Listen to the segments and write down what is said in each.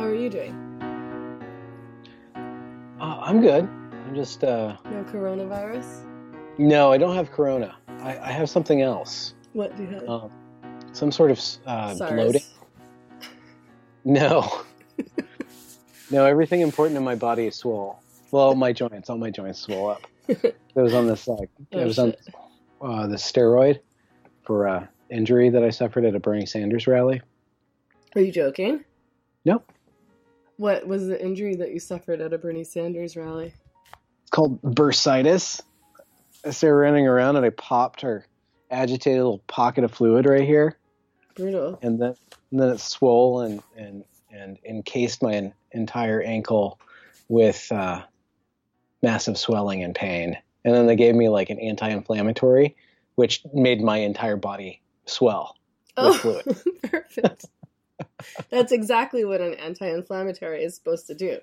How are you doing? Uh, I'm good. I'm just uh, No coronavirus? no, I don't have corona. I, I have something else. What do you have? Um, some sort of uh, bloating. No, no. Everything important in my body is swole. Well, my joints, all my joints swole up. It was on this like Oh, it was on uh, the steroid for uh, injury that I suffered at a Bernie Sanders rally. Are you joking? No, What was the injury that you suffered at a Bernie Sanders rally? it's called bursitis. I started running around and I popped her agitated little pocket of fluid right here. Brutal. and then and then it swole and and and encased my entire ankle with uh, massive swelling and pain. And then they gave me like an anti-inflammatory, which made my entire body swell. Oh, fluid. perfect. That's exactly what an anti-inflammatory is supposed to do.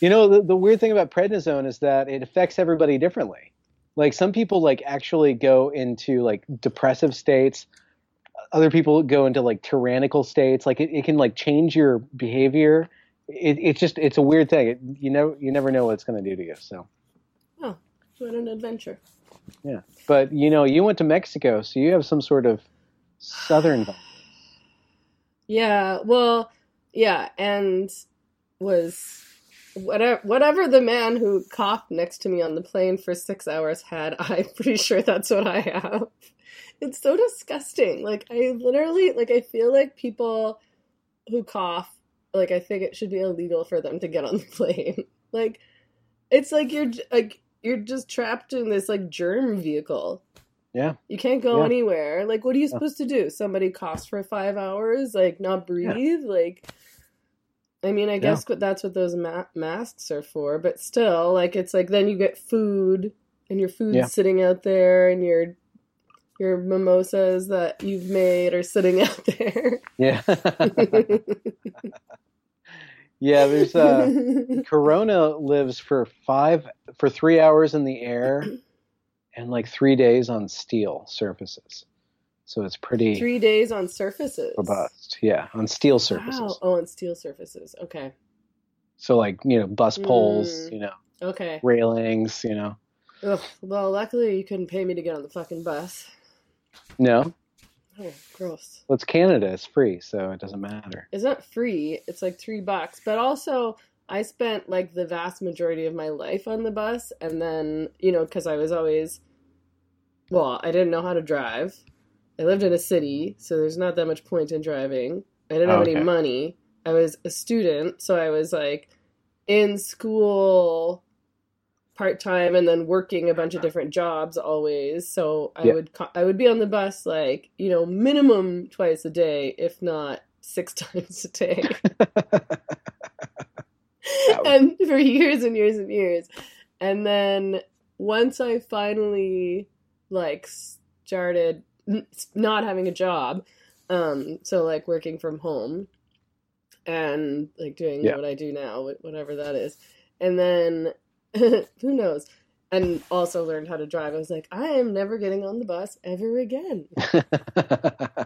You know, the, the weird thing about prednisone is that it affects everybody differently. Like some people like actually go into like depressive states. Other people go into like tyrannical states. Like it, it can like change your behavior. It, it's just it's a weird thing. It, you know you never know what it's going to do to you. So Oh, what an adventure. yeah. But you know you went to Mexico, so you have some sort of southern. Yeah, well, yeah, and was whatever whatever the man who coughed next to me on the plane for six hours had, I'm pretty sure that's what I have. It's so disgusting. Like I literally like I feel like people who cough, like I think it should be illegal for them to get on the plane. Like it's like you're like you're just trapped in this like germ vehicle. Yeah. You can't go Yeah. anywhere. Like, what are you supposed to do? Somebody coughs for five hours, like not breathe. Like, I mean, I guess what that's what those ma- masks are for. But still, like, it's like then you get food, and your food's Yeah. sitting out there, and your your mimosas that you've made are sitting out there. Yeah. yeah. There's uh Corona lives for five for three hours in the air and like three days on steel surfaces. So it's pretty Three days on surfaces. robust. Yeah, on steel surfaces. Wow. Oh, on steel surfaces. Okay. So like you know bus poles, Mm. you know Okay. railings, you know. Ugh. Well, luckily you couldn't pay me to get on the fucking bus. No, Oh, gross. well, it's Canada. It's free, so it doesn't matter. It's not free. It's like three bucks. But also, I spent like the vast majority of my life on the bus, and then you know, because I was always, well, I didn't know how to drive. I lived in a city, so there's not that much point in driving. I didn't have oh, any money. I was a student, so I was like in school part time and then working a bunch of different jobs always. So I Yeah. would I would be on the bus like you know minimum twice a day, if not six times a day. and for years and years and years. And then once I finally like started not having a job, um, so like working from home and like doing Yeah. what I do now, whatever that is, and then who knows. And also learned how to drive. I was like, I am never getting on the bus ever again. I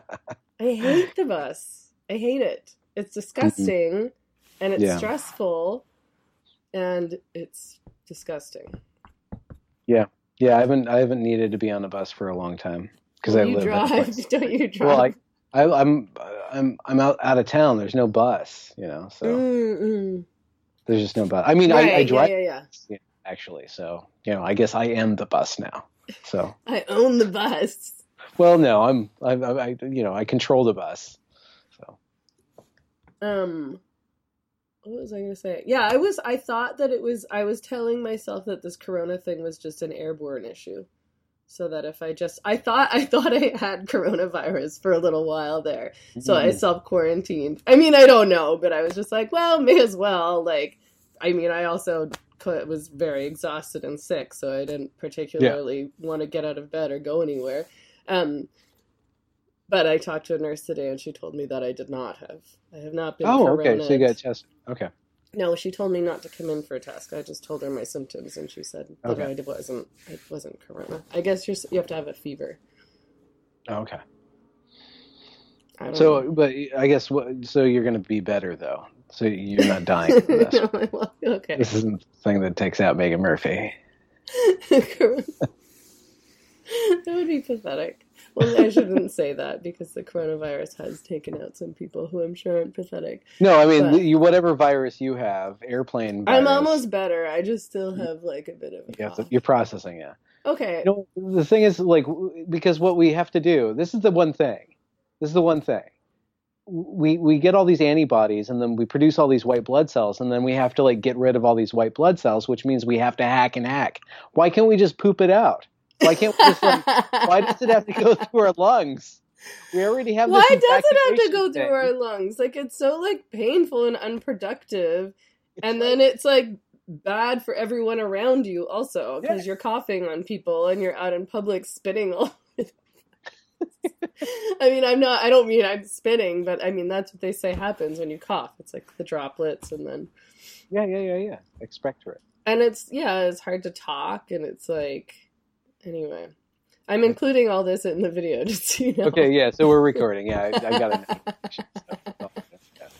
hate the bus. I hate it. It's disgusting and it's Yeah. stressful and it's disgusting. yeah, Yeah, I haven't I haven't needed to be on a bus for a long time because Well, I you live. drive. Don't you drive? Well, I, I, I'm I'm I'm out out of town. There's no bus, you know. So Mm, mm. there's just no bus. I mean, I, Right, I drive Yeah, yeah, yeah. actually. So you know, I guess I am the bus now. So I own the bus. well, no, I'm I, I I- you know I control the bus. So Um, what was I going to say? Yeah, I was. I thought that it was. I was telling myself that this Corona thing was just an airborne issue, so that if I just, I thought, I thought I had coronavirus for a little while there, so I Mhm. self quarantined. I mean, I don't know, but I was just like, well, may as well. Like, I mean, I also was very exhausted and sick, so I didn't particularly want to get out of bed or go anywhere. Um, but I talked to a nurse today, and she told me that I did not have. I have not been. oh, okay. So you got tested. Okay. No, she told me not to come in for a test. I just told her my symptoms, and she said that Okay. I wasn't. It wasn't corona. I guess you're, you have to have a fever. Oh, Okay. So, know. but I guess what? So you're going to be better though. so you're not dying from this. No, well, okay. This isn't the thing that takes out Meghan Murphy. that would be pathetic. Well, I shouldn't say that because the coronavirus has taken out some people who I'm sure aren't pathetic. No, I mean But- you, whatever virus you have, airplane. Virus, I'm almost better. I just still have like a bit of a You to, you're processing yeah. Okay. You know, the thing is, like, because what we have to do, this is the one thing. This is the one thing. We we get all these antibodies, and then we produce all these white blood cells, and then we have to like get rid of all these white blood cells, which means we have to hack and hack. Why can't we just poop it out? Why can't we just? Like, why does it have to go through our lungs? We already have. Why does it have to go thing. through our lungs? Like it's so like painful and unproductive, and then it's like bad for everyone around you also because Yeah. you're coughing on people and you're out in public spitting all. I mean, I'm not. I don't mean I'm spitting, but I mean that's what they say happens when you cough. It's like the droplets, and then Yeah, yeah, yeah, yeah. Expectorate. and it's yeah, it's hard to talk, and it's like anyway. I'm including all this in the video just so you know. Okay, yeah. So we're recording. Yeah, I, I got it.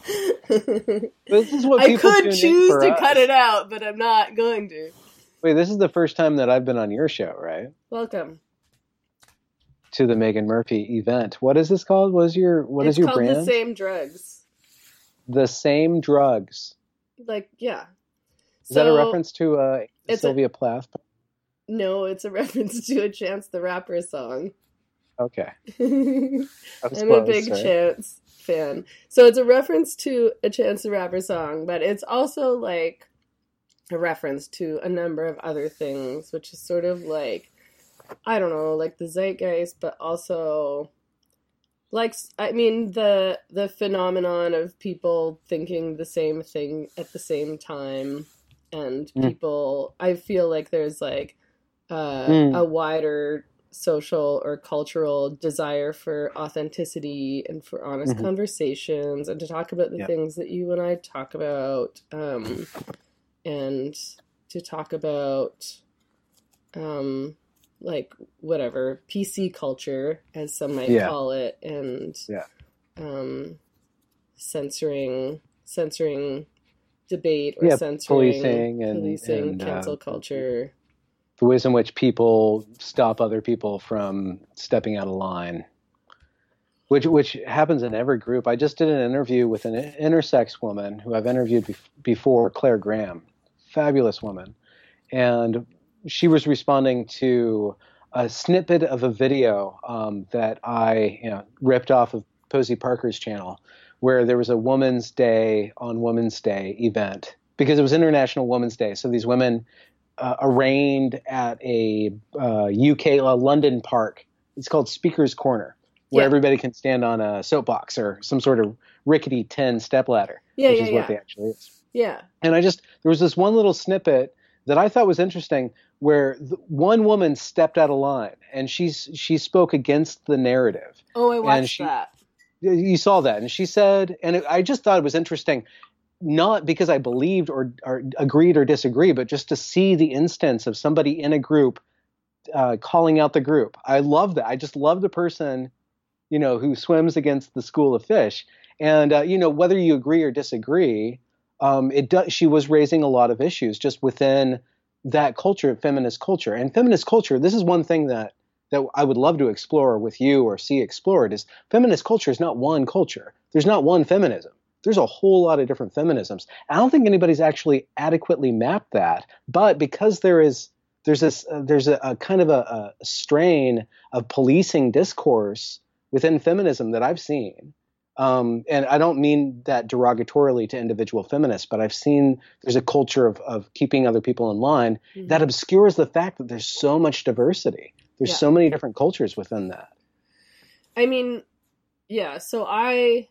This is what I people could choose to us. cut it out, but I'm not going to. Wait, this is the first time that I've been on your show, right? Welcome. To the Meghan Murphy event. What is this called? What is your what is it's your called brand? the same drugs. The same drugs. Like yeah. Is that a reference to uh, it's a- Sylvia Plath? No, it's a reference to a Chance the Rapper song. Okay, I'm was a big right? Chance fan. So it's a reference to a Chance the Rapper song, but it's also like a reference to a number of other things, which is sort of like I don't know, like the zeitgeist, but also like I mean the the phenomenon of people thinking the same thing at the same time and Mm. people I feel like there's like uh, Mm. a wider social or cultural desire for authenticity and for honest Mhm. conversations and to talk about the Yeah. things that you and I talk about um, and to talk about um, like whatever PC culture as some might Yeah. call it and Yeah. um, censoring censoring debate or Yeah, censoring policing and- policing and, uh, cancel culture The ways in which people stop other people from stepping out of line, which which happens in every group. I just did an interview with an intersex woman who I've interviewed bef- before, Claire Graham, fabulous woman, and she was responding to a snippet of a video um, that I you know, ripped off of Posie Parker's channel, where there was a Women's Day on Women's Day event because it was International Women's Day. So these women uh, arraigned at a uh, UK uh, London park. It's called Speaker's Corner, where Yeah. everybody can stand on a soapbox or some sort of rickety tin step ladder, yeah which yeah is what they actually is. yeah And I just there was this one little snippet that I thought was interesting, where the, one woman stepped out of line and she's she spoke against the narrative. oh i watched she- that You saw that, and she said, and it, I just thought it was interesting, not because I believed or, or agreed or disagreed, but just to see the instance of somebody in a group uh, calling out the group. I love that. I just love the person, you know, who swims against the school of fish, and uh, you know, whether you agree or disagree, um, it. She was raising a lot of issues just within that culture, of feminist culture, and feminist culture. This is one thing that that I would love to explore with you or see explored is feminist culture is not one culture. There's not one feminism. There's a whole lot of different feminisms. I don't think anybody's actually adequately mapped that. But because there is there's this uh, there's a, a kind of a, a strain of policing discourse within feminism that I've seen. Um, and I don't mean that derogatorily to individual feminists, but I've seen there's a culture of, of keeping other people in line Mhm. that obscures the fact that there's so much diversity. There's Yeah. so many different cultures within that. I mean, yeah, so I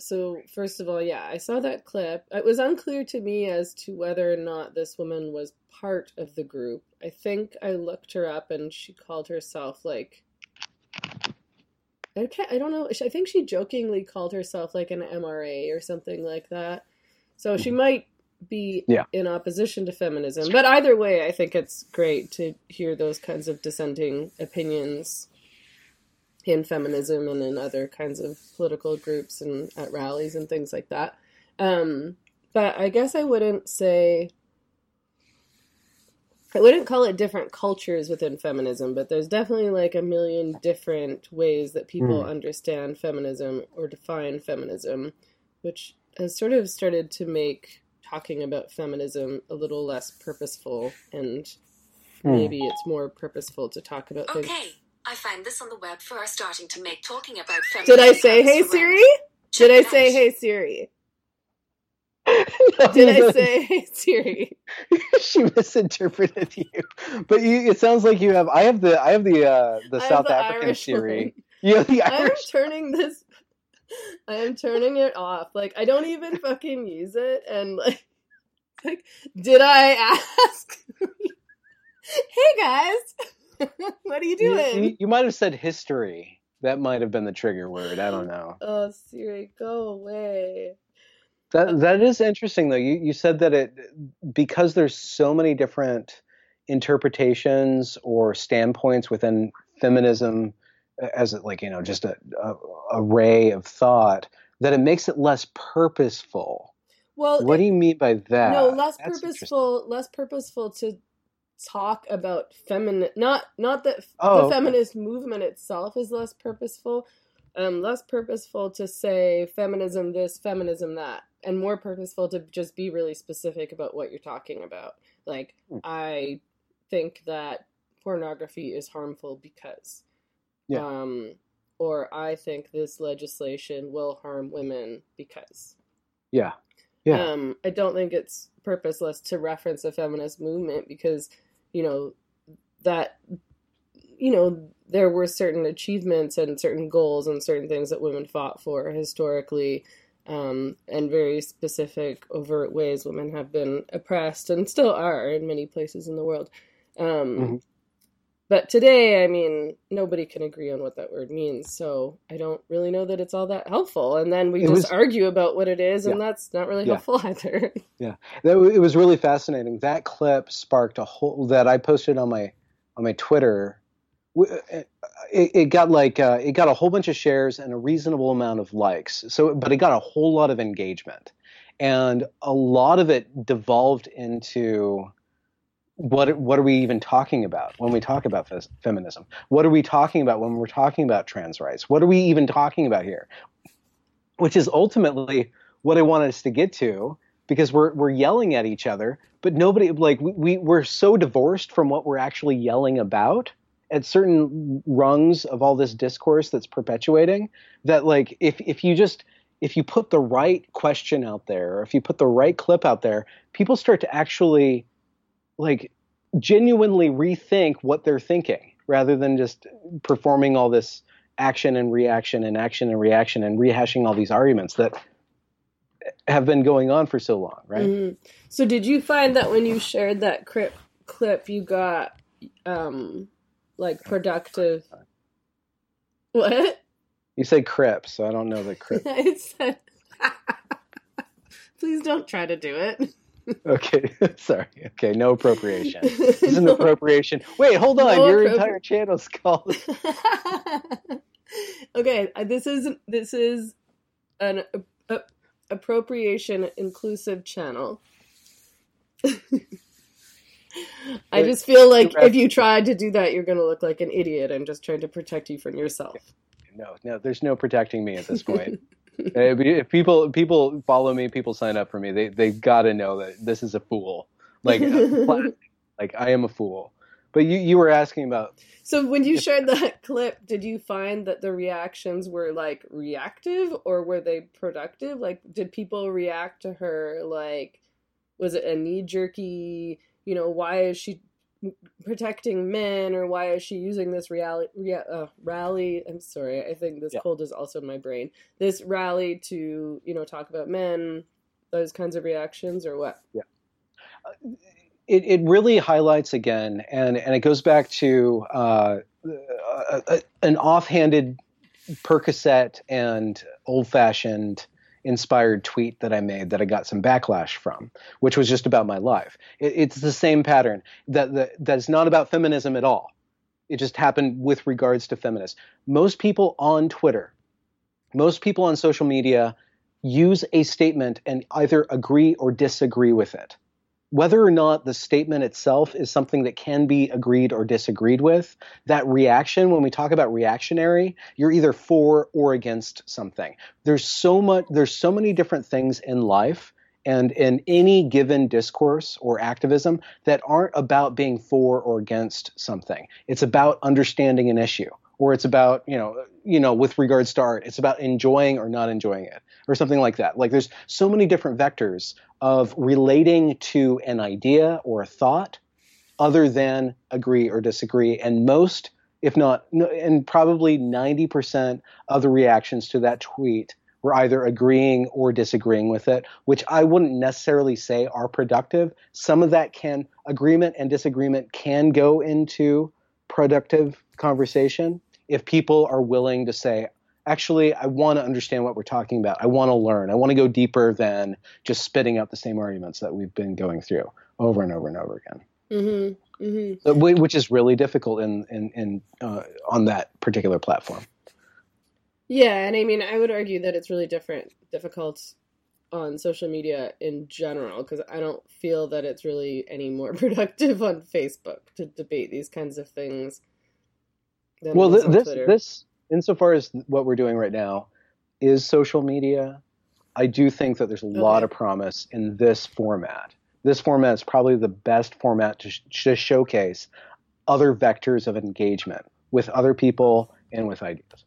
so first of all, yeah, I saw that clip. It was unclear to me as to whether or not this woman was part of the group. I think I looked her up and she called herself like I can't I don't know. I think she jokingly called herself like an MRA or something like that. So she might be Yeah. in opposition to feminism. But either way, I think it's great to hear those kinds of dissenting opinions in feminism and in other kinds of political groups and at rallies and things like that. Um, but I guess I wouldn't say I wouldn't call it different cultures within feminism, but there's definitely like a million different ways that people Mm. understand feminism or define feminism, which has sort of started to make talking about feminism a little less purposeful and Hmm. maybe it's more purposeful to talk about things. Okay, I find this on the web for starting to make talking about feminism. Did I say hey Siri? Did I say hey Siri? No, Did I say hey Siri? she misinterpreted you. But you, it sounds like you have. I have the. I have the. Uh, the I South the African Irish Siri. one. You have the I am turning this. I am turning it off. Like I don't even fucking use it, and like, like, did I ask? hey guys, what are you doing? you, you might have said history. That might have been the trigger word. I don't know. Oh Siri, go away. That that is interesting though. You you said that it because there's so many different interpretations or standpoints within feminism as like you know just a, a array of thought that it makes it less purposeful. Well, What do you mean by that? no less That's purposeful less purposeful to talk about feminine not not that Oh, the feminist movement itself is less purposeful um less purposeful to say feminism this feminism that and more purposeful to just be really specific about what you're talking about like Hmm. i think that pornography is harmful because Yeah. um or i think this legislation will harm women because Yeah. Yeah. um, I don't think it's purposeless to reference a feminist movement because, you know, that, you know, there were certain achievements and certain goals and certain things that women fought for historically, um, and very specific, overt ways women have been oppressed and still are in many places in the world. Um, Mhm. But today, I mean, nobody can agree on what that word means, so I don't really know that it's all that helpful. And then we It just was- argue about what it is, and that's not really Yeah. helpful either. Yeah, that, it was really fascinating. That clip sparked a whole that I posted on my on my Twitter. It, it got like uh, it got a whole bunch of shares and a reasonable amount of likes. So, but it got a whole lot of engagement, and a lot of it devolved into what what are we even talking about when we talk about fes- feminism? What are we talking about when we're talking about trans rights? What are we even talking about here? Which is ultimately what I wanted us to get to because we're we're yelling at each other, but nobody like we, we we're so divorced from what we're actually yelling about at certain rungs of all this discourse that's perpetuating that like if if you just if you put the right question out there or if you put the right clip out there, people start to actually like genuinely rethink what they're thinking rather than just performing all this action and reaction and action and reaction and rehashing all these arguments that have been going on for so long, right? Mhm. So, did you find that when you shared that clip, clip you got um like productive? What? You say crip, so I don't know the crip. Please don't try to do it. okay, sorry. Okay, no appropriation. This is an appropriation. Wait, hold on. No Your entire channel's called. okay, uh, this is this is an appropriation inclusive channel. I just feel like if you tried to do that, you're going to look like an idiot. I'm just trying to protect you from yourself. No, no, there's no protecting me at this point. If people people follow me, people sign up for me. They they've got to know that this is a fool. Like like I am a fool. But you you were asking about So when you shared that clip, did you find that the reactions were like reactive or were they productive? Like did people react to her like was it a knee jerky, you know, why is she protecting men or why is she using this rally uh, rally I'm sorry, I think this Yeah. cold is also in my brain. This rally to, you know, talk about men, those kinds of reactions or what? Yeah. It, it really highlights again, and, and it goes back to uh, a, a, an offhanded Percocet and old fashioned inspired tweet that I made that I got some backlash from, which was just about my life. It, it's the same pattern that, that that's not about feminism at all. it just happened with regards to feminists. Most people on Twitter, most people on social media use a statement and either agree or disagree with it. Whether or not the statement itself is something that can be agreed or disagreed with, that reaction, when we talk about reactionary, you're either for or against something. There's so much, there's so many different things in life and in any given discourse or activism that aren't about being for or against something. It's about understanding an issue or it's about, you know, you know, with regards to art, it's about enjoying or not enjoying it or something like that. Like there's so many different vectors of relating to an idea or a thought other than agree or disagree. And most, if not, and probably 90% of the reactions to that tweet were either agreeing or disagreeing with it, which I wouldn't necessarily say are productive. Some of that can, agreement and disagreement can go into productive conversation if people are willing to say, actually, I want to understand what we're talking about. I want to learn. I want to go deeper than just spitting out the same arguments that we've been going through over and over and over again. Mm-hmm. Mm-hmm. Which is really difficult in in, in uh, on that particular platform. Yeah, and I mean, I would argue that it's really different, difficult on social media in general because I don't feel that it's really any more productive on Facebook to debate these kinds of things. Well, th- this Twitter. this insofar as what we're doing right now is social media, I do think that there's a okay. lot of promise in this format. This format is probably the best format to, sh- to showcase other vectors of engagement with other people and with ideas.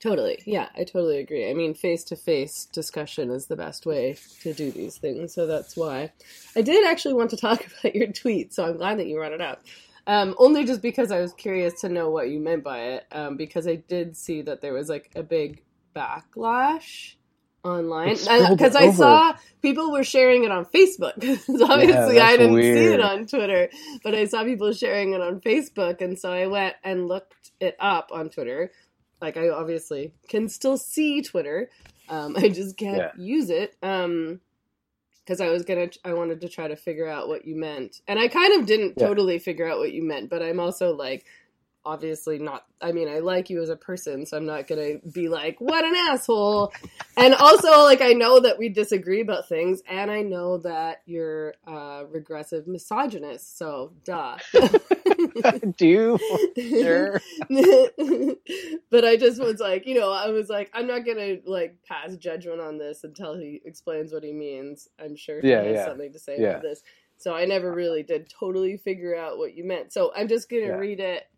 Totally. Yeah, I totally agree. I mean, face to face discussion is the best way to do these things. So that's why I did actually want to talk about your tweet. So I'm glad that you brought it up. Um, only just because I was curious to know what you meant by it, um, because I did see that there was like a big backlash online because I saw people were sharing it on Facebook. obviously, yeah, I didn't weird. see it on Twitter, but I saw people sharing it on Facebook, and so I went and looked it up on Twitter. Like I obviously can still see Twitter, um, I just can't yeah. use it. Um, because I was gonna, I wanted to try to figure out what you meant, and I kind of didn't yeah. totally figure out what you meant, but I'm also like, obviously not i mean i like you as a person so i'm not gonna be like what an asshole. And also like i know that we disagree about things and i know that you're a regressive misogynist so duh do sure but i just was like you know i was like i'm not gonna like pass judgment on this until he explains what he means i'm sure he yeah, has yeah. something to say yeah. about this so I never really did totally figure out what you meant. So I'm just going to read it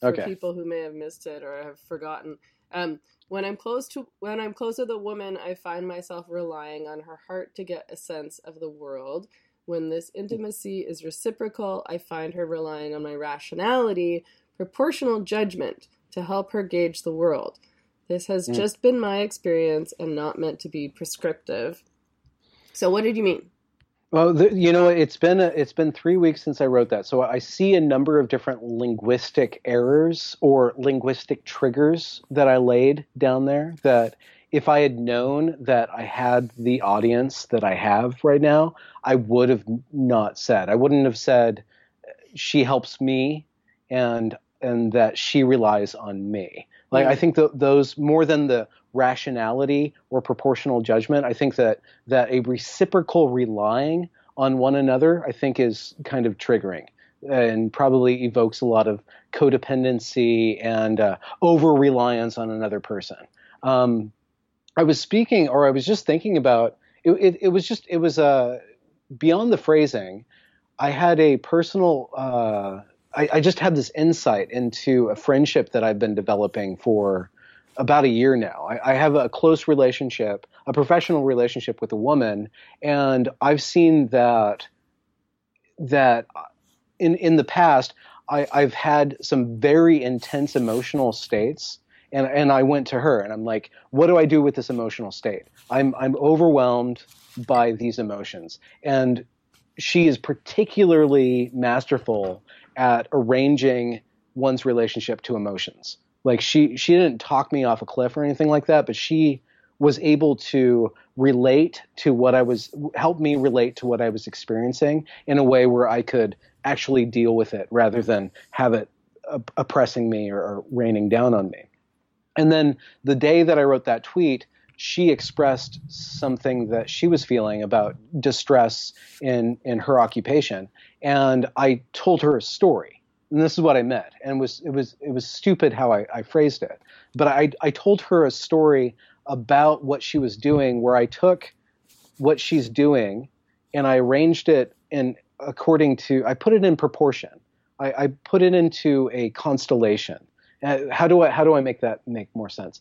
for okay. people who may have missed it or have forgotten. Um, when I'm close to when I'm close to the woman, I find myself relying on her heart to get a sense of the world. When this intimacy is reciprocal, I find her relying on my rationality, proportional judgment to help her gauge the world. This has mm. just been my experience and not meant to be prescriptive. So, what did you mean? Well, the, you know, it's been a, it's been three weeks since I wrote that, so I see a number of different linguistic errors or linguistic triggers that I laid down there. That if I had known that I had the audience that I have right now, I would have not said. I wouldn't have said she helps me, and and that she relies on me. Like. I think that those more than the rationality or proportional judgment. I think that that a reciprocal relying on one another, I think, is kind of triggering and probably evokes a lot of codependency and uh, over reliance on another person. Um, I was speaking, or I was just thinking about it. It, it was just it was uh, beyond the phrasing. I had a personal. Uh, I, I, just had this insight into a friendship that I've been developing for about a year now. I, I, have a close relationship, a professional relationship with a woman, and I've seen that that in in the past I, I've had some very intense emotional states. And, and I went to her and I'm like, what do I do with this emotional state? I'm, I'm overwhelmed by these emotions. And she is particularly masterful at arranging one's relationship to emotions. Like she she didn't talk me off a cliff or anything like that, but she was able to relate to what I was help me relate to what I was experiencing in a way where I could actually deal with it rather than have it oppressing me or, or raining down on me. And then the day that I wrote that tweet, she expressed something that she was feeling about distress in in her occupation, and I told her a story. And this is what I meant, and it was it was it was stupid how I, I phrased it, but I I told her a story about what she was doing, where I took what she's doing and I arranged it in according to I put it in proportion. I, I put it into a constellation. Uh, how do I how do I make that make more sense?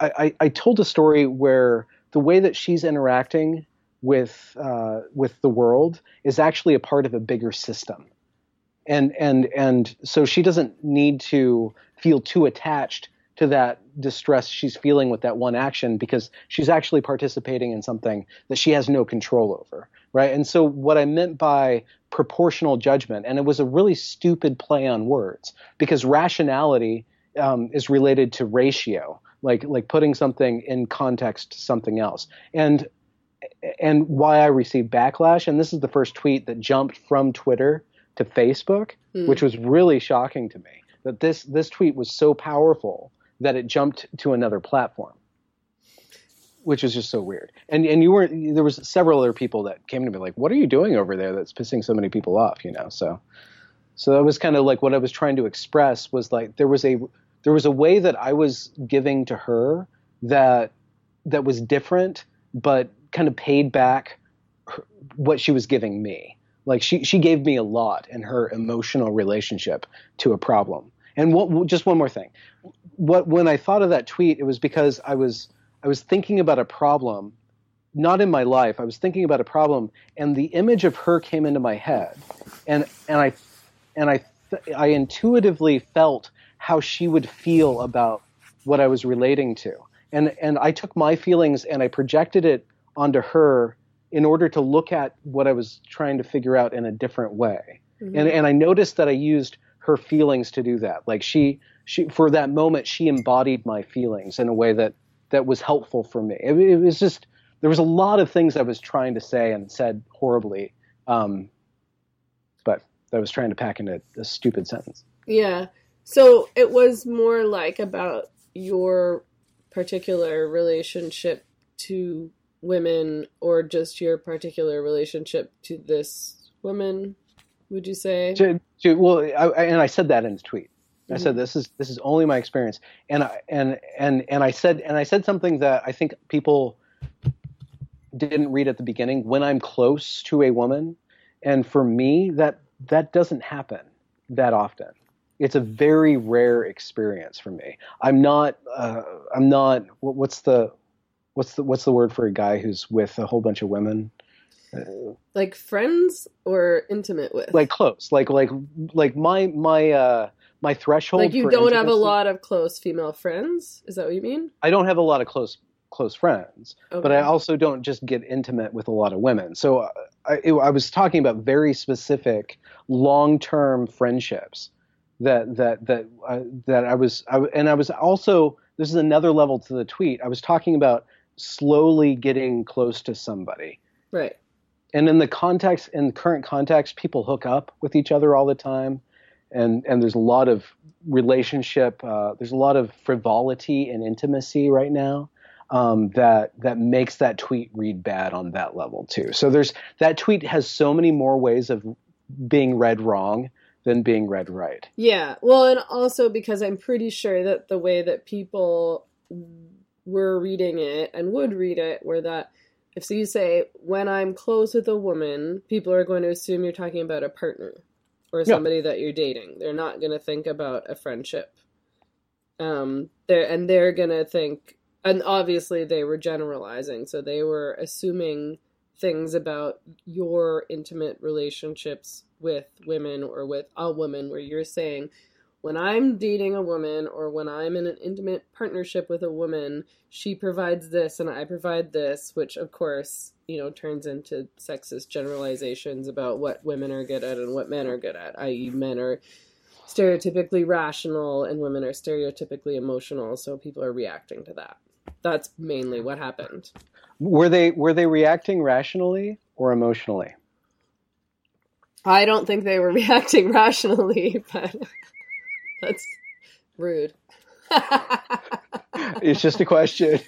I, I, I told a story where the way that she's interacting with uh, with the world is actually a part of a bigger system, and and and so she doesn't need to feel too attached to that distress she's feeling with that one action because she's actually participating in something that she has no control over right? And so what i meant by proportional judgment and it was a really stupid play on words because rationality um, is related to ratio like like putting something in context to something else. And and why i received backlash and this is the first tweet that jumped from twitter to facebook Hmm. which was really shocking to me that this this tweet was so powerful that it jumped to another platform, which is just so weird. And and you weren't there was several other people that came to me like, what are you doing over there that's pissing so many people off? You know, so so that was kind of like what I was trying to express was like there was a there was a way that I was giving to her that that was different, but kind of paid back her, what she was giving me. Like she she gave me a lot in her emotional relationship to a problem. And what, just one more thing, what when I thought of that tweet, it was because I was I was thinking about a problem, not in my life. I was thinking about a problem, and the image of her came into my head, and and I and I I intuitively felt how she would feel about what I was relating to, and and I took my feelings and I projected it onto her in order to look at what I was trying to figure out in a different way, Mhm. and and I noticed that I used her feelings to do that. Like she she for that moment she embodied my feelings in a way that that was helpful for me. It, it was just there was a lot of things I was trying to say and said horribly, um, but I was trying to pack into a stupid sentence. Yeah. So it was more like about your particular relationship to women or just your particular relationship to this woman, would you say? To, to, well, I, I- and I said that in the tweet. I said this is this is only my experience, and I and and and I said and I said something that I think people didn't read at the beginning. When I'm close to a woman, and for me that that doesn't happen that often. It's a very rare experience for me. I'm not uh, I'm not what- what's the what's the what's the word for a guy who's with a whole bunch of women? Like friends or intimate with? like close like like like my my uh my threshold like you don't have a lot of close female friends? Is that what you mean? i don't have a lot of close close friends but i also don't just get intimate with a lot of women so uh, i, it, I was talking about very specific long-term friendships that that that uh, that i was I, and i was also this is another level to the tweet i was talking about slowly getting close to somebody Right. and in the context in current context people hook up with each other all the time and and there's a lot of relationship uh, there's a lot of frivolity and intimacy right now um, that that makes that tweet read bad on that level too. So there's that tweet has so many more ways of being read wrong than being read right. Yeah. Well, and also because I'm pretty sure that the way that people were reading it and would read it were that if so you say when I'm close with a woman, people are going to assume you're talking about a partner or Yeah. somebody that you're dating. They're not going to think about a friendship. Um, they're and they're going to think, and obviously they were generalizing, so they were assuming things about your intimate relationships with women or with a woman where you're saying when I'm dating a woman or when I'm in an intimate partnership with a woman, she provides this and I provide this, which of course, you know, turns into sexist generalizations about what women are good at and what men are good at, i.e., men are stereotypically rational and women are stereotypically emotional, so people are reacting to that. That's mainly what happened. were they were they reacting rationally or emotionally I don't think they were reacting rationally, but That's rude. It's just a question.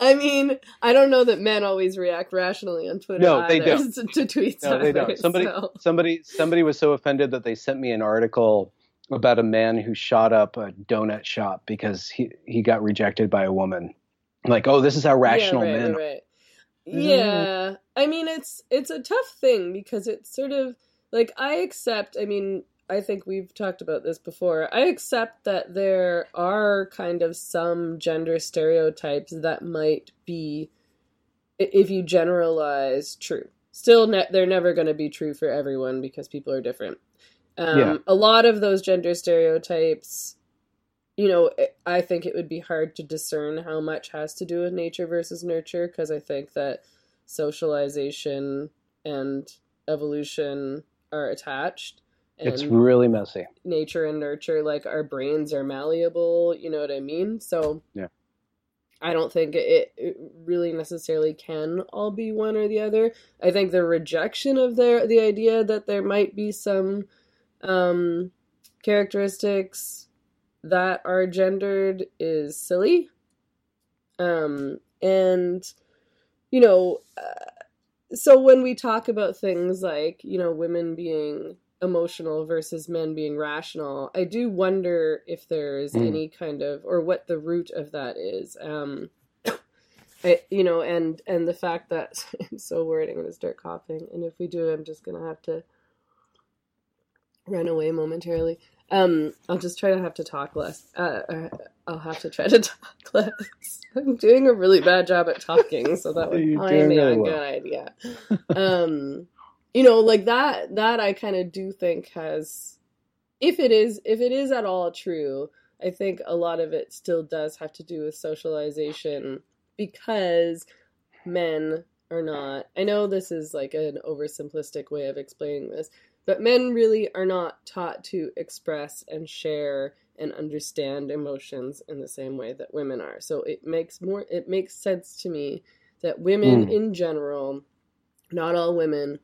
I mean, I don't know that men always react rationally on Twitter. No, they don't. To, tweets. No, they don't. Somebody, so- somebody, somebody was so offended that they sent me an article about a man who shot up a donut shop because he he got rejected by a woman. Like, oh, this is how rational yeah, right, men. right, are. right. Yeah, I mean it's it's a tough thing because it's sort of like I accept. I mean, I think we've talked about this before. I accept that there are kind of some gender stereotypes that might be, if you generalize, true. Still, ne- they're never going to be true for everyone because people are different. Um, Yeah. A lot of those gender stereotypes you know, I- I think it would be hard to discern how much has to do with nature versus nurture because I think that socialization and evolution are attached. It's really messy. nature and nurture, like our brains are malleable, you know what I mean? So Yeah. I don't think it, it really necessarily can all be one or the other. I think the rejection of their the idea that there might be some um, characteristics that are gendered is silly. Um, and you know, uh, so when we talk about things like you know women being emotional versus men being rational, I do wonder if there's Mm. any kind of or what the root of that is. Um, I, you know, and and the fact that I'm so worried I'm going to start coughing, and if we do, I'm just going to have to run away momentarily. Um, I'll just try to have to talk less. Uh, uh, I'll have to try to talk less. I'm doing a really bad job at talking, so that would probably be a good idea. Um, you know, like that. That I kind of do think has, if it is, if it is at all true, I think a lot of it still does have to do with socialization because men are not. I know this is like an oversimplistic way of explaining this, but men really are not taught to express and share and understand emotions in the same way that women are. So it makes more it makes sense to me that women Mm. in general, not all women,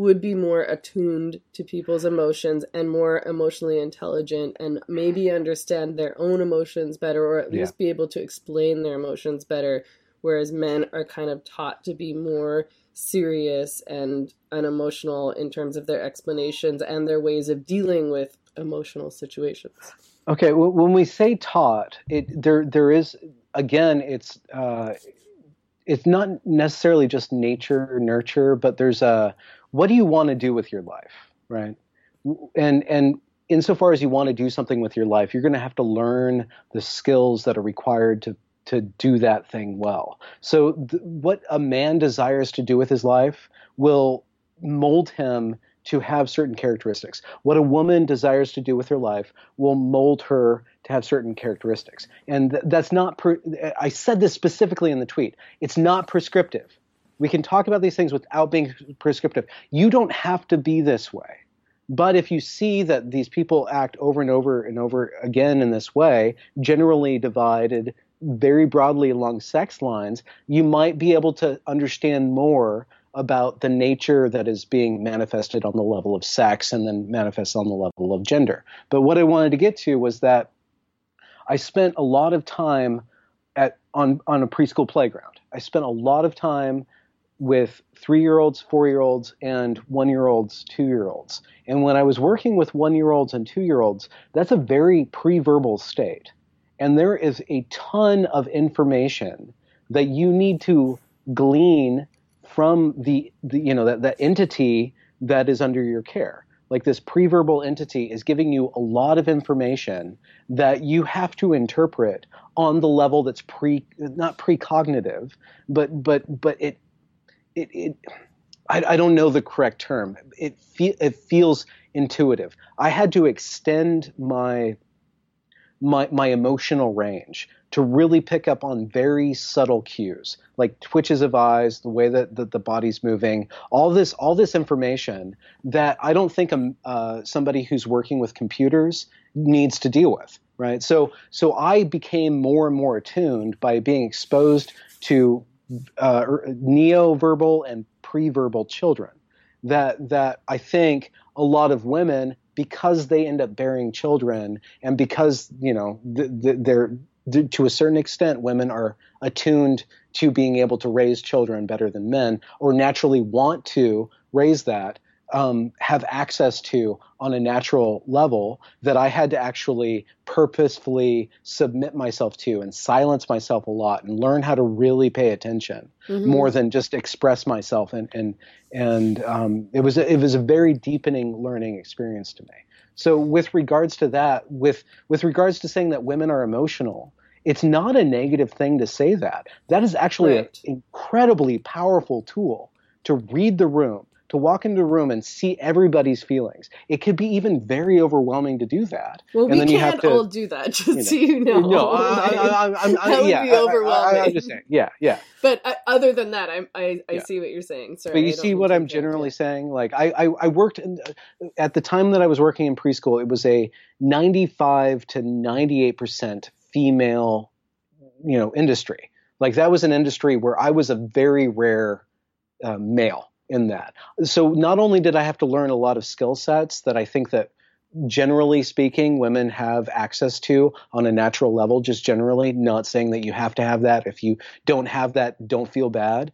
would be more attuned to people's emotions and more emotionally intelligent and maybe understand their own emotions better or at Yeah. least be able to explain their emotions better whereas men are kind of taught to be more serious and unemotional in terms of their explanations and their ways of dealing with emotional situations. Okay, w- when we say taught, it there there is again, it's uh, it's not necessarily just nature or nurture, but there's a what do you want to do with your life, right? And and insofar as you want to do something with your life, you're going to have to learn the skills that are required to to do that thing well. So th- what a man desires to do with his life will mold him to have certain characteristics. What a woman desires to do with her life will mold her to have certain characteristics. And th- that's not, I said this specifically in the tweet. It's not prescriptive. We can talk about these things without being prescriptive. You don't have to be this way. But if you see that these people act over and over and over again in this way, generally divided very broadly along sex lines, you might be able to understand more about the nature that is being manifested on the level of sex and then manifests on the level of gender. But what I wanted to get to was that I spent a lot of time at on on a preschool playground. I spent a lot of time with three-year-olds, four-year-olds, and one-year-olds, two-year-olds. And when I was working with one-year-olds and two-year-olds, that's a very pre-verbal state. And there is a ton of information that you need to glean from the, the you know that, that entity that is under your care like this pre-verbal entity is giving you a lot of information that you have to interpret on the level that's pre not precognitive but but but it it, it I, I don't know the correct term. It fe- it feels intuitive. I had to extend my my my emotional range to really pick up on very subtle cues like twitches of eyes the way that, that the body's moving all this all this information that i don't think um, uh, somebody who's working with computers needs to deal with right? So so i became more and more attuned by being exposed to uh, neo-verbal and pre-verbal children that that i think a lot of women because they end up bearing children and because you know th- th- they're th- to a certain extent women are attuned to being able to raise children better than men or naturally want to raise that um, have access to on a natural level that I had to actually purposefully submit myself to and silence myself a lot and learn how to really pay attention Mhm. more than just express myself and and and um, it was a, it was a very deepening learning experience to me. So with regards to that, with with regards to saying that women are emotional, it's not a negative thing to say that. That is actually Right. an incredibly powerful tool to read the room, to walk into a room and see everybody's feelings. It could be even very overwhelming to do that. Well, and we then you have can't to all do that, just know. so you know. no, I, I, I, that would yeah, be I- I- overwhelming. I'm just saying, yeah, yeah. But uh, other than that, I I, Yeah. see what you're saying. Sorry, But you see what I'm generally you. saying. Like I, I, I worked in, at the time that I was working in preschool. It was a 95 to 98 percent female, you know, industry. Like that was an industry where I was a very rare uh, male in that. So not only did I have to learn a lot of skill sets that I think that generally speaking women have access to on a natural level just generally not saying that you have to have that if you don't have that don't feel bad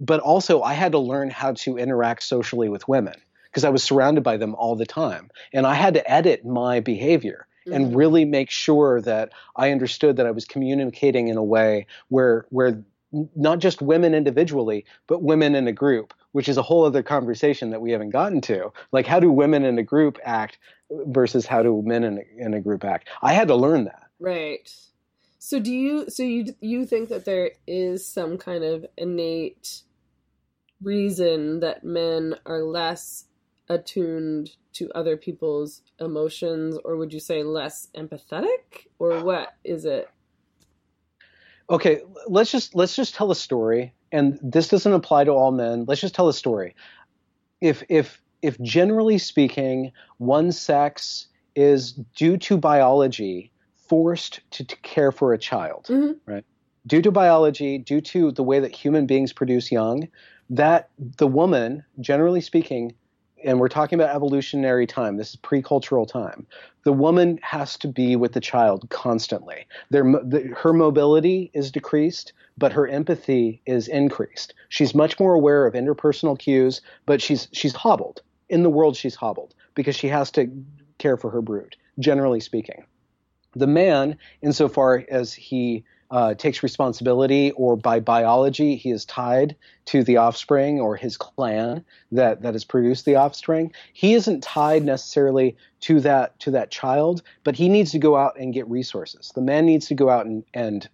but also I had to learn how to interact socially with women because I was surrounded by them all the time. And I had to edit my behavior and Mhm. really make sure that I understood that I was communicating in a way where where not just women individually, but women in a group, which is a whole other conversation that we haven't gotten to. Like how do women in a group act versus how do men in a, in a group act? I had to learn that. Right. So do you so you you think that there is some kind of innate reason that men are less attuned to other people's emotions or would you say less empathetic or what is it? Okay let's just let's just tell a story and this doesn't apply to all men. Let's just tell a story. If if if generally speaking one sex is due to biology forced to, to care for a child Mhm. right? Due to biology due to the way that human beings produce young that the woman generally speaking and we're talking about evolutionary time this is pre-cultural time the woman has to be with the child constantly their, the, her mobility is decreased, but her empathy is increased. She's much more aware of interpersonal cues, but she's she's hobbled. In the world, she's hobbled because she has to care for her brood, generally speaking. The man, insofar as he uh, takes responsibility, or by biology, he is tied to the offspring or his clan that, that has produced the offspring. He isn't tied necessarily to that to that child, but he needs to go out and get resources. The man needs to go out and, and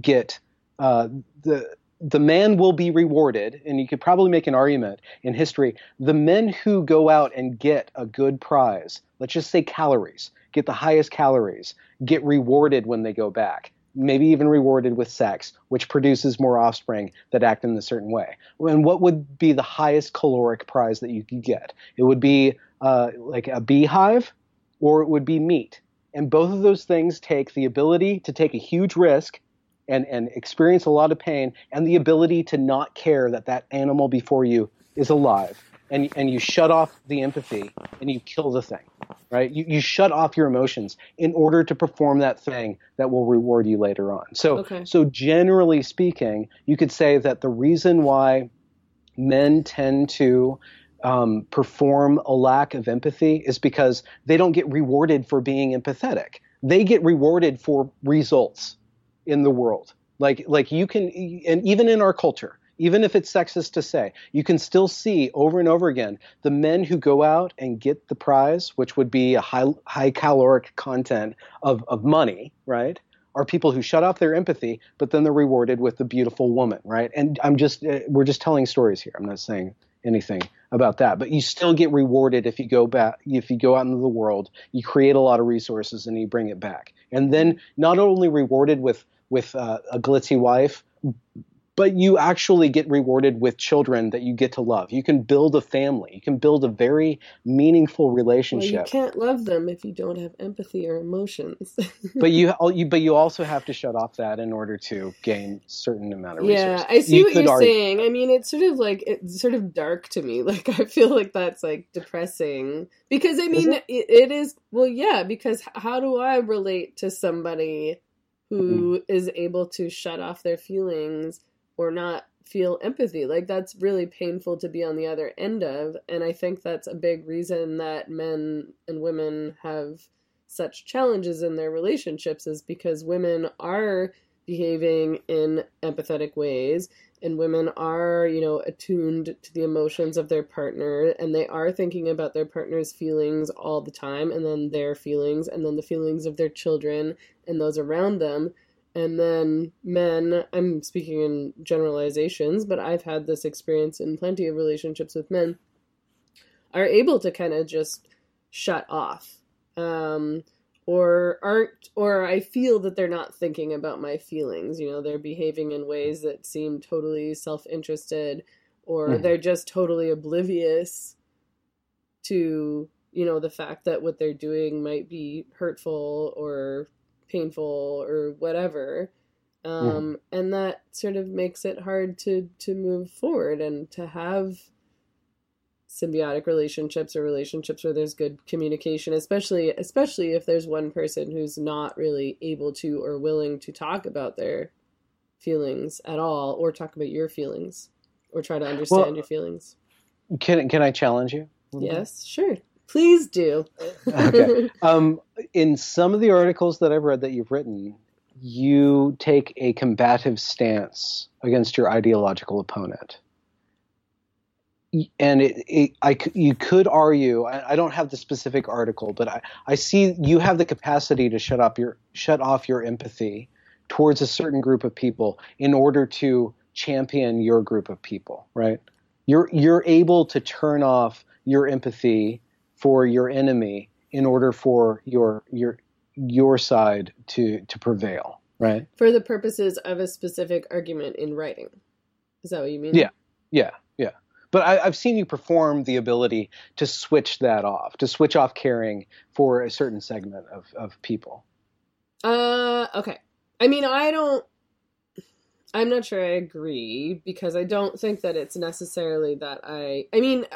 get uh, the the man will be rewarded, and you could probably make an argument in history. The men who go out and get a good prize, let's just say calories, get the highest calories, get rewarded when they go back. Maybe even rewarded with sex, which produces more offspring that act in a certain way. And what would be the highest caloric prize that you could get? It would be uh, like a beehive, or it would be meat. And both of those things take the ability to take a huge risk and, and experience a lot of pain and the ability to not care that that animal before you is alive and, and you shut off the empathy and you kill the thing right you, you shut off your emotions in order to perform that thing that will reward you later on so Okay. so generally speaking you could say that the reason why men tend to um, perform a lack of empathy is because they don't get rewarded for being empathetic. They get rewarded for results in the world. Like like you can and even in our culture, even if it's sexist to say, you can still see over and over again the men who go out and get the prize, which would be a high high caloric content of of money, right? Are people who shut off their empathy, but then they're rewarded with the beautiful woman, right? And I'm just uh, we're just telling stories here. I'm not saying anything about that, but you still get rewarded if you go back if you go out into the world, you create a lot of resources and you bring it back, and then not only rewarded with with uh, a glitzy wife, but you actually get rewarded with children that you get to love. You can build a family. You can build a very meaningful Well, relationship. you can't love them if you don't have empathy or emotions. but you, you but you also have to shut off that in order to gain certain amount of yeah, resources. I see You what you're argue saying. I mean, it's sort of like it's sort of dark to me. Like I feel like that's like depressing because I mean it? it, it is. Well, yeah, because how do I relate to somebody who mm-hmm. is able to shut off their feelings or not feel empathy? Like that's really painful to be on the other end of, and I think that's a big reason that men and women have such challenges in their relationships is because women are behaving in empathetic ways and women are you know attuned to the emotions of their partner and they are thinking about their partner's feelings all the time and then their feelings and then the feelings of their children and those around them and then men i'm speaking in generalizations but i've had this experience in plenty of relationships with men are able to kind of just shut off um, or aren't or i feel that they're not thinking about my feelings you know they're behaving in ways that seem totally self-interested or Mhm. they're just totally oblivious to you know the fact that what they're doing might be hurtful or painful or whatever um, and that sort of makes it hard to to move forward and to have symbiotic relationships or relationships where there's good communication especially especially if there's one person who's not really able to or willing to talk about their feelings at all or talk about your feelings or try to understand Well, your feelings Can can I challenge you? little bit? yes sure please do Okay. Um, in some of the articles that I've read that you've written, you take a combative stance against your ideological opponent. And it, it, I, you could argue. I, I don't have the specific article, but I, I see you have the capacity to shut up your shut off your empathy towards a certain group of people in order to champion your group of people. Right? You're you're able to turn off your empathy for your enemy in order for your your your side to to prevail right for the purposes of a specific argument in writing is that what you mean Yeah. yeah yeah but I, i've seen you perform the ability to switch that off to switch off caring for a certain segment of of people Uh, okay. I mean, I don't. I'm not sure I agree because I don't think that it's necessarily that I. I mean,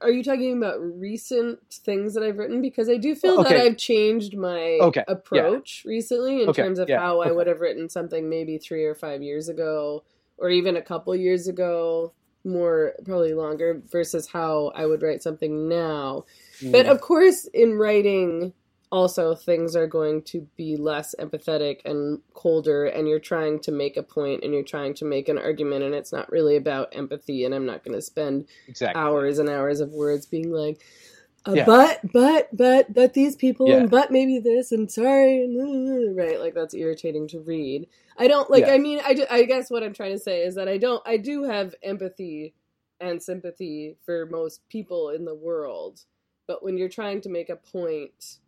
are- you talking about recent things that I've written? Because I do feel that I've changed my Okay, yeah. approach recently in Okay, terms of yeah, how I would have written something maybe three or five years ago, or even a couple years ago, more probably longer, versus how I would write something now. But Mm. of course, in writing, also things are going to be less empathetic and colder, and you're trying to make a point and you're trying to make an argument, and it's not really about empathy. And I'm not going to spend exactly hours and hours of words being like, uh, Yeah. but, but, but, but these people, Yeah. and but maybe this, and sorry, and, right? Like that's irritating to read. I don't like. Yeah. I mean, I, do, I guess what I'm trying to say is that I don't. I do have empathy and sympathy for most people in the world, but when you're trying to make a point,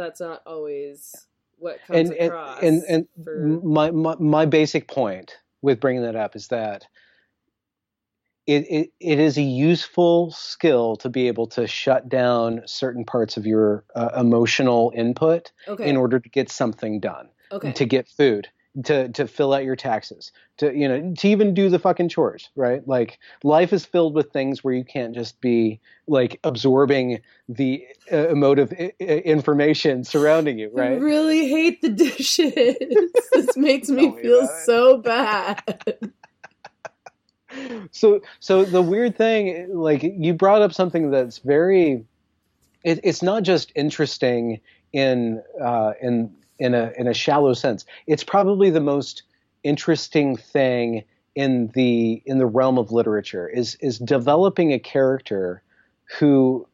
that's not always what comes and and across. and, and for, my, my my basic point with bringing that up is that it, it it is a useful skill to be able to shut down certain parts of your uh, emotional input okay, in order to get something done okay, to get food to to fill out your taxes to you know to even do the fucking chores right like life is filled with things where you can't just be like absorbing the uh, emotive I- I- information surrounding you I right really hate the dishes. this makes me me feel so bad. so so the weird thing like you brought up something that's very it, it's not just interesting in uh, in in a in a shallow sense. It's probably the most interesting thing in the in the realm of literature is is developing a character who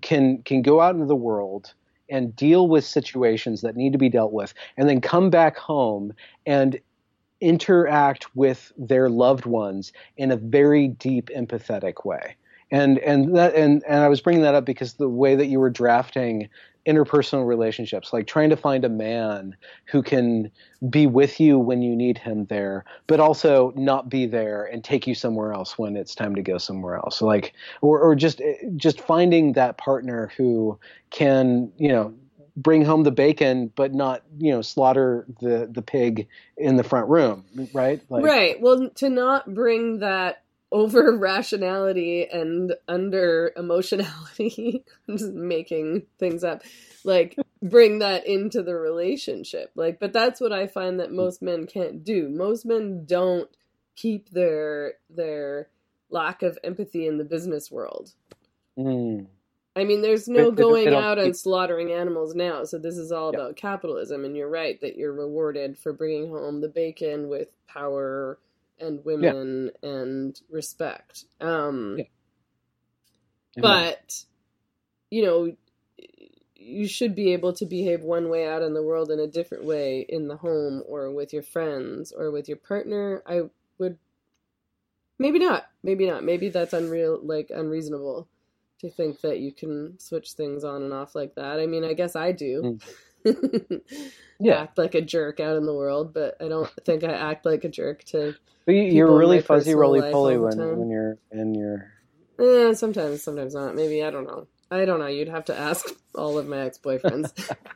can can go out into the world and deal with situations that need to be dealt with and then come back home and interact with their loved ones in a very deep empathetic way. And and that and and I was bringing that up because the way that you were drafting interpersonal relationships, like trying to find a man who can be with you when you need him there, but also not be there and take you somewhere else when it's time to go somewhere else. Like, or, or just eh, just finding that partner who can, you know, bring home the bacon, but not, you know, slaughter the the pig in the front room, right? Like, right. Well, to not bring that over rationality and under emotionality i'm just making things up like bring that into the relationship like but that's what i find that most men can't do most men don't keep their their lack of empathy in the business world mm. i mean there's no going out and slaughtering animals now so this is all yep. about capitalism and you're right that you're rewarded for bringing home the bacon with power and women yeah. and respect. Um, yeah. But you know, you should be able to behave one way out in the world and a different way in the home or with your friends or with your partner. I would maybe not, maybe not. Maybe that's unreal, like unreasonable to think that you can switch things on and off like that. I mean, I guess I do. Yeah. act like a jerk out in the world, but I don't think I act like a jerk to but you, are really fuzzy, roly poly when when you're in your. Eh, sometimes, sometimes not. Maybe I don't know. I don't know. You'd have to ask all of my ex boyfriends.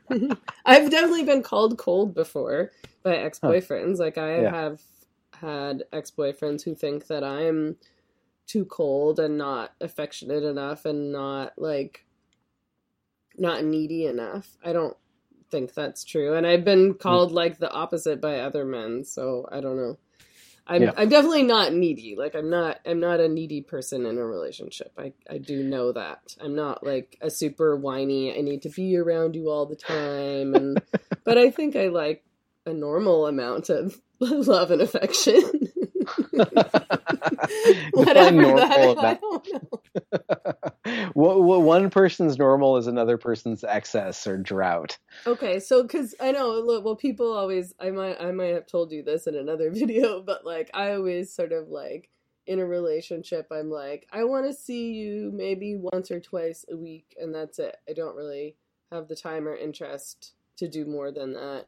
I've definitely been called cold before by ex boyfriends. Huh. Like I yeah. have had ex boyfriends who think that I'm too cold and not affectionate enough and not like not needy enough. I don't think that's true. And I've been hmm. called like the opposite by other men, so I don't know. I'm yeah. I'm definitely not needy. Like I'm not I'm not a needy person in a relationship. I I do know that. I'm not like a super whiny. I need to be around you all the time and but I think I like a normal amount of love and affection. Normal that, I, one person's normal is another person's excess or drought. Okay, so because I know, well, people always, I might, I might have told you this in another video, but like, I always sort of like in a relationship, I'm like, I want to see you maybe once or twice a week, and that's it. I don't really have the time or interest to do more than that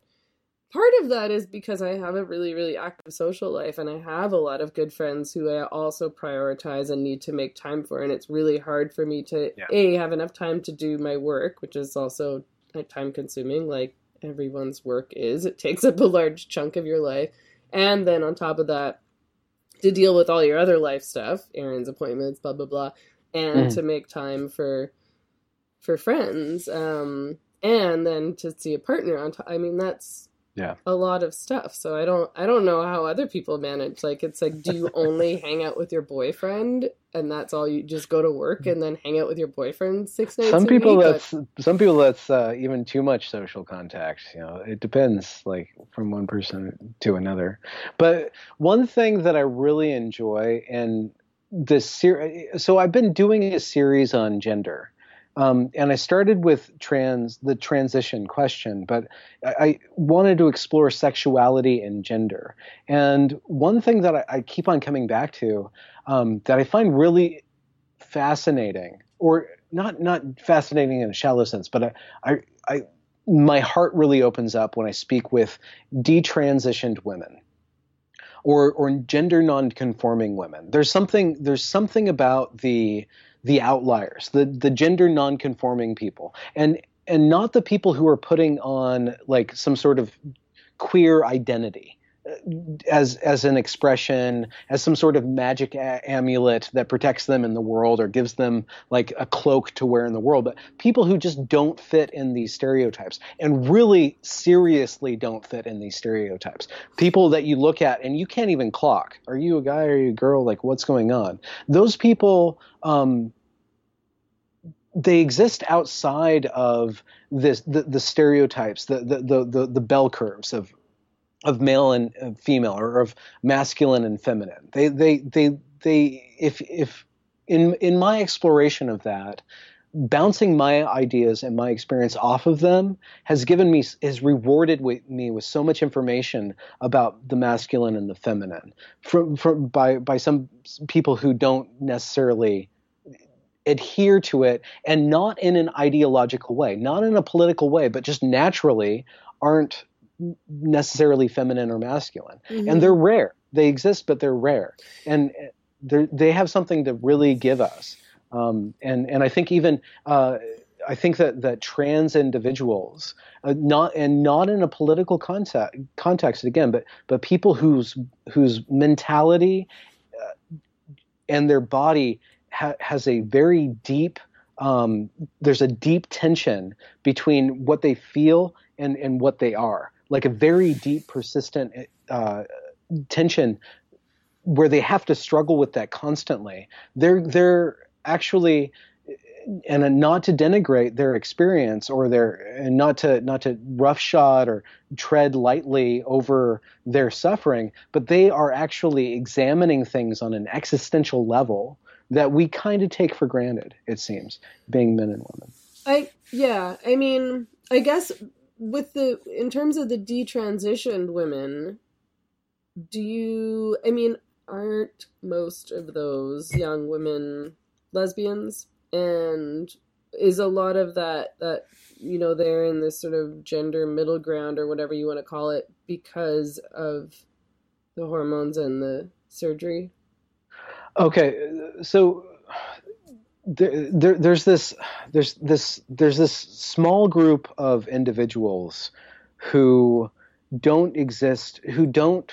part of that is because I have a really, really active social life and I have a lot of good friends who I also prioritize and need to make time for. And it's really hard for me to, yeah. A, have enough time to do my work, which is also time consuming, like everyone's work is. It takes up a large chunk of your life. And then on top of that, to deal with all your other life stuff, errands, appointments, blah, blah, blah, and mm. to make time for for friends um and then to see a partner on top i mean that's yeah. a lot of stuff. So i don't i don't know how other people manage. Like it's like do you only hang out with your boyfriend and that's all you just go to work and then hang out with your boyfriend six nights some people week, that's but... some people that's uh, even too much social contact you know it depends like from one person to another. But one thing that i really enjoy and this series so i've been doing a series on gender um, and I started with trans, the transition question, but I, I, wanted to explore sexuality and gender. And one thing that I, I keep on coming back to um, that I find really fascinating, or not not fascinating in a shallow sense, but I, I, I my heart really opens up when I speak with detransitioned women or or gender nonconforming women. There's something there's something about the the outliers, the the gender nonconforming people, and and not the people who are putting on like some sort of queer identity as as an expression, as some sort of magic a- amulet that protects them in the world or gives them like a cloak to wear in the world, but people who just don't fit in these stereotypes and really seriously don't fit in these stereotypes. People that you look at and you can't even clock. Are you a guy? Are you a girl? Like what's going on? Those people um, they exist outside of this the, the stereotypes, the, the the the bell curves of of male and uh, female or of masculine and feminine. They they they they if if in in my exploration of that, bouncing my ideas and my experience off of them has given me has rewarded me with so much information about the masculine and the feminine from from by by some people who don't necessarily adhere to it and not in an ideological way, not in a political way, but just naturally aren't necessarily feminine or masculine. Mhm. And they're rare. They exist, but they're rare. And they they have something to really give us. Um, and and I think even uh, I think that that trans individuals, uh, not and not in a political context context again, but but people whose whose mentality uh, and their body ha- has a very deep um, there's a deep tension between what they feel and and what they are, like a very deep, persistent uh, tension where they have to struggle with that constantly. They're they're actually and not to denigrate their experience or their and not to not to roughshod or tread lightly over their suffering, but they are actually examining things on an existential level that we kind of take for granted. It seems being men and women. I yeah, I mean, I guess with the in terms of the detransitioned women, do you I mean, aren't most of those young women lesbians and is a lot of that that you know they're in this sort of gender middle ground or whatever you want to call it because of the hormones and the surgery? Okay, so there, there, there's this there's this there's this small group of individuals who don't exist who don't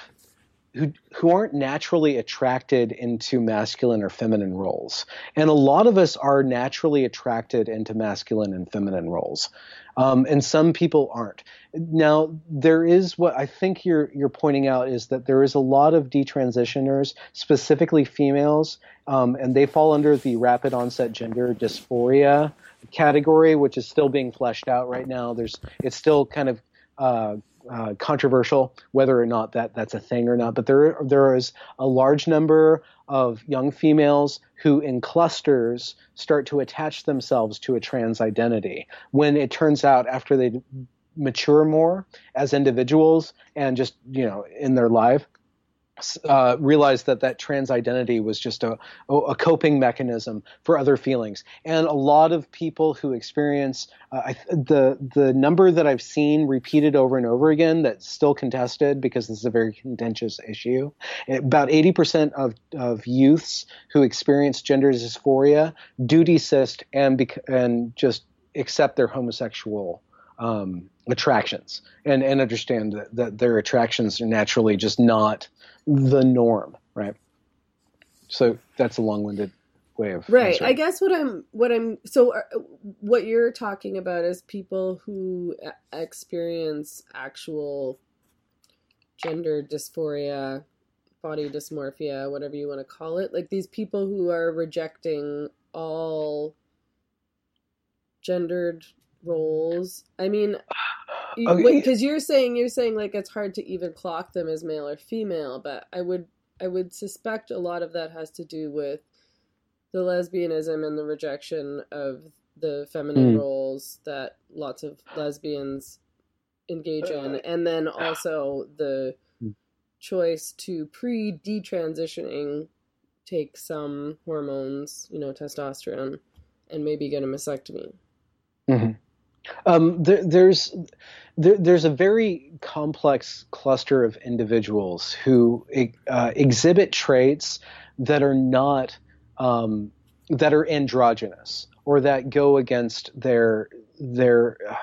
who who aren't naturally attracted into masculine or feminine roles. And a lot of us are naturally attracted into masculine and feminine roles um, and some people aren't. Now there is what i think you're you're pointing out is that there is a lot of detransitioners specifically females um, and they fall under the rapid onset gender dysphoria category which is still being fleshed out right now. There's it's still kind of uh, uh, controversial whether or not that that's a thing or not. But there there is a large number of young females who, in clusters, start to attach themselves to a trans identity. When it turns out after they mature more as individuals and just you know in their life uh, realized that that trans identity was just a, a coping mechanism for other feelings. And a lot of people who experience uh, I, the the number that I've seen repeated over and over again that's still contested because this is a very contentious issue. About 80% of, of youths who experience gender dysphoria do desist and bec- and just accept their homosexual um, attractions and, and understand that, that their attractions are naturally just not the norm, right? So that's a long-winded way of right answering. i guess what i'm what i'm so uh, what you're talking about is people who uh, experience actual gender dysphoria body dysmorphia whatever you want to call it like these people who are rejecting all gendered roles i mean Okay. because you're saying you're saying like it's hard to even clock them as male or female but i would i would suspect a lot of that has to do with the lesbianism and the rejection of the feminine Mm. roles that lots of lesbians engage in Uh, and then also the Mm. choice to pre detransitioning take some hormones you know testosterone and maybe get a mastectomy Mhm. Um, there, there's there, there's a very complex cluster of individuals who uh, exhibit traits that are not um, that are androgynous or that go against their their uh,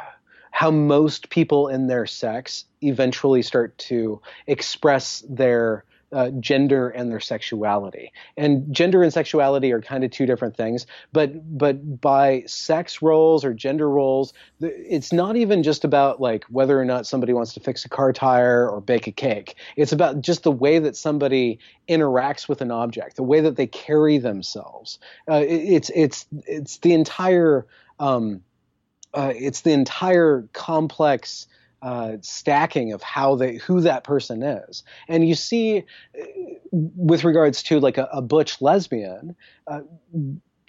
how most people in their sex eventually start to express their uh, gender and their sexuality. And gender and sexuality are kind of two different things, but but by sex roles or gender roles, it's not even just about like whether or not somebody wants to fix a car tire or bake a cake. It's about just the way that somebody interacts with an object, the way that they carry themselves. Uh, it, it's it's it's the entire um, uh, it's the entire complex uh, stacking of how they who that person is, and you see uh, with regards to like a, a butch lesbian. Uh,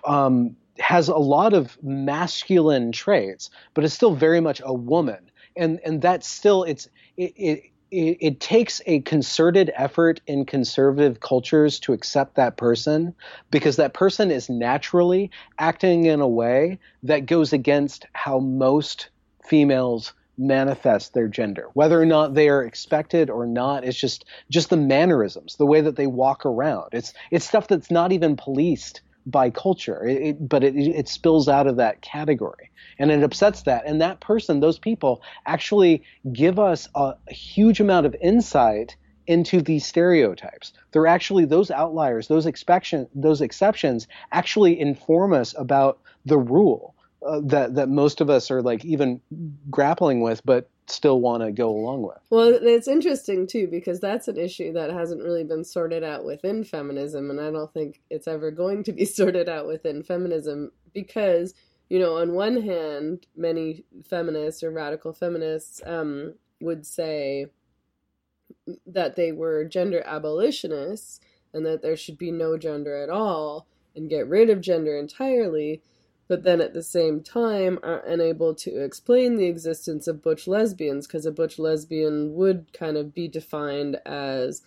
um, has a lot of masculine traits, but is still very much a woman, and and that's still it's it, it it, it, takes a concerted effort in conservative cultures to accept that person because that person is naturally acting in a way that goes against how most females manifest their gender whether or not they are expected or not. It's just just the mannerisms the way that they walk around. It's it's stuff that's not even policed by culture. It, it, but it, it spills out of that category and it upsets that. And that person those people actually give us a, a huge amount of insight into these stereotypes. They're actually those outliers, those exception, those exceptions actually inform us about the rule uh, that that most of us are like even grappling with, but still want to go along with. Well, it's interesting too because that's an issue that hasn't really been sorted out within feminism, and I don't think it's ever going to be sorted out within feminism because you know, on one hand, many feminists or radical feminists um, would say that they were gender abolitionists and that there should be no gender at all and get rid of gender entirely but then at the same time are unable to explain the existence of butch lesbians because a butch lesbian would kind of be defined as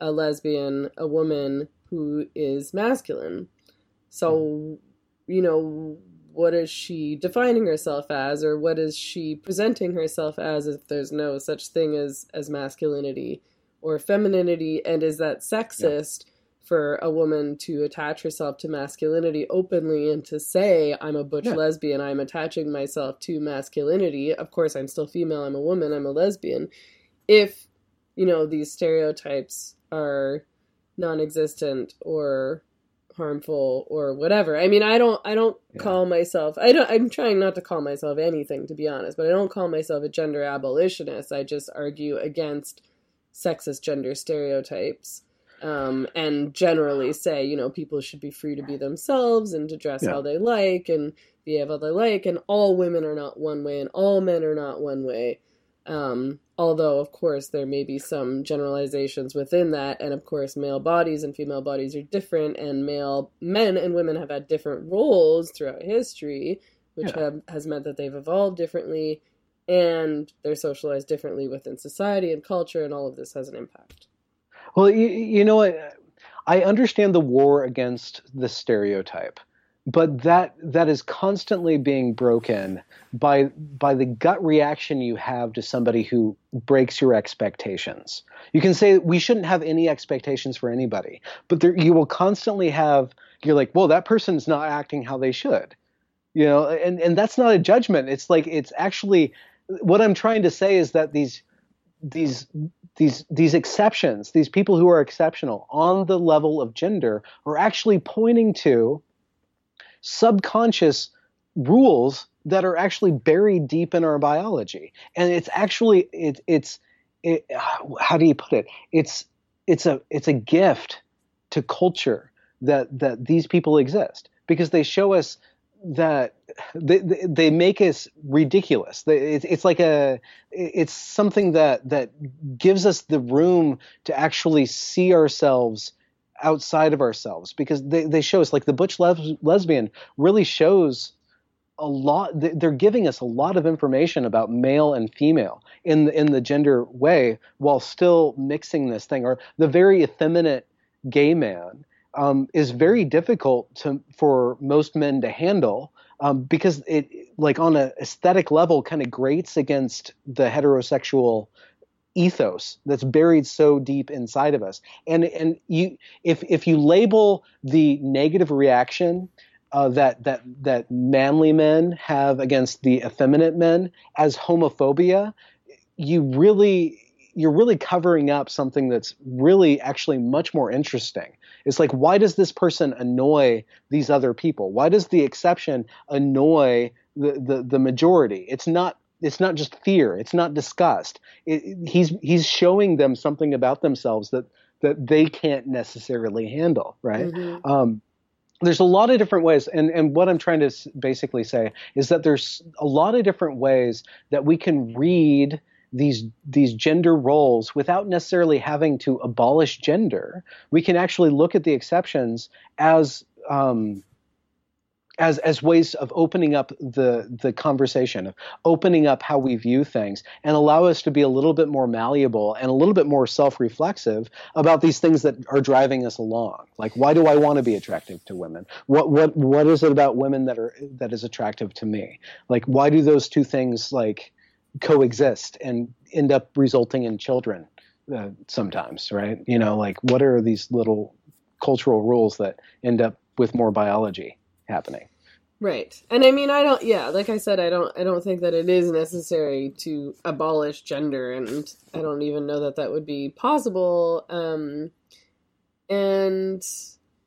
a lesbian, a woman who is masculine. So, you know, what is she defining herself as or what is she presenting herself as if there's no such thing as as masculinity or femininity and is that sexist for a woman to attach herself to masculinity openly and to say, I'm a butch yeah. lesbian, I'm attaching myself to masculinity. Of course, I'm still female, I'm a woman, I'm a lesbian. If, you know, these stereotypes are non existent or harmful or whatever. I mean, I don't I don't yeah. call myself I don't I'm trying not to call myself anything to be honest, but I don't call myself a gender abolitionist. I just argue against sexist gender stereotypes um, and generally say, you know, people should be free to be themselves and to dress yeah. how they like and behave how they like, and all women are not one way and all men are not one way. Um, although, of course, there may be some generalizations within that, and of course, male bodies and female bodies are different, and male men and women have had different roles throughout history, which yeah. have, has meant that they've evolved differently and they're socialized differently within society and culture, and all of this has an impact. Well, you, you know what? I understand the war against the stereotype, but that that is constantly being broken by by the gut reaction you have to somebody who breaks your expectations. You can say we shouldn't have any expectations for anybody, but there, you will constantly have you're like, well, that person's not acting how they should, you know, and and that's not a judgment. It's like it's actually what I'm trying to say is that these these these these exceptions, these people who are exceptional on the level of gender, are actually pointing to subconscious rules that are actually buried deep in our biology, and it's actually it, it's it, how do you put it? It's it's a it's a gift to culture that that these people exist because they show us that they, they make us ridiculous. It's like a, it's something that that gives us the room to actually see ourselves outside of ourselves because they, they show us like the butch les- lesbian really shows a lot they're giving us a lot of information about male and female in the, in the gender way while still mixing this thing or the very effeminate gay man um, is very difficult to, for most men to handle um, because it, like on an aesthetic level, kind of grates against the heterosexual ethos that's buried so deep inside of us. And and you, if if you label the negative reaction uh, that that that manly men have against the effeminate men as homophobia, you really you're really covering up something that's really actually much more interesting. It's like, why does this person annoy these other people? Why does the exception annoy the, the, the majority? It's not it's not just fear. It's not disgust. It, he's he's showing them something about themselves that that they can't necessarily handle, right? Mm-hmm. Um, there's a lot of different ways, and and what I'm trying to basically say is that there's a lot of different ways that we can read these these gender roles without necessarily having to abolish gender. We can actually look at the exceptions as um, as as ways of opening up the the conversation, of opening up how we view things, and allow us to be a little bit more malleable and a little bit more self-reflexive about these things that are driving us along. Like, why do I want to be attractive to women? What what what is it about women that are that is attractive to me? Like, why do those two things like coexist and end up resulting in children uh, sometimes? Right? You know, like, what are these little cultural rules that end up with more biology? happening. Right. And I mean I don't yeah, like I said I don't I don't think that it is necessary to abolish gender and I don't even know that that would be possible um and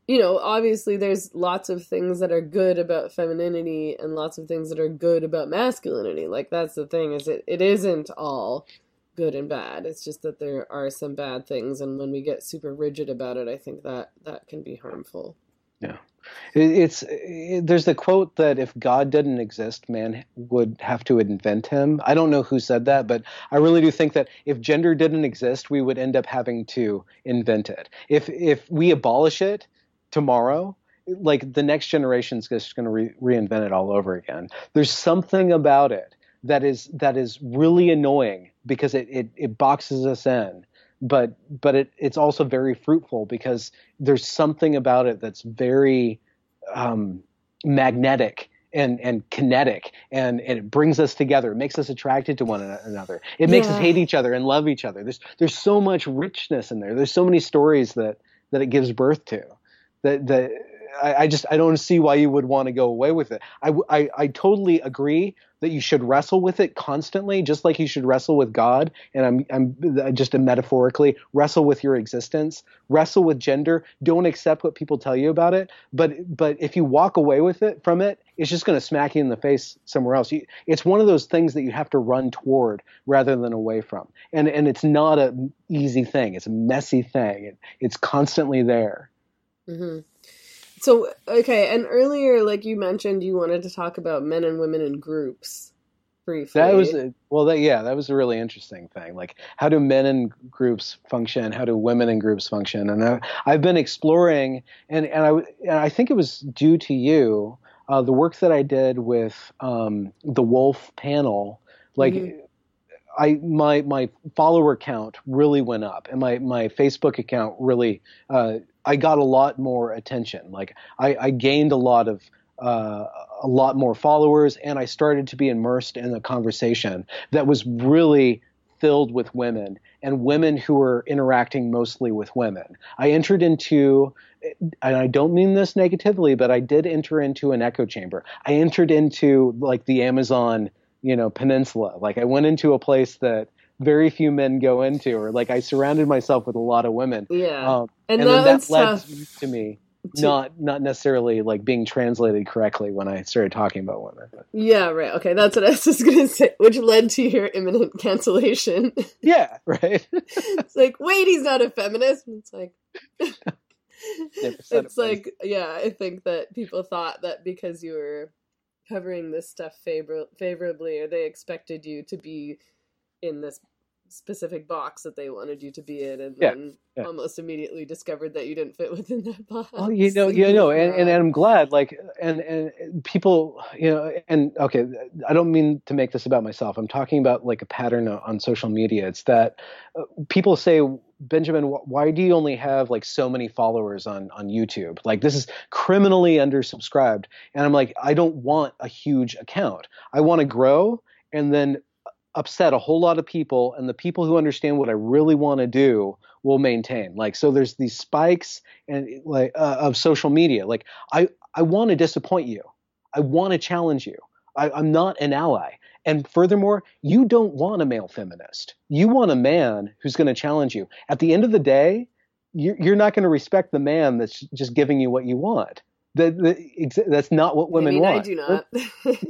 you know, obviously there's lots of things that are good about femininity and lots of things that are good about masculinity. Like that's the thing is it it isn't all good and bad. It's just that there are some bad things and when we get super rigid about it, I think that that can be harmful. Yeah. It's it, there's the quote that if God didn't exist, man would have to invent him. I don't know who said that, but I really do think that if gender didn't exist, we would end up having to invent it. If if we abolish it tomorrow, like the next generation's just going to re- reinvent it all over again. There's something about it that is that is really annoying because it it, it boxes us in but but it, it's also very fruitful because there's something about it that's very um, magnetic and and kinetic and, and it brings us together. It makes us attracted to one another. It makes yeah. us hate each other and love each other. There's there's so much richness in there. There's so many stories that that it gives birth to that that I, I just I don't see why you would want to go away with it. I, I, I totally agree that you should wrestle with it constantly, just like you should wrestle with God. And I'm I'm uh, just metaphorically wrestle with your existence, wrestle with gender. Don't accept what people tell you about it. But but if you walk away with it from it, it's just going to smack you in the face somewhere else. You, it's one of those things that you have to run toward rather than away from. And and it's not an easy thing. It's a messy thing. It, it's constantly there. Mm-hmm. So okay, and earlier, like you mentioned, you wanted to talk about men and women in groups briefly. That was well, that yeah, that was a really interesting thing. Like, how do men in groups function? How do women in groups function? And I, have been exploring, and and I and I think it was due to you, uh, the work that I did with um, the Wolf panel, like. Mm-hmm. I my my follower count really went up, and my my Facebook account really uh, I got a lot more attention. Like I, I gained a lot of uh, a lot more followers, and I started to be immersed in a conversation that was really filled with women and women who were interacting mostly with women. I entered into, and I don't mean this negatively, but I did enter into an echo chamber. I entered into like the Amazon, you know, peninsula. Like I went into a place that very few men go into, or like I surrounded myself with a lot of women. Yeah, um, and, and then that led to me to, not not necessarily like being translated correctly when I started talking about women. Yeah, right. Okay, that's what I was just gonna say, which led to your imminent cancellation. Yeah, right. it's like, wait, he's not a feminist. And it's like. it's like yeah i think that people thought that because you were covering this stuff favor- favorably or they expected you to be in this specific box that they wanted you to be in and yeah, then yeah. almost immediately discovered that you didn't fit within that box. Oh, you know, you know, and, and, and I'm glad like and and people, you know, and okay, I don't mean to make this about myself. I'm talking about like a pattern on social media. It's that uh, people say Benjamin, why do you only have like so many followers on on YouTube? Like this is criminally undersubscribed. And I'm like, I don't want a huge account. I want to grow and then upset a whole lot of people and the people who understand what I really want to do will maintain. Like so there's these spikes and like uh, of social media. Like I I want to disappoint you. I want to challenge you. I, I'm not an ally. And furthermore you don't want a male feminist. You want a man who's going to challenge you. At the end of the day you're, you're not going to respect the man that's just giving you what you want that, that's not what women I mean, want. I do not.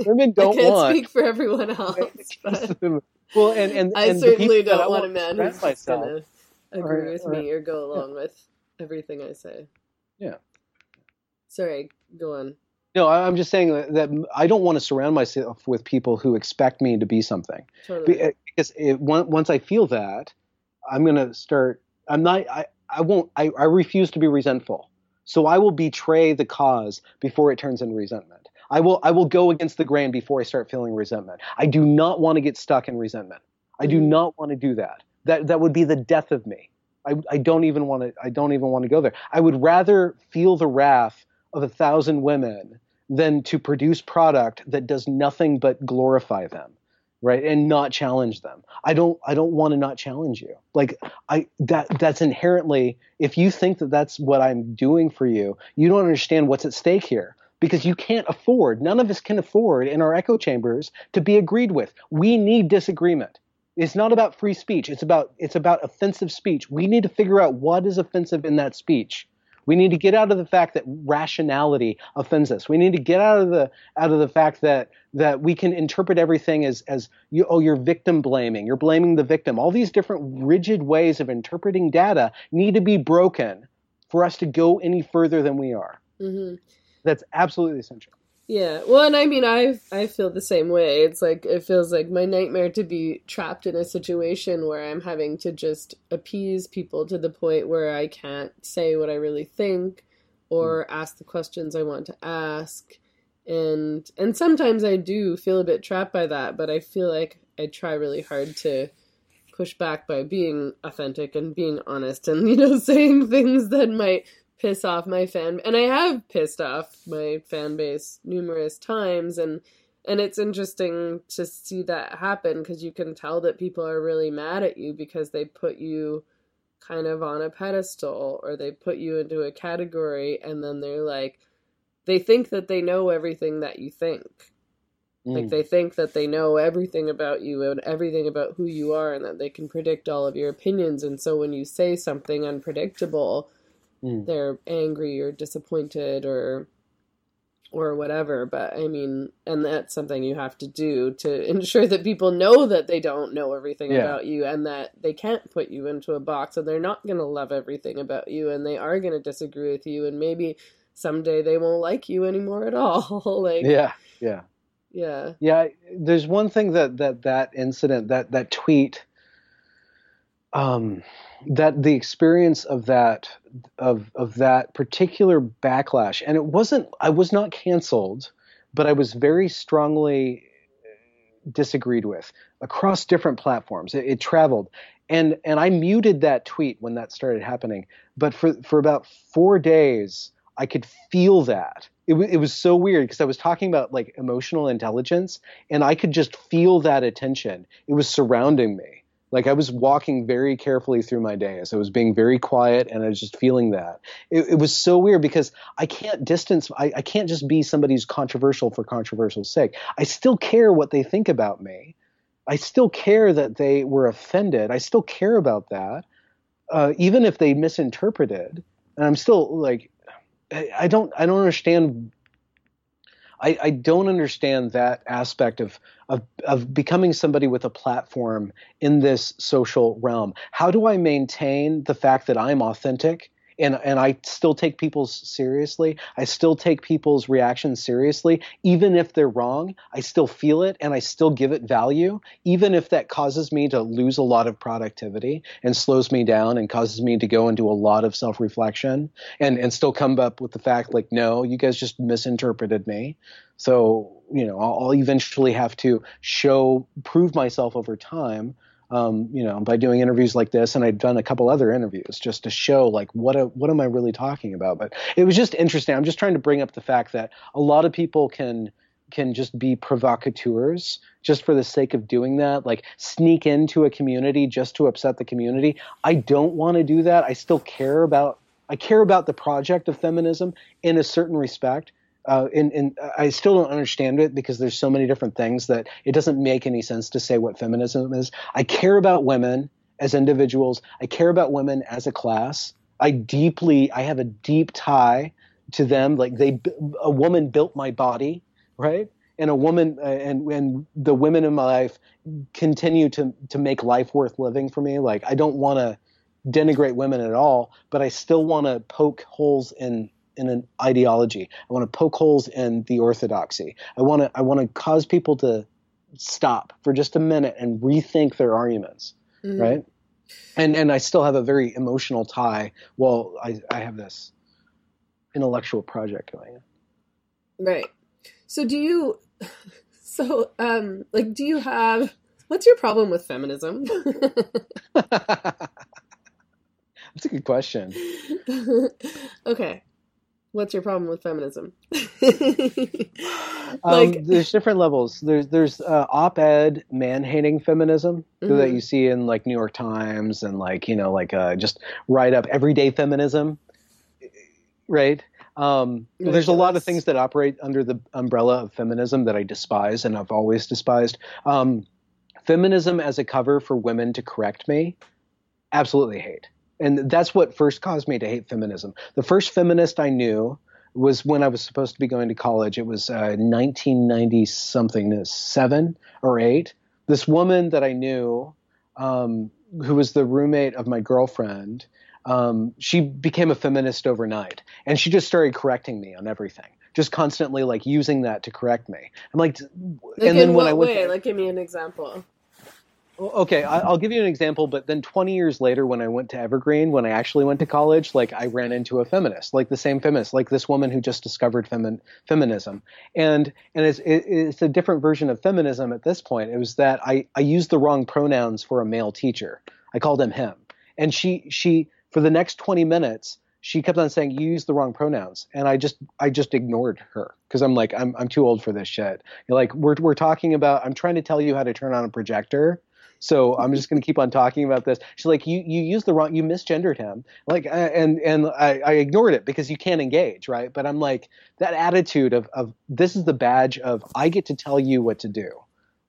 Women don't I can't want. speak for everyone else. But well, and and I and certainly don't want a man who's going to agree or, with or, me or go along yeah. with everything I say. Yeah. Sorry, go on. No, I'm just saying that I don't want to surround myself with people who expect me to be something. Totally. Eh, because it, once I feel that, I'm going to start. I'm not. I. I won't. I, I refuse to be resentful So I will betray the cause before it turns into resentment. I will I will go against the grain before I start feeling resentment. I do not want to get stuck in resentment. I do mm-hmm. not want to do that. That that would be the death of me. I, I don't even want to I don't even want to go there. I would rather feel the wrath of a thousand women than to produce product that does nothing but glorify them right and not challenge them. I don't i don't want to not challenge you. Like i that that's inherently if you think that that's what i'm doing for you you don't understand what's at stake here because you can't afford none of us can afford in our echo chambers to be agreed with. We need disagreement. It's not about free speech it's about it's about offensive speech. We need to figure out what is offensive in that speech we need to get out of the fact that rationality offends us. We need to get out of the out of the fact that that we can interpret everything as as you, oh you're victim blaming, you're blaming the victim. All these different rigid ways of interpreting data need to be broken for us to go any further than we are. Mm-hmm. That's absolutely essential. Yeah. Well, and I mean, I I feel the same way. It's like it feels like my nightmare to be trapped in a situation where I'm having to just appease people to the point where I can't say what I really think or mm. ask the questions I want to ask. And and sometimes I do feel a bit trapped by that, but I feel like I try really hard to push back by being authentic and being honest and you know saying things that might piss off my fan and I have pissed off my fan base numerous times and and it's interesting to see that happen because you can tell that people are really mad at you because they put you kind of on a pedestal or they put you into a category and then they're like they think that they know everything that you think mm. like they think that they know everything about you and everything about who you are and that they can predict all of your opinions and so when you say something unpredictable mm. they're angry or disappointed or or whatever but i mean and that's something you have to do to ensure that people know that they don't know everything yeah. about you and that they can't put you into a box and they're not going to love everything about you and they are going to disagree with you and maybe someday they won't like you anymore at all like yeah yeah yeah yeah there's one thing that that that incident that that tweet um that the experience of that of of that particular backlash and it wasn't i was not canceled but i was very strongly uh, disagreed with across different platforms. It, it, traveled. And and i muted that tweet when that started happening but for for about four days i could feel that. It, w- it was so weird because i was talking about like emotional intelligence and i could just feel that attention. It was surrounding me like I was walking very carefully through my days. I was being very quiet and I was just feeling that. It, it was so weird because I can't distance, I, I can't just be somebody who's controversial for controversial's sake. I still care what they think about me. I still care that they were offended. I still care about that, uh, even if they misinterpreted. And I'm still like, I, I don't, I don't understand I, I don't understand that aspect of, of of becoming somebody with a platform in this social realm. How do I maintain the fact that I'm authentic and and I still take people's seriously. I still take people's reactions seriously, even if they're wrong. I still feel it and I still give it value, even if that causes me to lose a lot of productivity and slows me down and causes me to go into a lot of self reflection and and still come up with the fact like, no, you guys just misinterpreted me. So you know, I'll, I'll eventually have to show prove myself over time um, you know, by doing interviews like this, and I'd done a couple other interviews just to show like what a, what am I really talking about. But it was just interesting. I'm just trying to bring up the fact that a lot of people can can just be provocateurs just for the sake of doing that, like sneak into a community just to upset the community. I don't want to do that. I still care about I care about the project of feminism in a certain respect, uh, and, and I still don't understand it because there's so many different things that it doesn't make any sense to say what feminism is. I care about women as individuals. I care about women as a class. I deeply, I have a deep tie to them. Like they, a woman built my body, right? And a woman, uh, and and the women in my life continue to to make life worth living for me. Like I don't want to denigrate women at all, but I still want to poke holes in in an ideology. I want to poke holes in the orthodoxy. I want to I want to cause people to stop for just a minute and rethink their arguments, mm-hmm. right? And and I still have a very emotional tie. Well, I I have this intellectual project going on. Right. So do you so um like do you have what's your problem with feminism? That's a good question. okay. What's your problem with feminism? um, like there's different levels. There's there's uh, op-ed man-hating feminism that Mhm. you see in like New York Times and like you know like uh, just write up everyday feminism, right? Um, there's a lot of things that operate under the umbrella of feminism that I despise and I've always despised. Um, feminism as a cover for women to correct me, absolutely hate. And that's what first caused me to hate feminism. The first feminist I knew was when I was supposed to be going to college. It was uh, 1990 something, seven or eight. This woman that I knew, um, who was the roommate of my girlfriend, um, she became a feminist overnight, and she just started correcting me on everything. Just constantly like using that to correct me. I'm like, like and then when I went, way? Like give me an example. Okay, I'll give you an example. But then 20 years later, when I went to Evergreen, when I actually went to college, like I ran into a feminist, like the same feminist, like this woman who just discovered femin- feminism, and and it's it, it's a different version of feminism at this point. It was that I I used the wrong pronouns for a male teacher. I called him him, and she she for the next 20 minutes she kept on saying you use the wrong pronouns and i just i just ignored her because i'm like I'm, I'm too old for this shit You're like we're, we're talking about i'm trying to tell you how to turn on a projector so i'm just going to keep on talking about this she's like you you used the wrong you misgendered him like and and I, I ignored it because you can't engage right but i'm like that attitude of of this is the badge of i get to tell you what to do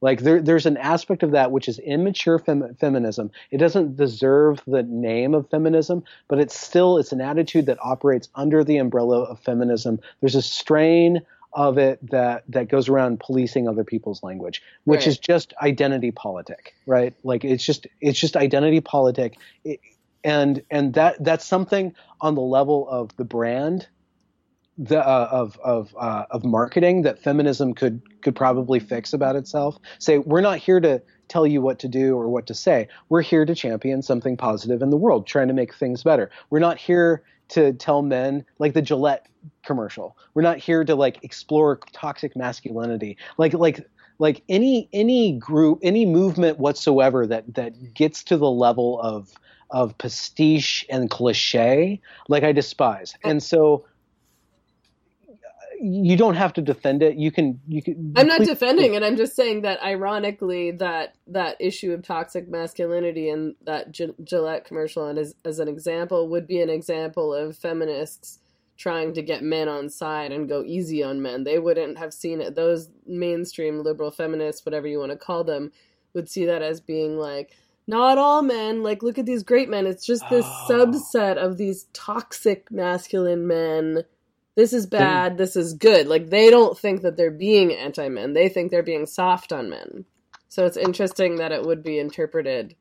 like there, there's an aspect of that which is immature fem- feminism. It doesn't deserve the name of feminism, but it's still it's an attitude that operates under the umbrella of feminism. There's a strain of it that that goes around policing other people's language, which Right. is just identity politic, right? Like it's just it's just identity politic, It- and and that that's something on the level of the brand the uh, of of uh, of marketing that feminism could could probably fix about itself. Say we're not here to tell you what to do or what to say. We're here to champion something positive in the world, trying to make things better. We're not here to tell men like the Gillette commercial. We're not here to like explore toxic masculinity. Like like like any any group, any movement whatsoever that that gets to the level of of pastiche and cliche, like I despise. And so you don't have to defend it. You can. You can. I'm not please- defending it. I'm just saying that ironically, that that issue of toxic masculinity and that Gi- Gillette commercial, and as as an example, would be an example of feminists trying to get men on side and go easy on men. They wouldn't have seen it. Those mainstream liberal feminists, whatever you want to call them, would see that as being like. Not all men. Like, look at these great men. It's just this Oh. subset of these toxic masculine men this is bad, this is good. Like they don't think that they're being anti men. They think they're being soft on men. So it's interesting that it would be interpreted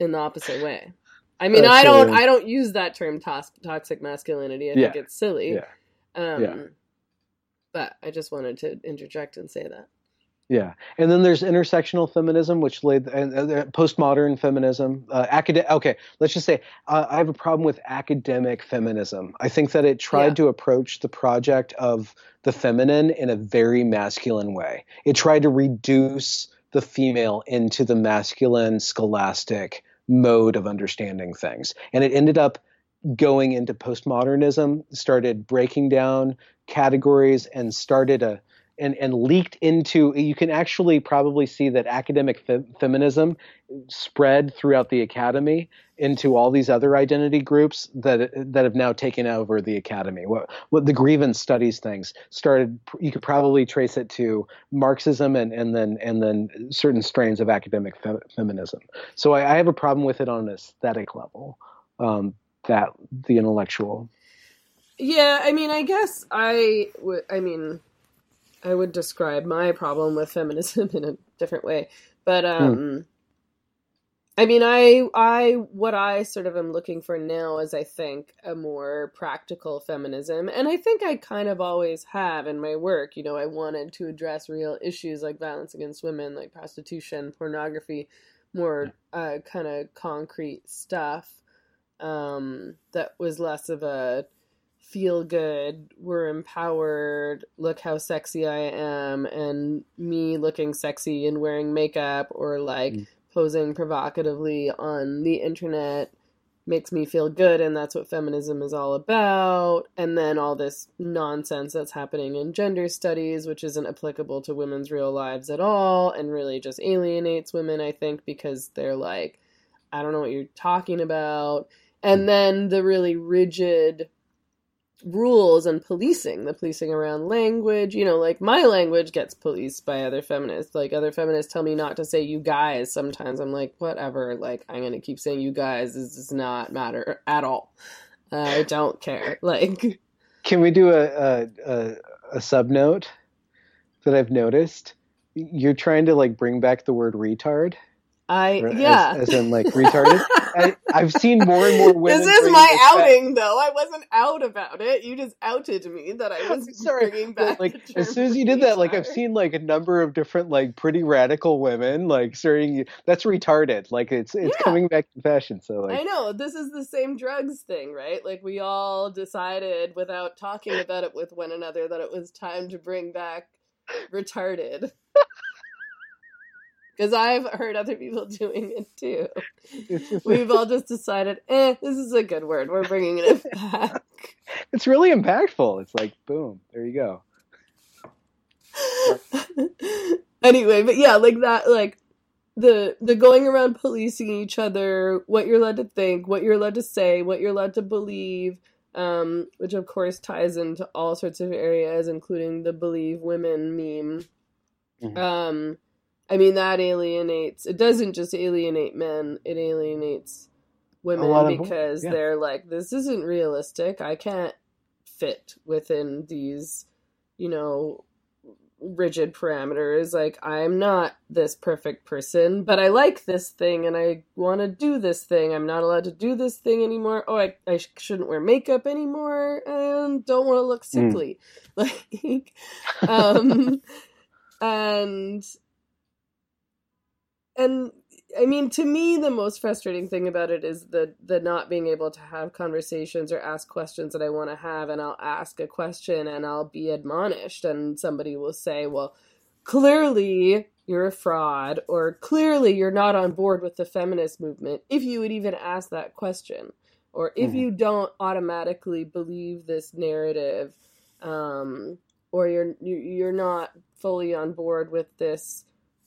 in the opposite way. I mean, I don't I don't use that term tos- toxic masculinity. I Yeah. think it's silly. Yeah. Um Yeah. but I just wanted to interject and say that. Yeah, and then there's intersectional feminism, which laid and uh, postmodern feminism. Uh, acad- Okay, let's just say uh, I have a problem with academic feminism. I think that it tried Yeah. to approach the project of the feminine in a very masculine way. It tried to reduce the female into the masculine, scholastic mode of understanding things, and it ended up going into postmodernism. Started breaking down categories and started a and, and leaked into you can actually probably see that academic fe- feminism spread throughout the academy into all these other identity groups that that have now taken over the academy what what the grievance studies things started you could probably trace it to marxism and and then and then certain strains of academic fe- feminism so I, I have a problem with it on an aesthetic level um, that the intellectual Yeah, I mean, I guess I would. I mean, I would describe my problem with feminism in a different way, but um, I mean, I I what I sort of am looking for now is I think a more practical feminism, and I think I kind of always have in my work. You know, I wanted to address real issues like violence against women, like prostitution, pornography, more uh, kind of concrete stuff um, that was less of a feel good, we're empowered, look how sexy I am, and me looking sexy and wearing makeup or like Mm. posing provocatively on the internet makes me feel good and that's what feminism is all about. And then all this nonsense that's happening in gender studies which isn't applicable to women's real lives at all and really just alienates women i think because they're like i don't know what you're talking about. And then the really rigid rules and policing the policing around language you know like my language gets policed by other feminists. Like other feminists tell me not to say you guys sometimes. I'm like whatever. Like i'm gonna keep saying you guys. This does not matter at all. Uh, I don't care. Like Can we do a a, a, a sub note that I've noticed? You're trying to like bring back the word retard, i or as- yeah as, in like retarded. I, I've seen more and more women. this is my this back. outing though i wasn't out about it you just outed me that i was sorry, bringing but, back like as soon as you did that, like I've seen like a number of different like pretty radical women like starting. That's retarded. Like it's it's Yeah. coming back in fashion. So I know this is the same drugs thing, right? Like we all decided without talking about it with one another that it was time to bring back retarded. Because I've heard other people doing it too. We've all just decided, eh, this is a good word. We're bringing it back. it's really impactful. It's like boom, there you go. anyway, but yeah, like that, like the the going around policing each other, what you're allowed to think, what you're allowed to say, what you're allowed to believe, um, which of course ties into all sorts of areas, including the believe women meme. Mhm. Um, I mean that alienates. It doesn't just alienate men; it alienates women because yeah. they're like, "This isn't realistic. I can't fit within these, you know, rigid parameters. Like, I'm not this perfect person, but I like this thing and I want to do this thing. I'm not allowed to do this thing anymore. Oh, I, I sh- shouldn't wear makeup anymore and don't want to look Mm. sickly. Like, um, and, and, I mean, to me, the most frustrating thing about it is the the not being able to have conversations or ask questions that I want to have, and I'll ask a question and I'll be admonished, and somebody will say, "Well, clearly you're a fraud," or "Clearly you're not on board with the feminist movement." If you would even ask that question, or if Mhm. you don't automatically believe this narrative, um, or you're you're not fully on board with this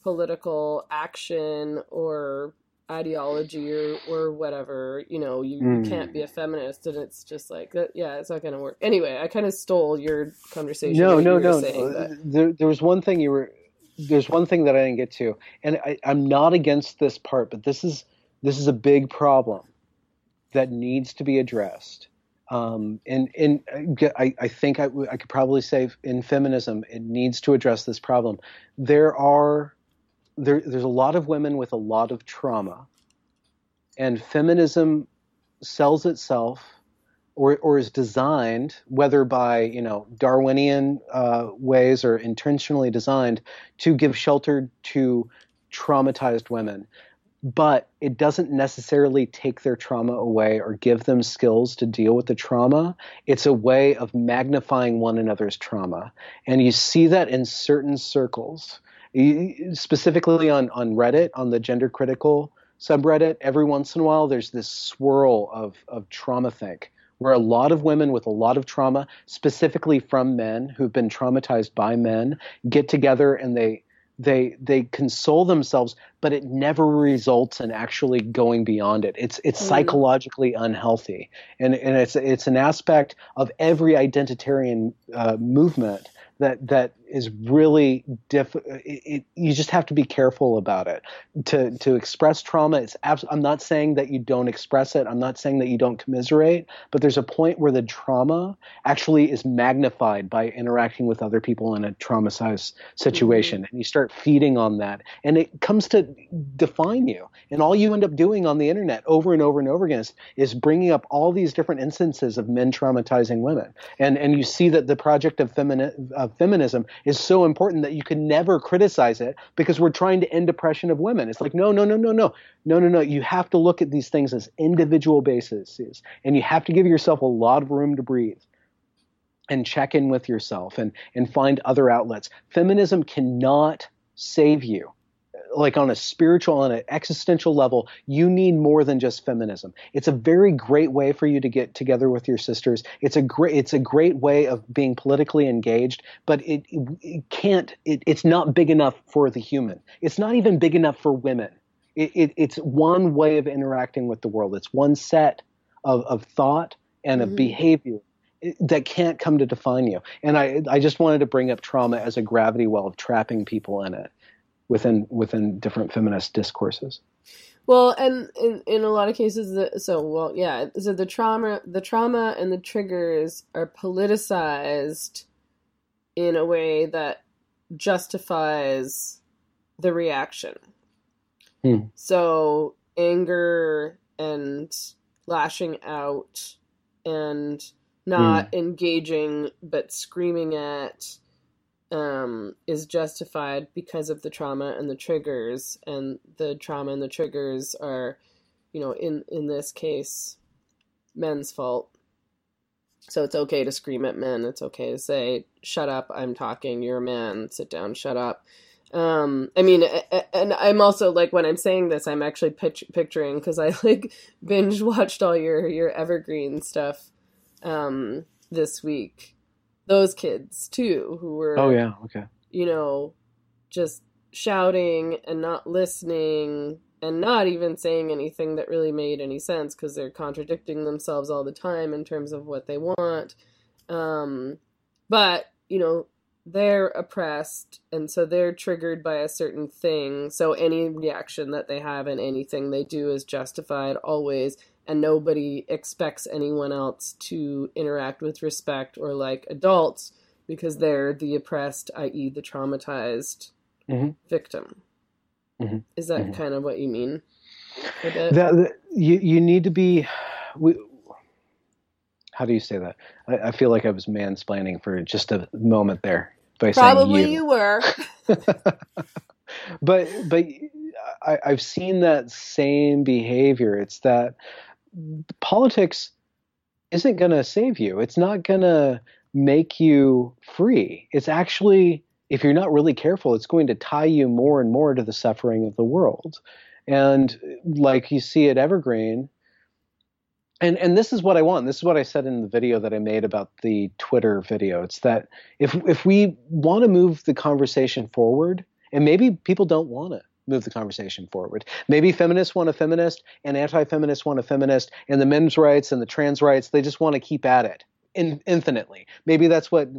political action or ideology or, or whatever you know you, you Mm. can't be a feminist and it's just like yeah it's not gonna work anyway i kind of stole your conversation No, no, no. saying, no. There, there was one thing you were. There's one thing that I didn't get to, and I, I'm not against this part, but this is this is a big problem that needs to be addressed. Um, and and I, I think I, I could probably say in feminism, it needs to address this problem. There are there, there's a lot of women with a lot of trauma, and feminism sells itself or, or is designed, whether by you know Darwinian uh, ways or intentionally designed, to give shelter to traumatized women. But it doesn't necessarily take their trauma away or give them skills to deal with the trauma. It's a way of magnifying one another's trauma, and you see that in certain circles, specifically on on Reddit, on the gender critical subreddit. Every once in a while, there's this swirl of of trauma think where a lot of women with a lot of trauma, specifically from men who've been traumatized by men, get together and they they they console themselves, but it never results in actually going beyond it. It's it's Mm. psychologically unhealthy, and and it's it's an aspect of every identitarian uh, movement that that is really diff. It, it, you just have to be careful about it. To to express trauma, it's abs- I'm not saying that you don't express it. I'm not saying that you don't commiserate, but there's a point where the trauma actually is magnified by interacting with other people in a traumatized situation, mm-hmm. and you start feeding on that, and it comes to define you. And all you end up doing on the internet over and over and over again is, is bringing up all these different instances of men traumatizing women, and and you see that the project of, femini- of feminism is so important that you can never criticize it because we're trying to end oppression of women. It's like no, no, no, no, no, no, no, no. You have to look at these things as individual bases, and you have to give yourself a lot of room to breathe. and check in with yourself and and find other outlets. Feminism cannot save you. Like on a spiritual and an existential level, you need more than just feminism. It's a very great way for you to get together with your sisters. It's a great it's a great way of being politically engaged, but it, it can't it, it's not big enough for the human. It's not even big enough for women. It, it, it's one way of interacting with the world. It's one set of, of thought and of Mhm. behavior that can't come to define you. And I, I just wanted to bring up trauma as a gravity well of trapping people in it within within different feminist discourses. Well, and in, in a lot of cases, the, so well, yeah. So the trauma, the trauma, and the triggers are politicized in a way that justifies the reaction. Hmm. So anger and lashing out and not engaging but screaming at um, is justified because of the trauma and the triggers, and the trauma and the triggers are, you know, in in this case, men's fault. So it's okay to scream at men. It's okay to say, "Shut up! I'm talking. You're a man. Sit down. Shut up." Um, I mean, and I'm also like when I'm saying this, I'm actually pitch- picturing because I like binge watched all your your evergreen stuff um, this week. Those kids too, who were Oh yeah, okay. you know, just shouting and not listening and not even saying anything that really made any sense because they're contradicting themselves all the time in terms of what they want. Um, but, you know, they're oppressed and so they're triggered by a certain thing. So any reaction that they have and anything they do is justified always. And nobody expects anyone else to interact with respect or like adults because they're the oppressed, i.e., the traumatized Mhm. victim. Mhm. Is that Mhm. kind of what you mean? That, that- you you need to be. We, how do you say that? I, I feel like I was mansplaining for just a moment there by Probably saying you were. but but I, I've seen that same behavior. It's that politics isn't going to save you. It's not going to make you free. It's actually, if you're not really careful, it's going to tie you more and more to the suffering of the world. And like you see at Evergreen, and and this is what I want. This is what I said in the video that I made about the Twitter video. It's that if if we want to move the conversation forward, and maybe people don't want to move the conversation forward. Maybe feminists want a feminist, and anti-feminists want a feminist, and the men's rights and the trans rights they just want to keep at it in, infinitely. Maybe that's what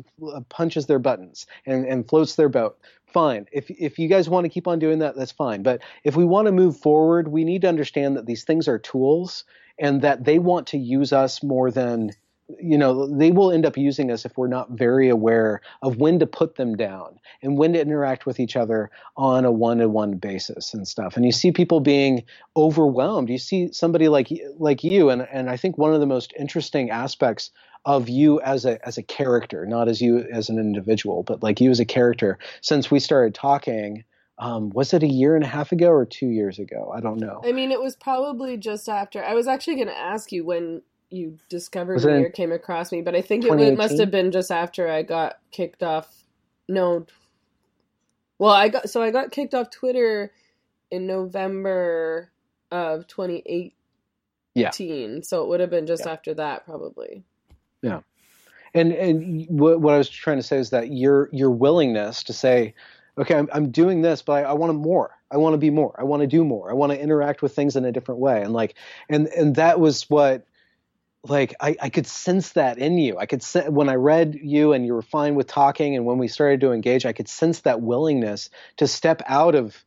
punches their buttons and, and floats their boat. Fine. If if you guys want to keep on doing that, that's fine. But if we want to move forward, we need to understand that these things are tools and that they want to use us more than you know they will end up using us if we're not very aware of when to put them down and when to interact with each other on a one-to-one basis and stuff. And you see people being overwhelmed. You see somebody like like you and and I think one of the most interesting aspects of you as a as a character not as you as an individual but like you as a character since we started talking um, was it a year and a half ago or two years ago? I don't know. I mean, it was probably just after. I was actually going to ask you when you discovered me or came across me, but I think it must have been just after I got kicked off. No. Well, I got so I got kicked off Twitter in November of 2018. Yeah. So it would have been just Yeah. after that, probably. Yeah. And and what, what I was trying to say is that your your willingness to say, okay, I'm I'm doing this, but I, I want more. I want to be more. I want to do more. I want to interact with things in a different way. And like, and and that was what, like, I I could sense that in you. I could when I read you and you were fine with talking, and when we started to engage, I could sense that willingness to step out of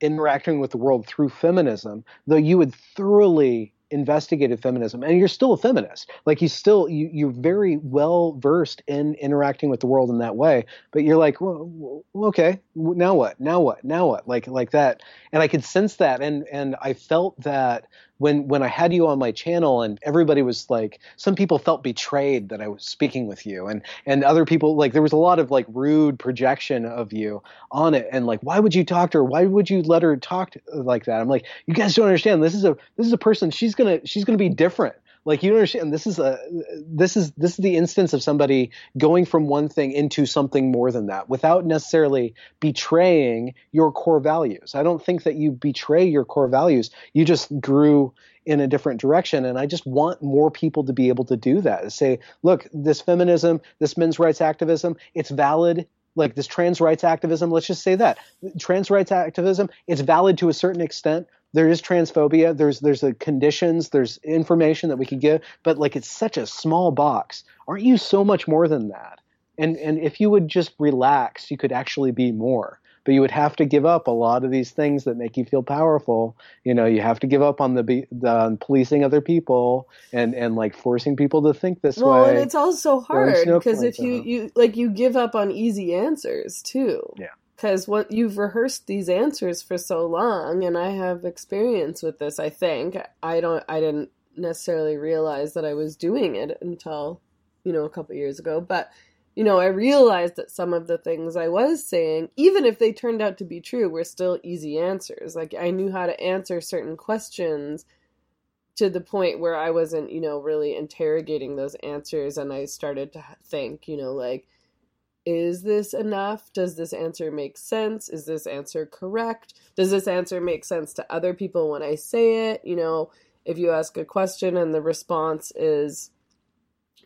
interacting with the world through feminism, though you had thoroughly investigated feminism. And you're still a feminist. Like you still you, you're very well versed in interacting with the world in that way. But you're like well, okay now what? Now what? Now what? Like like that. And i could sense that. And and i felt that when when i had you on my channel and everybody was like some people felt betrayed that i was speaking with you and and other people like there was a lot of like rude projection of you on it and like why would you talk to her? Why would you let her talk to, like that? I'm like you guys don't understand. This is a this is a person. She's gonna she's gonna be different Like you understand, this is a this is this is the instance of somebody going from one thing into something more than that without necessarily betraying your core values. I don't think that you betray your core values. You just grew in a different direction, and I just want more people to be able to do that. To say, look, this feminism, this men's rights activism, it's valid like this trans rights activism let's just say that trans rights activism it's valid to a certain extent there is transphobia. There's there's the conditions. There's information that we could give but like it's such a small box. Aren't you so much more than that? And and if you would just relax you could actually be more. But you would have to give up a lot of these things that make you feel powerful. You know you have to give up on the, the policing other people and and like forcing people to think this well, way. and it's also hard no because if you you like you give up on easy answers too. Yeah. Because what you've rehearsed these answers for so long, and I have experience with this. I think I don't. I didn't necessarily realize that I was doing it until you know a couple years ago, but you know, I realized that some of the things I was saying, even if they turned out to be true, were still easy answers. Like I knew how to answer certain questions to the point where I wasn't, you know, really interrogating those answers and I started to think, you know, like is this enough? Does this answer make sense? Is this answer correct? Does this answer make sense to other people when I say it? You know, if you ask a question and the response is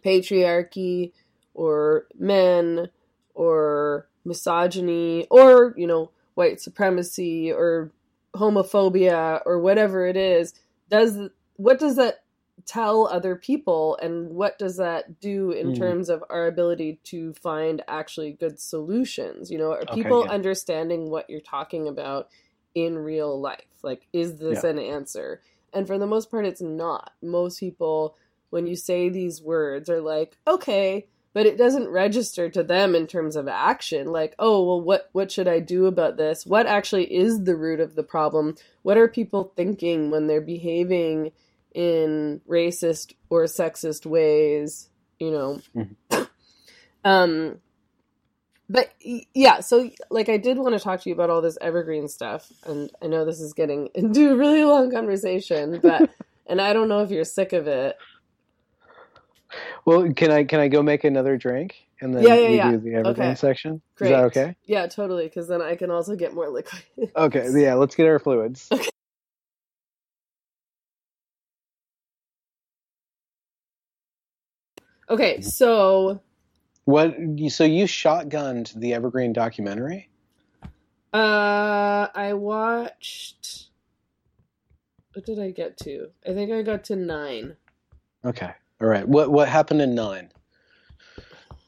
patriarchy or men or misogyny or, you know, white supremacy or homophobia or whatever it is, does what does that tell other people and what does that do in Mhm. terms of our ability to find actually good solutions? You know are Okay, people yeah. understanding what you're talking about in real life? Like is this Yeah. an answer? And for the most part it's not. Most people when you say these words are like okay but it doesn't register to them in terms of action. Like oh well what what should i do about this? What actually is the root of the problem? What are people thinking when they're behaving in racist or sexist ways you know Mhm. um but yeah so like i did want to talk to you about all this evergreen stuff and i know this is getting into a really long conversation but and i don't know if you're sick of it Well, can I can I go make another drink and then Yeah, yeah, we yeah. do the evergreen Okay. section? Great. Is that okay? yeah totally because then i can also get more liquid Okay. Yeah. Let's get our fluids. okay so What? So you shotgunned the evergreen documentary? Uh, I watched. What did I get to? I think I got to nine. Okay. All right. What what happened in nine?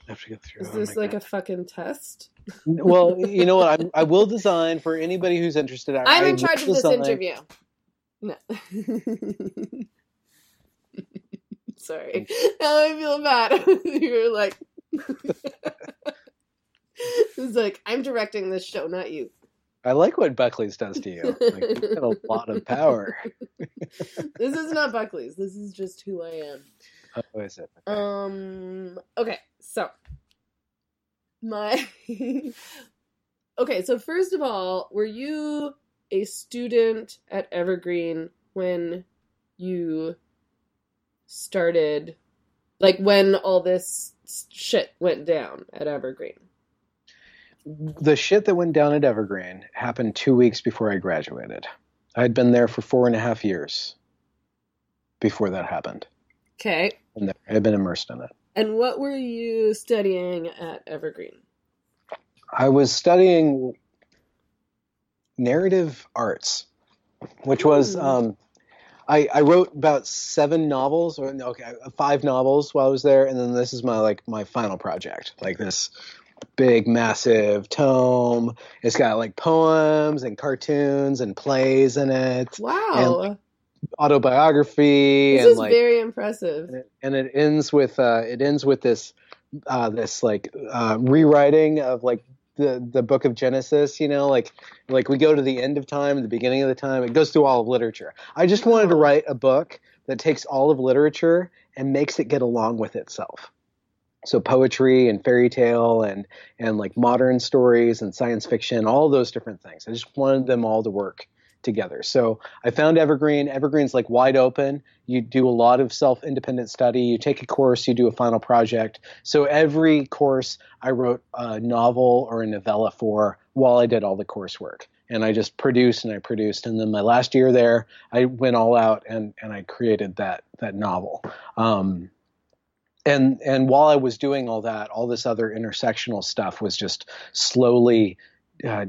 I have to go through. Is oh this like God. a fucking test? Well, you know what? I, I will design for anybody who's interested. I, I'm in charge of this interview. No. Sorry. Now I feel bad. You're like. it's like I'm directing this show, not you. I like what Buckley's does to you. Like, you've got a lot of power. This is not Buckley's. This is just who I am. Oh, is it? Okay. Um. Okay. So my. okay. So first of all, were you a student at Evergreen when you started, like when all this shit went down at Evergreen? the shit that went down at Evergreen happened two weeks before I graduated. I'd been there for four and a half years before that happened. Okay. And I had been immersed in it. And what were you studying at Evergreen? I was studying narrative arts, which was Ooh. um, I, I wrote about seven novels, or okay, five novels while I was there, and then this is my like my final project, like this big massive tome. It's got like poems and cartoons and plays in it, Wow. autobiography, this and is like very impressive. and it, and it ends with uh, it ends with this uh, this like uh, rewriting of like the the book of Genesis. You know, like like we go to the end of time, the beginning of the time. It goes through all of literature. I just wanted to write a book that takes all of literature and makes it get along with itself. So poetry and fairy tale and and like modern stories and science fiction, all those different things. I just wanted them all to work together. So I found Evergreen. Evergreen's like wide open. You do a lot of self independent study. You take a course, you do a final project. So every course I wrote a novel or a novella for while I did all the coursework. And I just produced and I produced. And then my last year there, I went all out and, and I created that that novel. Um, and and while I was doing all that, all this other intersectional stuff was just slowly uh,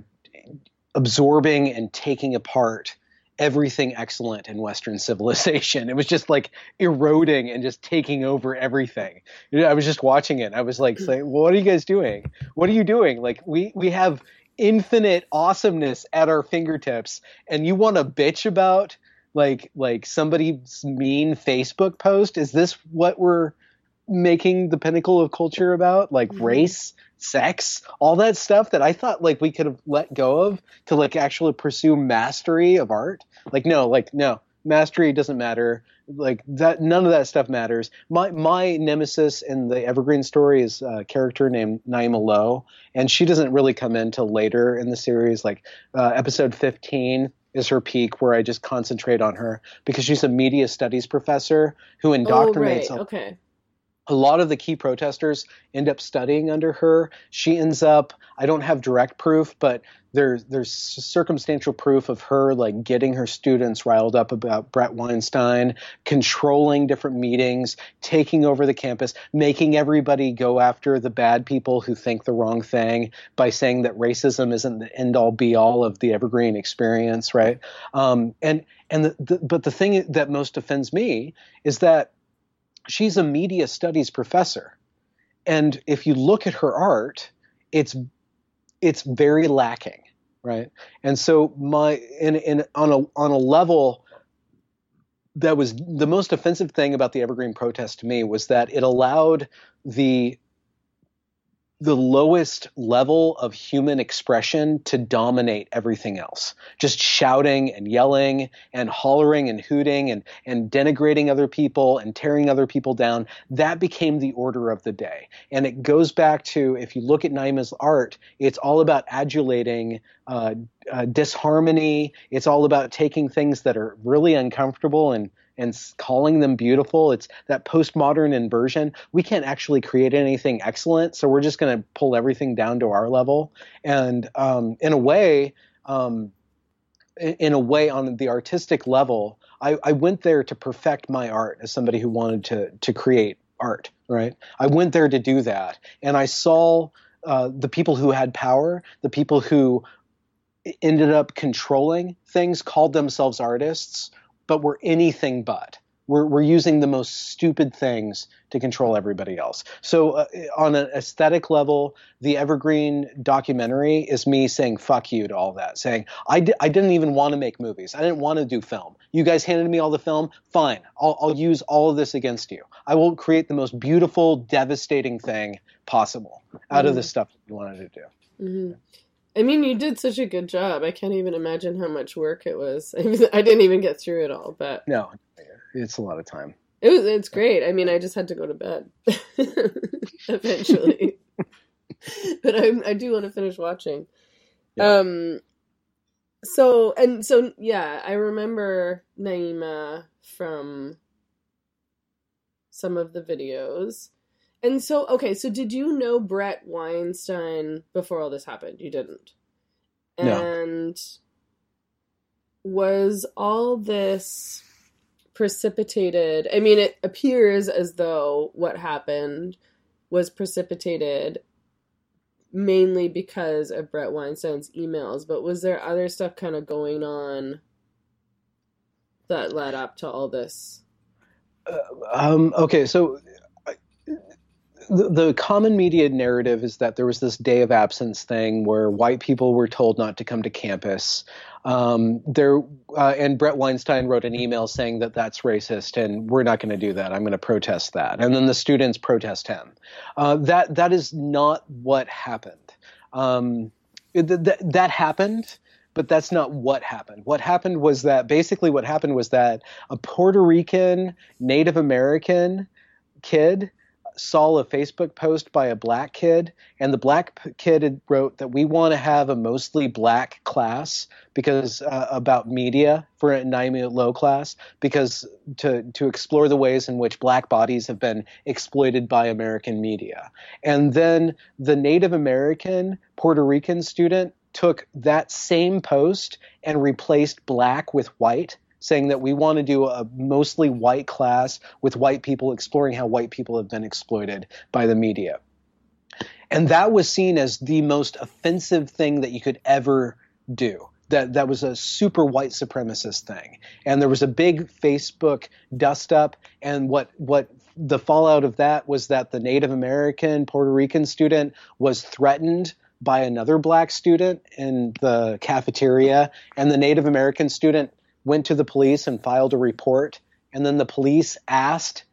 absorbing and taking apart everything excellent in Western civilization. It was just like eroding and just taking over everything. I was just watching it. I was like saying, well, "What are you guys doing? What are you doing? Like we we have infinite awesomeness at our fingertips, and you want to bitch about." like like somebody's mean Facebook post? Is this what we're making the pinnacle of culture about like mm-hmm. race sex all that stuff that i thought like we could have let go of to like actually pursue mastery of art. Like no like no mastery doesn't matter. Like that none of that stuff matters. My my nemesis in the evergreen story is a character named Naima Lowe and she doesn't really come in till later in the series. Like uh, episode 15 is her peak where i just concentrate on her because she's a media studies professor who indoctrinates oh, right. okay a lot of the key protesters end up studying under her. She ends up, I don't have direct proof, but there's there's circumstantial proof of her like getting her students riled up about Bret Weinstein, controlling different meetings, taking over the campus, making everybody go after the bad people who think the wrong thing by saying that racism isn't the end all be all of the evergreen experience, right? Um, and and the, the, but the thing that most offends me is that she's a media studies professor. And if you look at her art, it's it's very lacking, right? And so my in in on a on a level that was the most offensive thing about the Evergreen protest to me was that it allowed the the lowest level of human expression to dominate everything else. Just shouting and yelling and hollering and hooting and, and denigrating other people and tearing other people down. That became the order of the day. And it goes back to if you look at Naima's art, it's all about adulating uh, uh, disharmony. It's all about taking things that are really uncomfortable and and calling them beautiful. It's that postmodern inversion. We can't actually create anything excellent, so we're just going to pull everything down to our level. And um, in a way, um, in a way, on the artistic level, I, I went there to perfect my art as somebody who wanted to to create art. Right? I went there to do that, and I saw. Uh, the people who had power, the people who ended up controlling things, called themselves artists, but we're anything but. We're, we're using the most stupid things to control everybody else. So, uh, on an aesthetic level, the Evergreen documentary is me saying fuck you to all that, saying, I d- I didn't even want to make movies. I didn't want to do film. You guys handed me all the film. Fine. I'll, I'll use all of this against you. I will create the most beautiful, devastating thing possible out mm-hmm. of the stuff you wanted to do. Mm-hmm. I mean, you did such a good job. I can't even imagine how much work it was. I, mean, I didn't even get through it all, but no, it's a lot of time. It was. It's great. I mean, I just had to go to bed eventually, but I, I do want to finish watching. Yeah. Um. So and so, yeah, I remember Naima from some of the videos. And so, okay, so did you know Bret Weinstein before all this happened? You didn't. And no. was all this precipitated? I mean, it appears as though what happened was precipitated mainly because of Bret Weinstein's emails, but was there other stuff kind of going on that led up to all this? Uh, um, okay, so the, common media narrative is that there was this day of absence thing where white people were told not to come to campus. Um, there uh, and Bret Weinstein wrote an email saying that that's racist and we're not going to do that. I'm going to protest that. And then the students protest him. Uh, that that is not what happened. Um, th- th- that happened but that's not what happened. What happened was that basically what happened was that a Puerto Rican Native American kid saw a Facebook post by a black kid, and the black kid wrote that we want to have a mostly black class because uh, about media for a Naima Lowe class because to to explore the ways in which black bodies have been exploited by American media. And then the Native American Puerto Rican student took that same post and replaced black with white saying that we want to do a mostly white class with white people exploring how white people have been exploited by the media. And that was seen as the most offensive thing that you could ever do. That that was a super white supremacist thing. And there was a big Facebook dust up and what what the fallout of that was that the Native American Puerto Rican student was threatened by another black student in the cafeteria and the Native American student went to the police and filed a report. And then the police asked,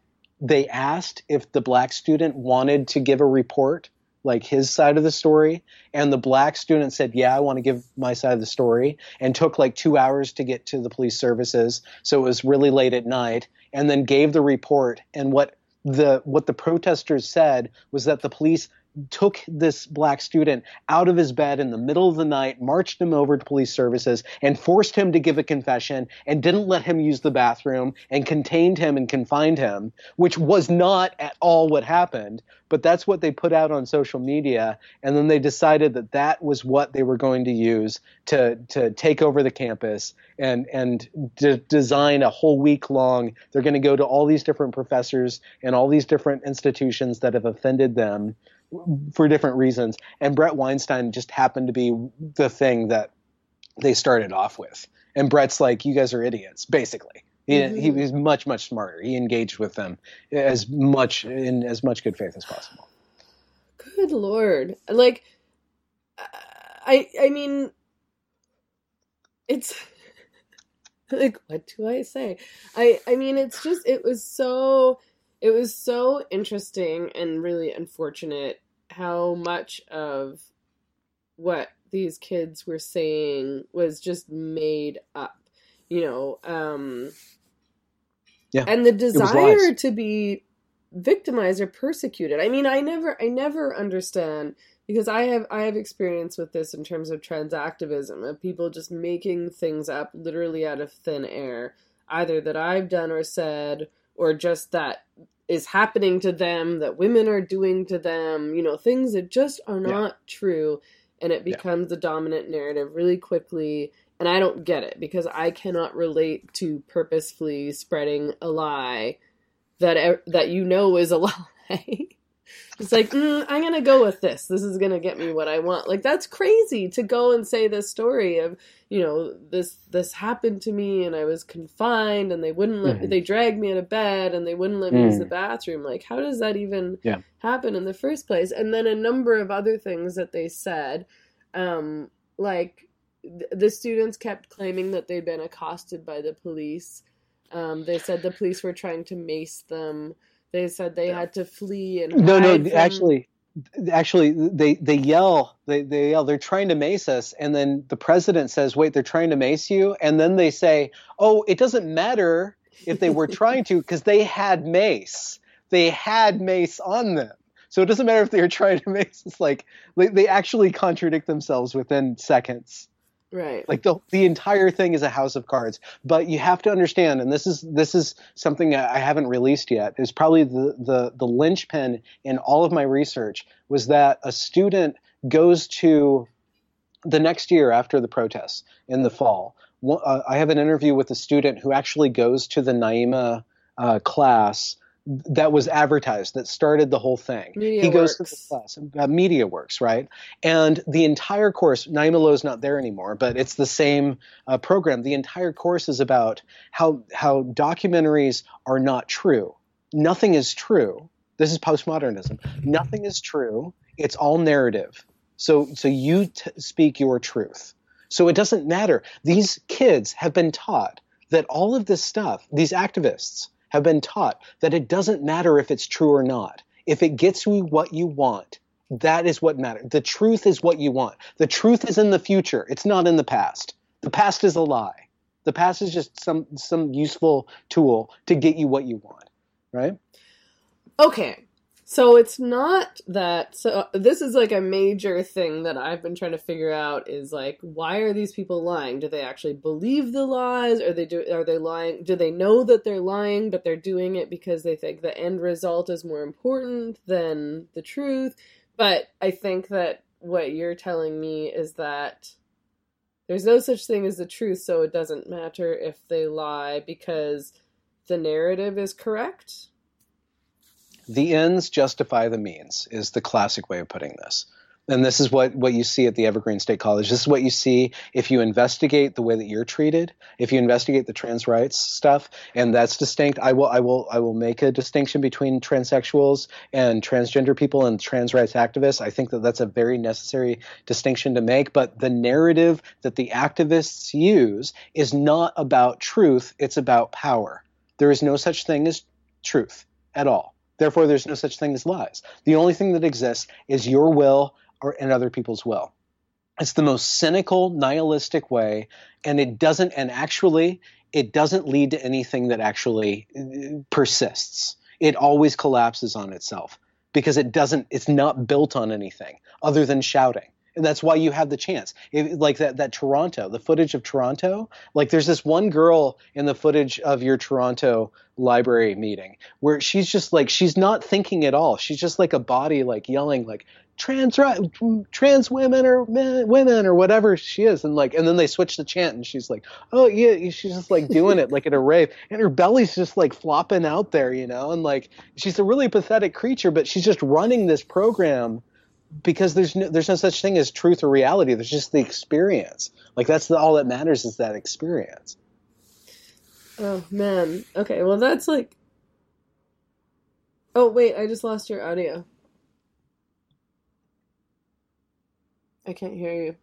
they asked if the black student wanted to give a report, like his side of the story. And the black student said, yeah, I want to give my side of the story and took like two hours to get to the police services. So it was really late at night and then gave the report. And what the, what the protesters said was that the police took this black student out of his bed in the middle of the night, marched him over to police services, and forced him to give a confession and didn't let him use the bathroom and contained him and confined him, which was not at all what happened. But that's what they put out on social media. And then they decided that that was what they were going to use to, to take over the campus and, and de- design a whole week long. They're going to go to all these different professors and all these different institutions that have offended them for different reasons. And Bret Weinstein just happened to be the thing that they started off with. And Bret's like, you guys are idiots, basically. He, mm-hmm. he was much, much smarter. He engaged with them as much in as much good faith as possible. Good lord! Like, I, I mean, it's like, what do I say? I, I mean, it's just, it was so, it was so interesting and really unfortunate how much of what these kids were saying was just made up you know um yeah and the desire to be victimized or persecuted. I mean i never i never understand because i have i have experience with this in terms of trans activism of people just making things up literally out of thin air either that i've done or said or just that is happening to them, that women are doing to them, you know, things that just are not yeah. true. And it becomes yeah. the dominant narrative really quickly. And I don't get it because I cannot relate to purposefully spreading a lie that that you know is a lie. It's like, mm, I'm going to go with this. This is going to get me what I want. Like that's crazy to go and say this story of, you know, this this happened to me and I was confined and they wouldn't let mm-hmm. they dragged me out of bed and they wouldn't let me mm. use the mm. bathroom. Like how does that even yeah. happen in the first place? And then a number of other things that they said um like th- the students kept claiming that they'd been accosted by the police. Um, they said the police were trying to mace them. They said they had to flee and no, no. from... Actually, actually, they they yell. They they yell. They're trying to mace us, and then the president says, "Wait, they're trying to mace you," and then they say, "Oh, it doesn't matter if they were trying to because they had mace. They had mace on them." So it doesn't matter if they were trying to mace. It's like they, they actually contradict themselves within seconds. Right. Like the the entire thing is a house of cards. But you have to understand, and this is this is something I haven't released yet. Is probably the the the linchpin in all of my research was that a student goes to the next year after the protests in the fall. Uh, I have an interview with a student who actually goes to the Naima uh, class that was advertised that started the whole thing. Media he goes works. to the class, uh, Media Works, right? And the entire course, Naima Lowe's not there anymore, but it's the same uh, program. The entire course is about how how documentaries are not true. Nothing is true. This is postmodernism. Nothing is true. It's all narrative. So so you t- speak your truth. So it doesn't matter. These kids have been taught that all of this stuff, these activists have been taught that it doesn't matter if it's true or not. If it gets you what you want, that is what matters. The truth is what you want. The truth is in the future. It's not in the past. The past is a lie. The past is just some some useful tool to get you what you want, right? Okay. So it's not that. So uh, this is like a major thing that I've been trying to figure out is like, why are these people lying? Do they actually believe the lies? Are they do? Are they lying? Do they know that they're lying, but they're doing it because they think the end result is more important than the truth? But I think that what you're telling me is that there's no such thing as the truth, so it doesn't matter if they lie because the narrative is correct the ends justify the means is the classic way of putting this. And this is what, what you see at the evergreen state college. This is what you see if you investigate the way that you're treated if you investigate the trans rights stuff and that's distinct. I will i will i will make a distinction between transsexuals and transgender people and trans rights activists. I think that that's a very necessary distinction to make but the narrative that the activists use is not about truth it's about power. There is no such thing as truth at all Therefore, there's no such thing as lies. The only thing that exists is your will or and other people's will. It's the most cynical, nihilistic way, and it doesn't. And actually, it doesn't lead to anything that actually uh, persists. It always collapses on itself because it doesn't. It's not built on anything other than shouting and that's why you have the chance. Like that that Toronto, the footage of Toronto, like there's this one girl in the footage of your Toronto library meeting where she's just like she's not thinking at all. She's just like a body like yelling like trans trans women or men, women or whatever she is and like and then they switch the chant and she's like oh yeah she's just like doing it like at a rave and her belly's just like flopping out there you know and like she's a really pathetic creature but she's just running this program because there's no, there's no such thing as truth or reality. There's just the experience. Like that's the, all that matters is that experience. Oh man. Okay. Well, that's like. Oh wait, I just lost your audio. I can't hear you.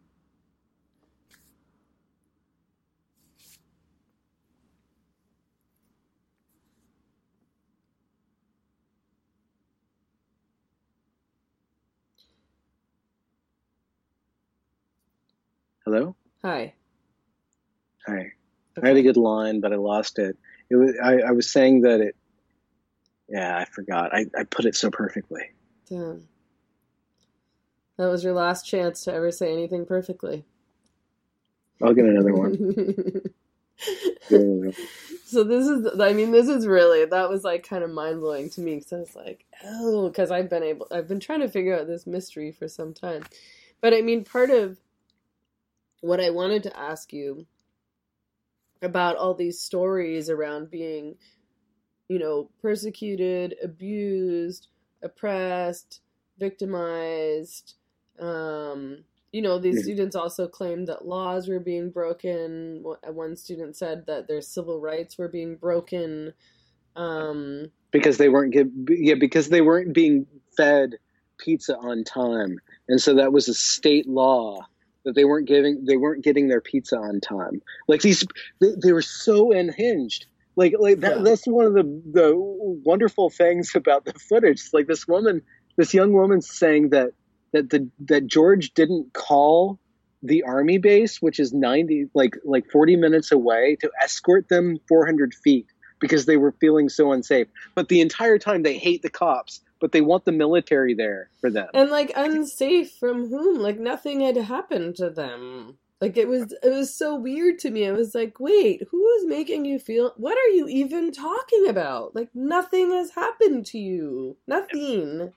Hello. Hi. Hi. Okay. I had a good line, but I lost it. It was I, I was saying that it. Yeah, I forgot. I, I put it so perfectly. Damn. That was your last chance to ever say anything perfectly. I'll get another one. so this is i mean this is really that was like kind of mind-blowing to me because i was like oh because i've been able i've been trying to figure out this mystery for some time but i mean part of what I wanted to ask you about all these stories around being, you know, persecuted, abused, oppressed, victimized. Um, you know, these students also claimed that laws were being broken. One student said that their civil rights were being broken. Um, because they weren't give, yeah, because they weren't being fed pizza on time, and so that was a state law that they weren't giving they weren't getting their pizza on time. Like these they, they were so unhinged. Like like that, yeah. that's one of the the wonderful things about the footage. Like this woman, this young woman saying that that the that George didn't call the army base, which is ninety like like forty minutes away, to escort them four hundred feet because they were feeling so unsafe. But the entire time they hate the cops but they want the military there for them. And like unsafe from whom? Like nothing had happened to them. Like it was it was so weird to me. I was like, "Wait, who is making you feel What are you even talking about? Like nothing has happened to you. Nothing.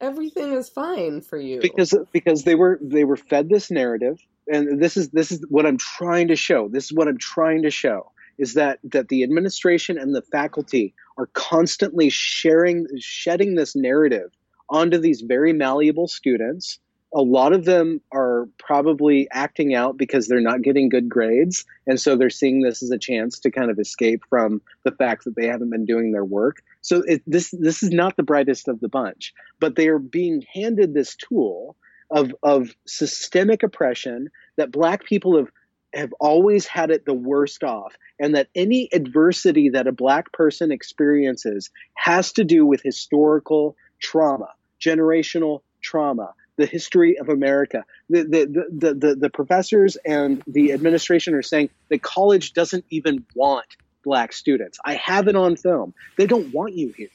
Everything is fine for you." Because because they were they were fed this narrative and this is this is what I'm trying to show. This is what I'm trying to show is that that the administration and the faculty are constantly sharing shedding this narrative onto these very malleable students. A lot of them are probably acting out because they're not getting good grades and so they're seeing this as a chance to kind of escape from the fact that they haven't been doing their work. So it, this this is not the brightest of the bunch but they are being handed this tool of of systemic oppression that black people have have always had it the worst off, and that any adversity that a black person experiences has to do with historical trauma, generational trauma, the history of America. The, the, the, the, the professors and the administration are saying that college doesn't even want black students. I have it on film. They don't want you here.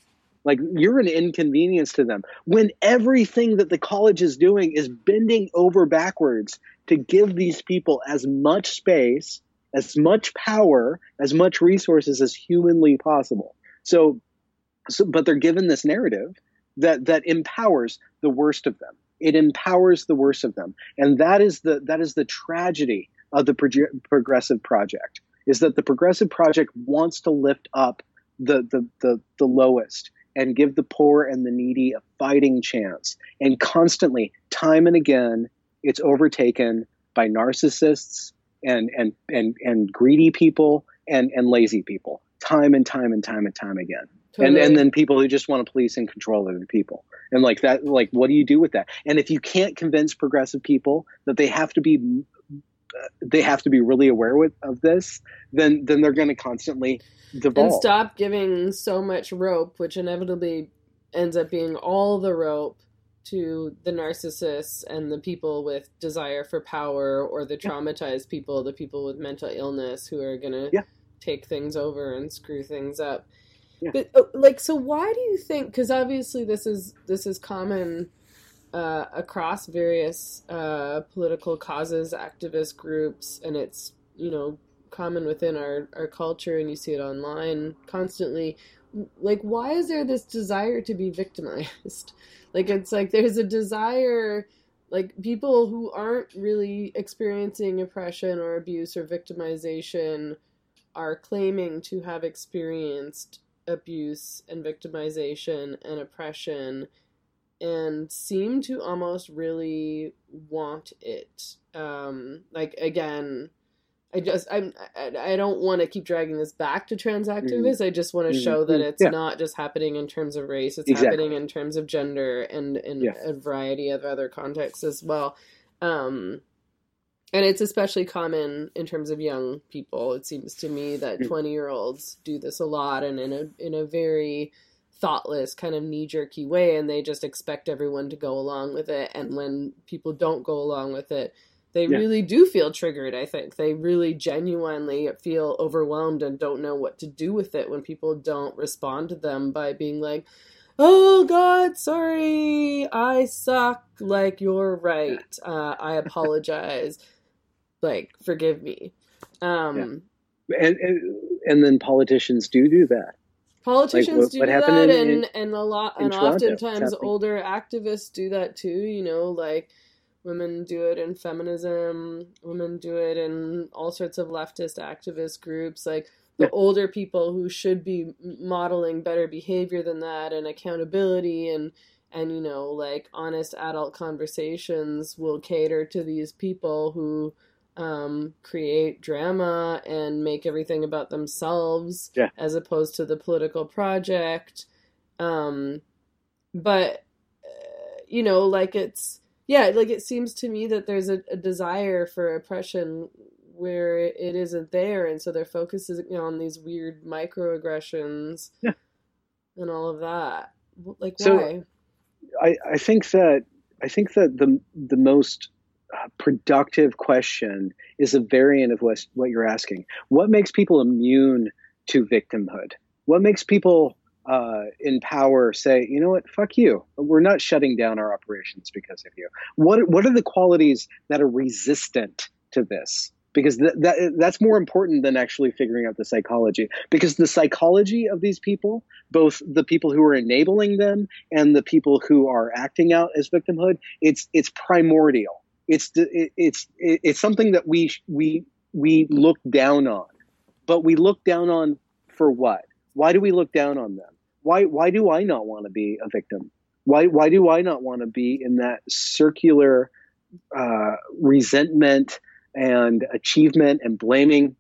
Like you're an inconvenience to them when everything that the college is doing is bending over backwards to give these people as much space, as much power, as much resources as humanly possible. So, so but they're given this narrative that that empowers the worst of them. It empowers the worst of them, and that is the that is the tragedy of the Pro- progressive project. Is that the progressive project wants to lift up the the the, the lowest and give the poor and the needy a fighting chance. And constantly, time and again, it's overtaken by narcissists and and and and greedy people and and lazy people. Time and time and time and time again. Totally. And and then people who just want to police and control other people. And like that like what do you do with that? And if you can't convince progressive people that they have to be they have to be really aware with, of this, then then they're going to constantly devolve. And stop giving so much rope, which inevitably ends up being all the rope to the narcissists and the people with desire for power or the traumatized people, the people with mental illness who are going to yeah. take things over and screw things up. Yeah. But oh, like so why do you think cuz obviously this is this is common uh, across various uh, political causes, activist groups, and it's you know common within our our culture, and you see it online constantly. Like, why is there this desire to be victimized? Like, it's like there's a desire, like people who aren't really experiencing oppression or abuse or victimization are claiming to have experienced abuse and victimization and oppression and seem to almost really want it. Um, like again, I just I'm I, I don't want to keep dragging this back to trans activists. Mm-hmm. I just want to mm-hmm. show that mm-hmm. it's yeah. not just happening in terms of race; it's exactly. happening in terms of gender and in yeah. a variety of other contexts as well. Um, and it's especially common in terms of young people. It seems to me that mm. twenty year olds do this a lot, and in a in a very thoughtless kind of knee jerky way and they just expect everyone to go along with it and when people don't go along with it they yeah. really do feel triggered i think. They really genuinely feel overwhelmed and don't know what to do with it when people don't respond to them by being like oh god sorry. I suck. Like you're right. Uh, i apologize. Like forgive me. Um yeah. and, and and then politicians do do that. Politicians like what, do what that, in, and and a lot, and Toronto, oftentimes older activists do that too. You know, like women do it in feminism, women do it in all sorts of leftist activist groups. Like the yeah. older people who should be modeling better behavior than that and accountability and and you know like honest adult conversations will cater to these people who um, create drama and make everything about themselves yeah. as opposed to the political project. Um, but, uh, you know, like it's, yeah, like it seems to me that there's a, a desire for oppression where it isn't there. And so their focus is on these weird microaggressions yeah. and all of that. Like, so why? I, I think that, I think that the, the most uh, productive question is a variant of what, what you're asking. What makes people immune to victimhood? What makes people uh, in power say, you know what, fuck you. We're not shutting down our operations because of you. What what are the qualities that are resistant to this? Because th- that that's more important than actually figuring out the psychology. Because the psychology of these people, both the people who are enabling them and the people who are acting out as victimhood, it's it's primordial it's it's it's something that we we we look down on, but we look down on for what? Why do we look down on them? Why why do I not want to be a victim? Why why do I not want to be in that circular uh, resentment and achievement and blaming,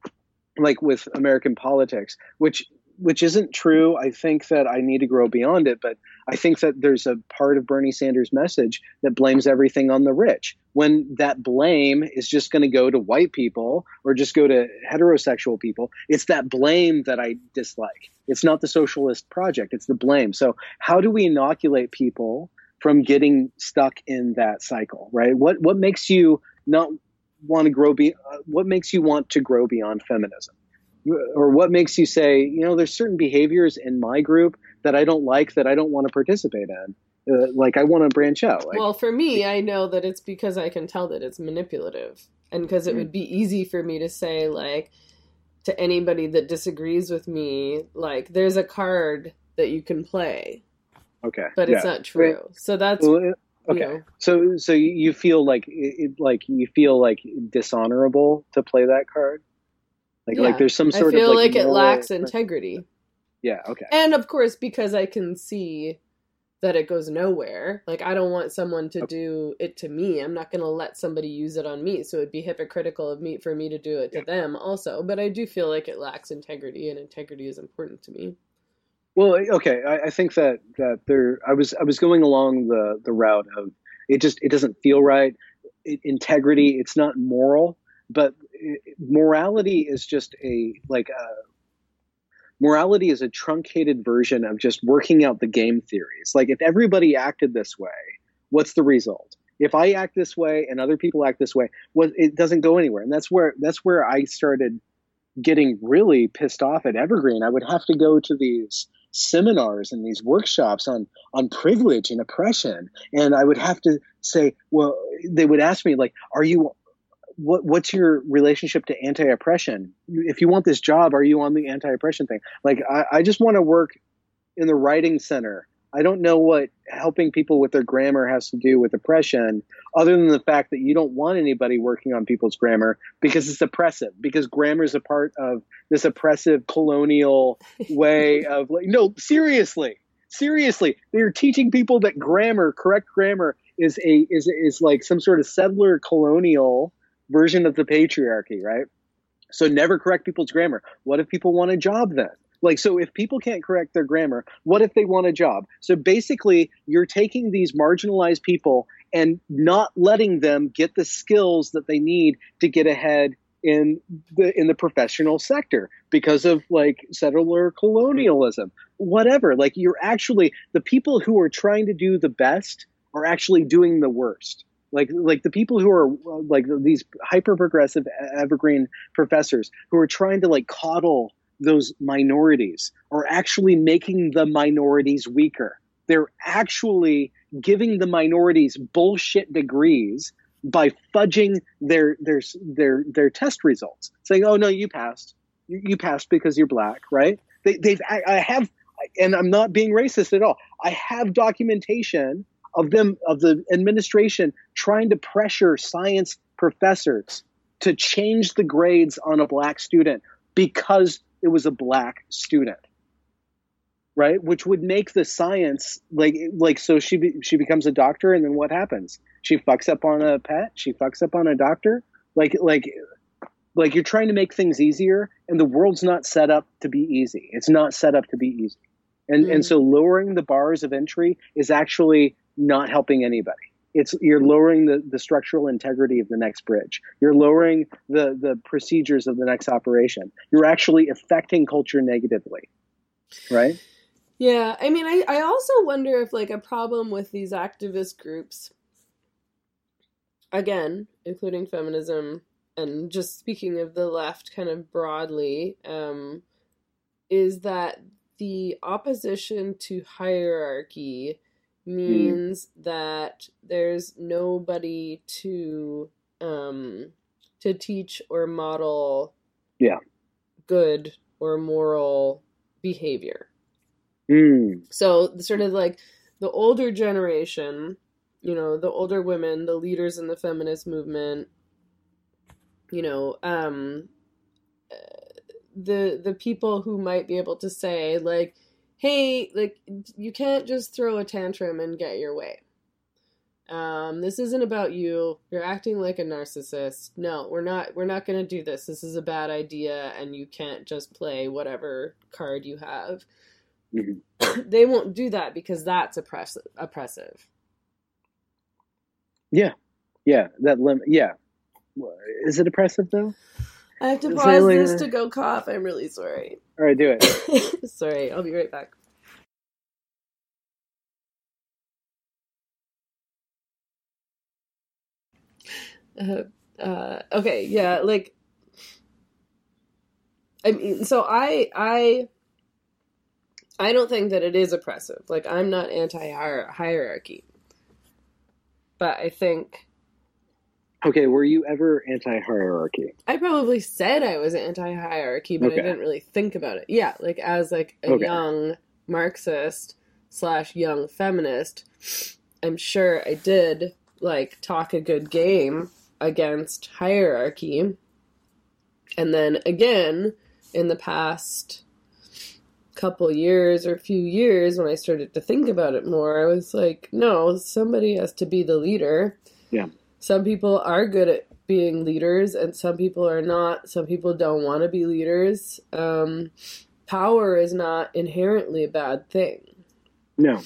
like with American politics, which which isn't true. I think that I need to grow beyond it, but I think that there's a part of Bernie Sanders' message that blames everything on the rich. When that blame is just going to go to white people or just go to heterosexual people, it's that blame that I dislike. It's not the socialist project, it's the blame. So, how do we inoculate people from getting stuck in that cycle, right? What what makes you not want to grow be uh, what makes you want to grow beyond feminism? or what makes you say, you know, there's certain behaviors in my group that I don't like that I don't want to participate in. Uh, like I want to branch out. Like, well, for me, I know that it's because I can tell that it's manipulative, and because it Mm. would be easy for me to say like to anybody that disagrees with me, like there's a card that you can play, okay, but yeah. it's not true. So that's Well, uh, you okay. know, So so you feel like it, like you feel like dishonorable to play that card. Like Yeah. like there's some I sort feel of like, it lacks integrity. Yeah. Okay. And of course, because I can see that it goes nowhere. Like I don't want someone to do it to me. I'm not going to let somebody use it on me. So it'd be hypocritical of me for me to do it to them also. But I do feel like it lacks integrity, and integrity is important to me. Well, okay, I, I think that that there. I was I was going along the the route of it. Just it doesn't feel right. It, integrity. It's not moral, but it, morality is just a like a morality is a truncated version of just working out the game theories. Like if everybody acted this way, what's the result? If I act this way and other people act this way, what it doesn't go anywhere. And that's where that's where I started getting really pissed off at Evergreen. I would have to go to these seminars and these workshops on on privilege and oppression and i would have to say well they would ask me like are you what what's your relationship to anti-oppression? If you want this job are you on the anti-oppression thing? Like i, I just want to work in the writing center. I don't know what helping people with their grammar has to do with oppression other than the fact that you don't want anybody working on people's grammar because it's oppressive because grammar is a part of this oppressive colonial way of like no seriously seriously. They're teaching people that grammar correct grammar is a is is like some sort of settler colonial version of the patriarchy right? So never correct people's grammar. What if people want a job then? Like so if people can't correct their grammar what if they want a job? So basically you're taking these marginalized people and not letting them get the skills that they need to get ahead in the in the professional sector because of like settler colonialism. Whatever. Like you're actually the people who are trying to do the best are actually doing the worst like like the people who are like these hyper progressive evergreen professors who are trying to like coddle those minorities are actually making the minorities weaker they're actually giving the minorities bullshit degrees by fudging their their their their test results, saying, "Oh no, you passed. You, you passed because you're black." Right? They, they've I, I have, and I'm not being racist at all. I have documentation of them of the administration trying to pressure science professors to change the grades on a black student because it was a black student right? Which would make the science like like so she be, she becomes a doctor and then what happens? She fucks up on a pet? She fucks up on a doctor? Like like like you're trying to make things easier and the world's not set up to be easy. It's not set up to be easy. And and Mm. so lowering the bars of entry is actually not helping anybody. It's you're lowering the, the structural integrity of the next bridge. You're lowering the the procedures of the next operation. You're actually affecting culture negatively right? Yeah, I mean, I, I also wonder if like a problem with these activist groups, again, including feminism and just speaking of the left kind of broadly, um, is that the opposition to hierarchy means that there's nobody to um, to teach or model Yeah. good or moral behavior. Mm, So sort of like the older generation, you know, the older women, the leaders in the feminist movement, you know, um uh, the the people who might be able to say like, "Hey, like you can't just throw a tantrum and get your way." Um, this isn't about you. You're acting like a narcissist. No, we're not. We're not going to do this. This is a bad idea, and you can't just play whatever card you have mhm. they won't do that because that's oppressive. Oppressive. yeah yeah that lim- yeah is it oppressive though I have to It's pause this to go cough. I'm really sorry. all right do it sorry, I'll be right back. Uh, uh, okay, yeah, like I mean, so I I I don't think that it is oppressive. Like I'm not anti hierarchy, but I think Okay, were you ever anti-hierarchy? I probably said I was anti hierarchy, but Okay. I didn't really think about it. Yeah, like as like a Okay. young Marxist slash young feminist, I'm sure I did like talk a good game against hierarchy. And then again, in the past couple years or a few years when I started to think about it more, I was like, no, somebody has to be the leader. Yeah. Some people are good at being leaders and some people are not. Some people don't want to be leaders. Um, power is not inherently a bad thing. No.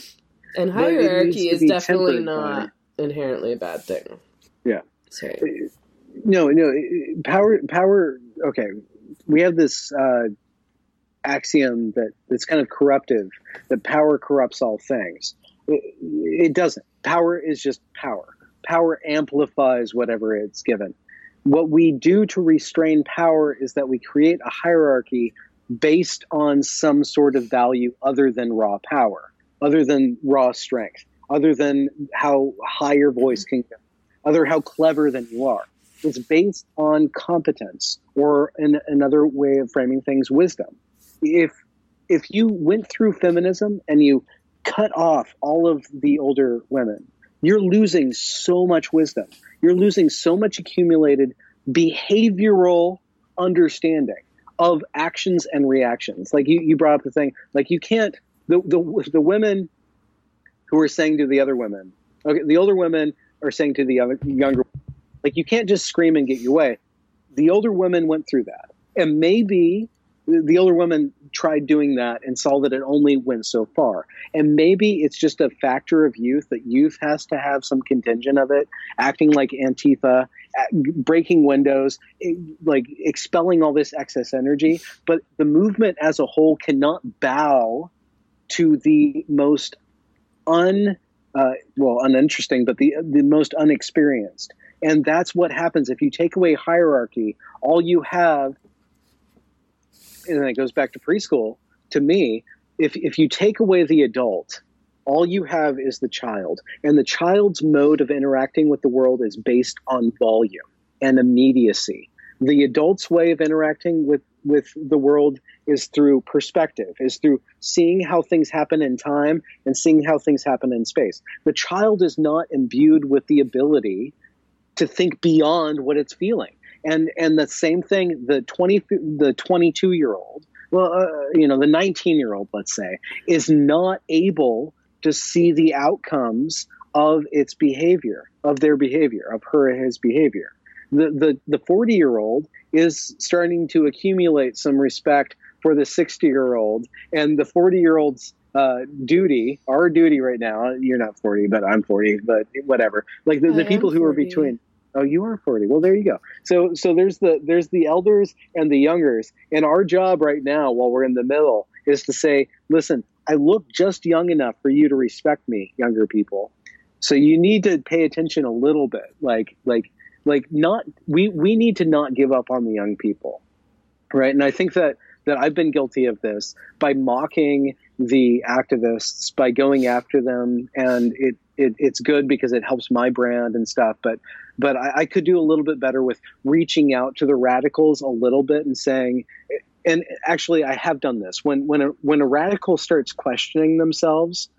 And But it needs hierarchy is definitely tempered by- not inherently a bad thing. Yeah. Sorry. No, no. Power, power. Okay, we have this uh, axiom that that's kind of corruptive. That power corrupts all things. It, it doesn't. Power is just power. Power amplifies whatever it's given. What we do to restrain power is that we create a hierarchy based on some sort of value other than raw power, other than raw strength, other than how high your voice can go, other how clever than you are. It's based on competence, or in another way of framing things, wisdom. If if you went through feminism and you cut off all of the older women, you're losing so much wisdom. You're losing so much accumulated behavioral understanding of actions and reactions. Like you, you brought up the thing, like you can't the the the women who are saying to the other women, okay, the older women are saying to the young, younger, like you can't just scream and get your way. The older women went through that, and maybe the older woman tried doing that and saw that it only went so far. And maybe it's just a factor of youth that youth has to have some contingent of it, acting like Antifa, breaking windows, like expelling all this excess energy. But the movement as a whole cannot bow to the most un uh, well uninteresting, but the the most unexperienced. And that's what happens if you take away hierarchy. All you have, and it goes back to preschool. To me, if if you take away the adult, all you have is the child, and the child's mode of interacting with the world is based on volume and immediacy. The adult's way of interacting with with the world is through perspective, is through seeing how things happen in time and seeing how things happen in space. The child is not imbued with the ability to think beyond what it's feeling. And and the same thing, the twenty the twenty two year old, well, uh, you know, the nineteen year old, let's say, is not able to see the outcomes of its behavior, of their behavior, of her his behavior. The the the forty year old is starting to accumulate some respect for the sixty year old, and the forty year old's uh, duty, our duty right now. You're not forty, but I'm forty, but whatever. Like the, the people who are between. Oh, you are 40. Well, there you go. So so there's the there's the elders and the youngers. And our job right now while we're in the middle is to say, listen, I look just young enough for you to respect me, younger people. So you need to pay attention a little bit. Like like like not we we need to not give up on the young people. Right? And I think that that I've been guilty of this by mocking the activists, by going after them, and it, it it's good because it helps my brand and stuff. But but I, I could do a little bit better with reaching out to the radicals a little bit and saying, and actually I have done this. When when a when a radical starts questioning themselves,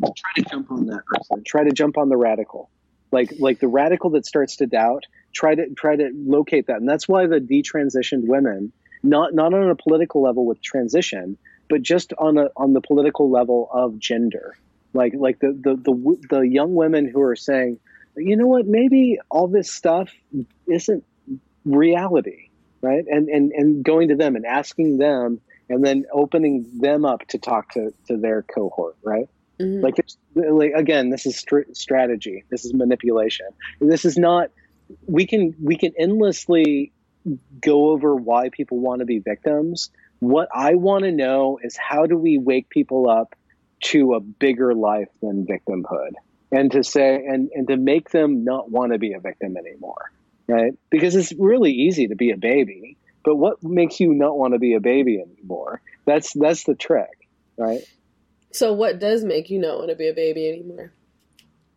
try to jump on that person, try to jump on the radical, like like the radical that starts to doubt, try to try to locate that, and that's why the detransitioned women, not not on a political level with transition, but just on a on the political level of gender, like like the the the, the young women who are saying, you know what, maybe all this stuff isn't reality, right? And and and going to them and asking them, and then opening them up to talk to to their cohort, right? Mhm. Like, like again, this is str- strategy. This is manipulation. This is not. We can we can endlessly go over why people want to be victims. What I want to know is how do we wake people up to a bigger life than victimhood, and to say and and to make them not want to be a victim anymore, right? Because it's really easy to be a baby, but what makes you not want to be a baby anymore? That's that's the trick, right? So what does make you not want to be a baby anymore?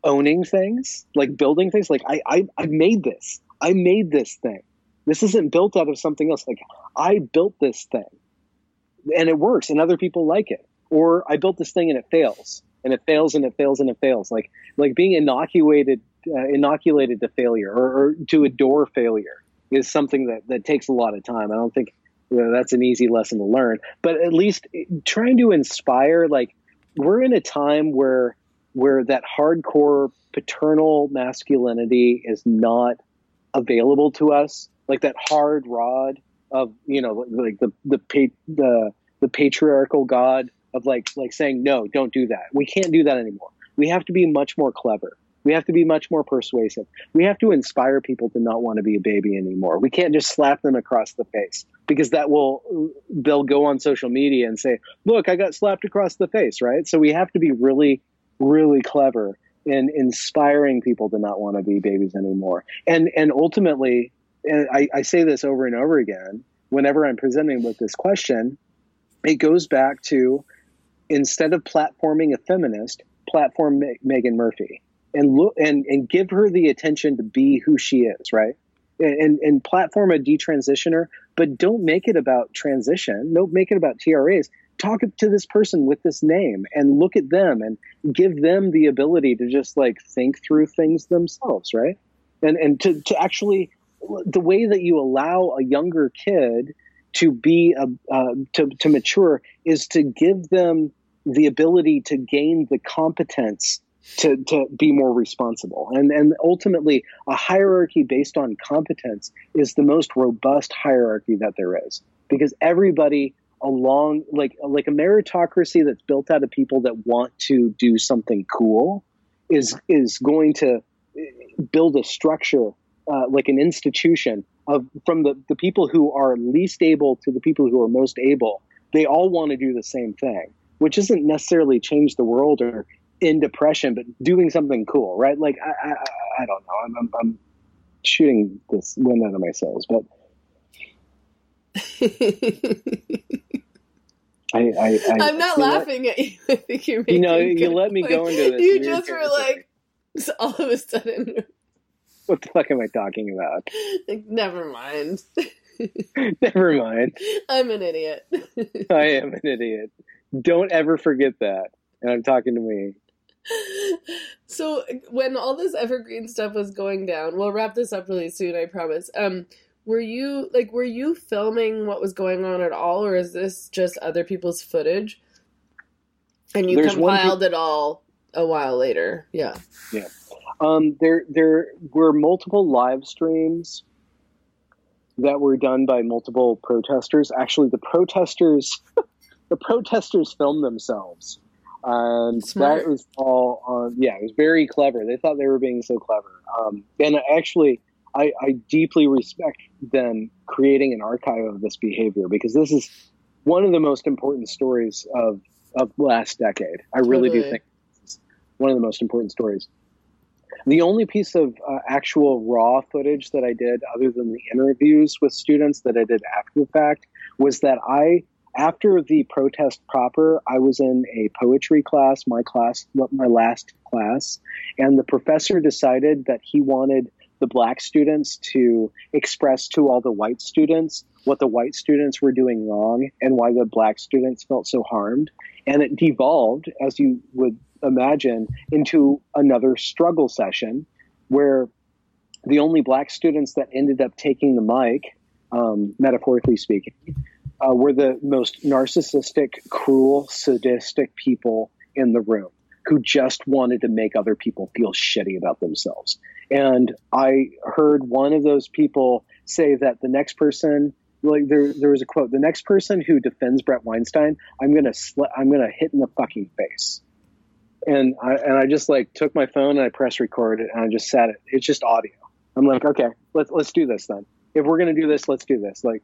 owning things, like building things. Like I, I, I made this. I made this thing. This isn't built out of something else. Like I built this thing, and it works, and other people like it. Or I built this thing and it fails, and it fails, and it fails, and it fails. Like like being inoculated, uh, inoculated to failure, or, or to adore failure is something that that takes a lot of time. I don't think you know, that's an easy lesson to learn, but at least trying to inspire. Like we're in a time where where that hardcore paternal masculinity is not available to us, like that hard rod of you know like the the the the patriarchal god of like like saying no, don't do that. We can't do that anymore. We have to be much more clever. We have to be much more persuasive. We have to inspire people to not want to be a baby anymore. We can't just slap them across the face because that will they'll go on social media and say, "Look, I got slapped across the face," right? So we have to be really really clever in inspiring people to not want to be babies anymore. And and ultimately, and I, I say this over and over again, whenever I'm presenting with this question, it goes back to instead of platforming a feminist, platform Me- Meghan Murphy and look and, and give her the attention to be who she is, right? And, and platform a detransitioner, but don't make it about transition. Don't make it about TRAs talk to this person with this name and look at them and give them the ability to just like think through things themselves right and and to, to actually the way that you allow a younger kid to be a, uh, to, to mature is to give them the ability to gain the competence to, to be more responsible. And and ultimately a hierarchy based on competence is the most robust hierarchy that there is. Because everybody along like like a meritocracy that's built out of people that want to do something cool is is going to build a structure uh, like an institution of from the, the people who are least able to the people who are most able they all want to do the same thing which isn't necessarily change the world or in depression but doing something cool right like i i, I don't know I'm, I'm, I'm shooting this wind out of my sails but I, I, I, am not laughing at you. I think you're You know, you let me go into this. You just were like, all of a sudden. What the fuck am I talking about? Like, never mind. never mind. I'm an idiot. I am an idiot. Don't ever forget that. And I'm talking to me. So when all this evergreen stuff was going down, we'll wrap this up really soon, I promise. Um, were you like were you filming what was going on at all or is this just other people's footage and you There's compiled it all a while later yeah yeah um, there there were multiple live streams that were done by multiple protesters actually the protesters the protesters filmed themselves and Smart. that was all on yeah it was very clever they thought they were being so clever um, and actually I, I deeply respect them creating an archive of this behavior because this is one of the most important stories of of last decade. I really totally. do think it's one of the most important stories. The only piece of uh, actual raw footage that I did, other than the interviews with students that I did after the fact, was that I, after the protest proper, I was in a poetry class, my class, my last class, and the professor decided that he wanted the black students to express to all the white students what the white students were doing wrong and why the black students felt so harmed. And it devolved, as you would imagine, into another struggle session where the only black students that ended up taking the mic, um, metaphorically speaking, uh, were the most narcissistic, cruel, sadistic people in the room who just wanted to make other people feel shitty about themselves. And I heard one of those people say that the next person, like there, there was a quote, the next person who defends Bret Weinstein, I'm gonna sl- I'm gonna hit in the fucking face. And I and I just like took my phone and I press record and I just sat it. It's just audio. I'm like, okay, let's let's do this then. If we're gonna do this, let's do this. Like,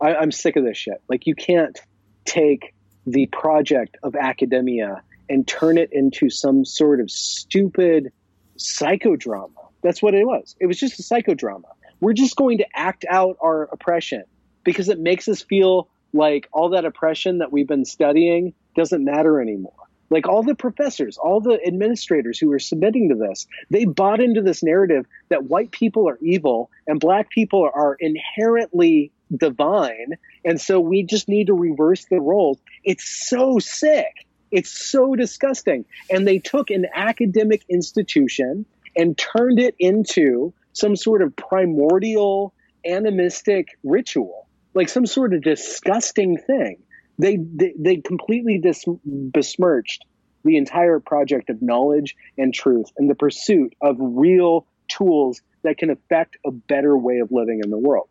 I, I'm sick of this shit. Like, you can't take the project of academia and turn it into some sort of stupid psychodrama that's what it was. It was just a psychodrama. We're just going to act out our oppression because it makes us feel like all that oppression that we've been studying doesn't matter anymore. Like all the professors, all the administrators who were submitting to this, they bought into this narrative that white people are evil and black people are inherently divine. And so we just need to reverse the roles. It's so sick. It's so disgusting. And they took an academic institution and turned it into some sort of primordial animistic ritual, like some sort of disgusting thing. They they, they completely dis- besmirched the entire project of knowledge and truth and the pursuit of real tools that can affect a better way of living in the world.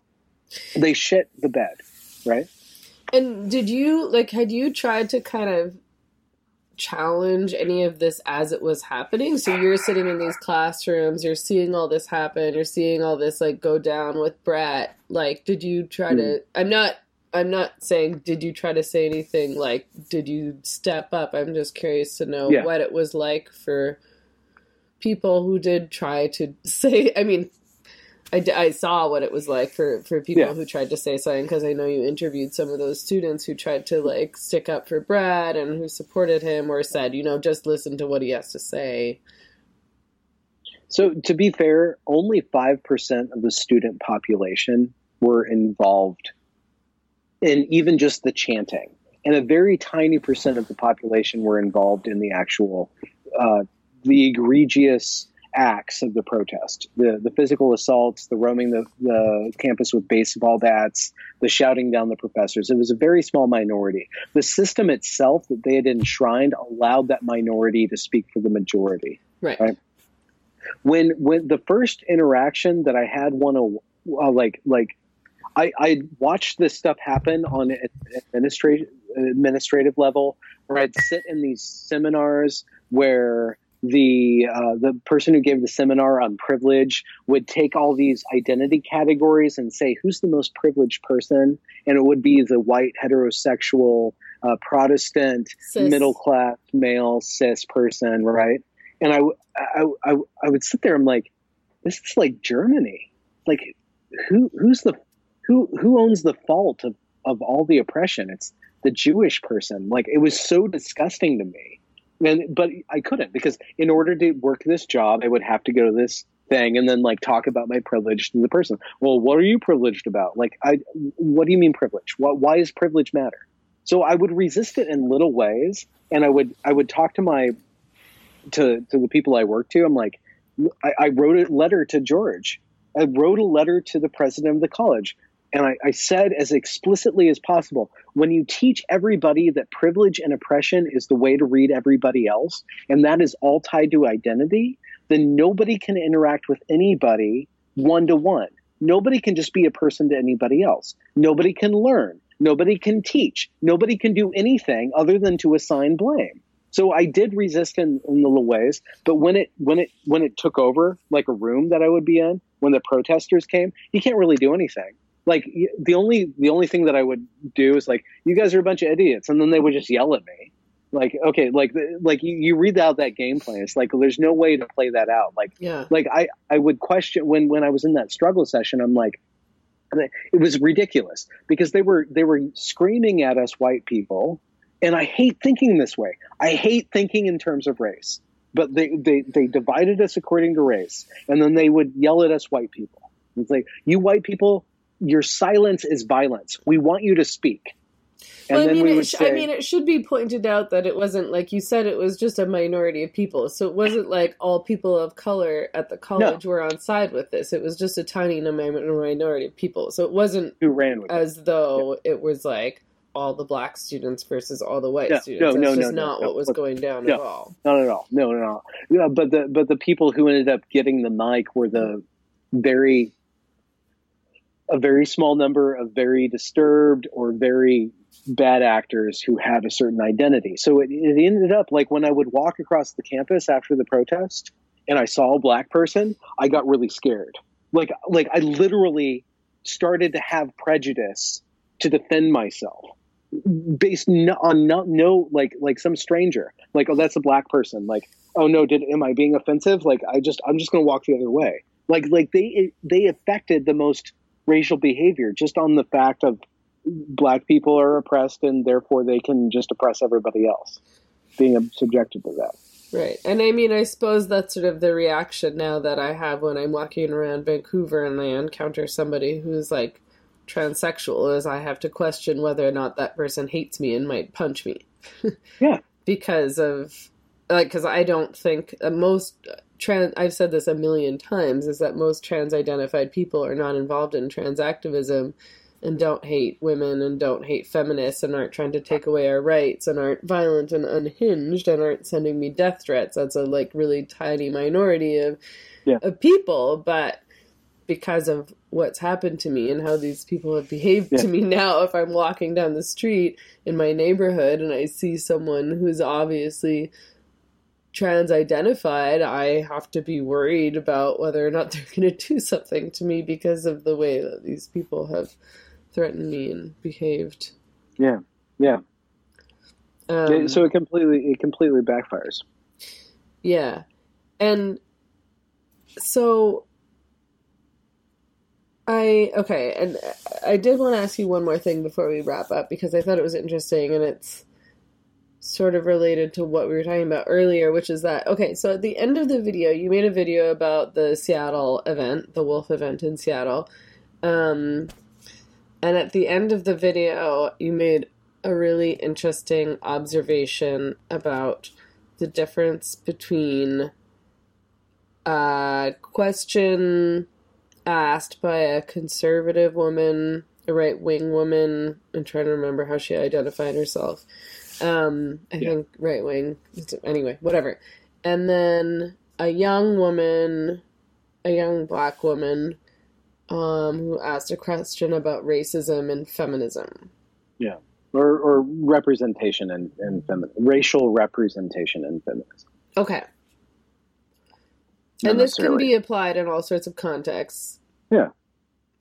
They shit the bed, right? And did you like had you tried to kind of challenge any of this as it was happening? So you're sitting in these classrooms, you're seeing all this happen, you're seeing all this like go down with Bret. Like did you try to Mm. I'm not I'm not saying did you try to say anything like did you step up? I'm just curious to know Yeah. what it was like for people who did try to say I mean I, I saw what it was like for, for people Yeah. who tried to say something because I know you interviewed some of those students who tried to like stick up for Brad and who supported him or said, you know, just listen to what he has to say. So, to be fair, only 5% of the student population were involved in even just the chanting. And a very tiny percent of the population were involved in the actual, uh, the egregious acts of the protest the, the physical assaults, the roaming the, the campus with baseball bats, the shouting down the professors. It was a very small minority. The system itself that they had enshrined allowed that minority to speak for the majority Right. Right. when when the first interaction that I had one uh, like like I I watched this stuff happen on an administrative administrative level where I'd sit in these seminars where the uh, the person who gave the seminar on privilege would take all these identity categories and say who's the most privileged person and it would be the white heterosexual uh, Protestant Cis. middle class male cis person right and I, w- I, I, I would sit there. I'm like, this is like Germany. Like, who who's the who who owns the fault of of all the oppression? It's the Jewish person. Like, it was so disgusting to me. And but I couldn't because in order to work this job, I would have to go to this thing and then like talk about my privilege to the person. Well, what are you privileged about? Like, I what do you mean privilege? What why does privilege matter? So I would resist it in little ways, and I would I would talk to my to to the people I work to. I'm like, I, I wrote a letter to George. I wrote a letter to the president of the college, and I, I said as explicitly as possible: when you teach everybody that privilege and oppression is the way to read everybody else, and that is all tied to identity, then nobody can interact with anybody one to one. Nobody can just be a person to anybody else. Nobody can learn. Nobody can teach. Nobody can do anything other than to assign blame. So I did resist in, in little ways, but when it when it when it took over like a room that I would be in, when the protesters came, you can't really do anything. Like the only the only thing that I would do is like, you guys are a bunch of idiots, and then they would just yell at me. Like okay, like like you, you read out that game plan. It's like there's no way to play that out. Like Yeah. like I I would question when when I was in that struggle session. I'm like, it was ridiculous because they were they were screaming at us white people and i hate thinking this way i hate thinking in terms of race but they they, they divided us according to race and then they would yell at us white people it's like you white people your silence is violence we want you to speak and Well, I then mean, we it sh- say I mean, it should be pointed out that it wasn't like you said; it was just a minority of people. So it wasn't like all people of color at the college were on side with this. It was just a tiny mi- minority of people. So it wasn't who ran with it as though it was like all the black students versus all the white No, students. no, That's no, just no, no, not no. what was going down no. at all. Not at all. No, no, no. Yeah, but the but the people who ended up getting the mic were the very a very small number of very disturbed or very bad actors who had a certain identity. So it, it ended up like when I would walk across the campus after the protest and I saw a black person, I got really scared. Like like I literally started to have prejudice to defend myself based no, on no, no like like some stranger like oh that's a black person like oh no did am i being offensive like i just i'm just going to walk the other way like like they they affected the most racial behavior just on the fact of black people are oppressed and therefore they can just oppress everybody else being subjected to that. Right. And I mean, I suppose that's sort of the reaction now that I have when I'm walking around Vancouver and I encounter somebody who's like transsexual is I have to question whether or not that person hates me and might punch me. Yeah. because of like because I don't think uh, most trans I've said this a million times is that most trans identified people are not involved in trans activism and don't hate women and don't hate feminists and aren't trying to take away our rights and aren't violent and unhinged and aren't sending me death threats. That's a like really tiny minority of Yeah. of people, but because of what's happened to me and how these people have behaved Yeah. to me now, if I'm walking down the street in my neighborhood and I see someone who's obviously trans identified, I have to be worried about whether or not they're going to do something to me because of the way that these people have threatened me and behaved. Yeah, yeah. Um, so it completely it completely backfires. Yeah. And so I okay, and I did want to ask you one more thing before we wrap up because I thought it was interesting and it's sort of related to what we were talking about earlier, which is that okay, so at the end of the video, you made a video about the Seattle event, the Wolf event in Seattle. Um and at the end of the video, you made a really interesting observation about the difference between a question asked by a conservative woman, a right wing woman. I'm trying to remember how she identified herself. Um, I Yeah. think right wing. Anyway, whatever. And then a young woman, a young black woman, um, who asked a question about racism and feminism. Yeah, or, or representation and, and femi- racial representation and feminism. Okay. Not and this can be applied in all sorts of contexts. Yeah.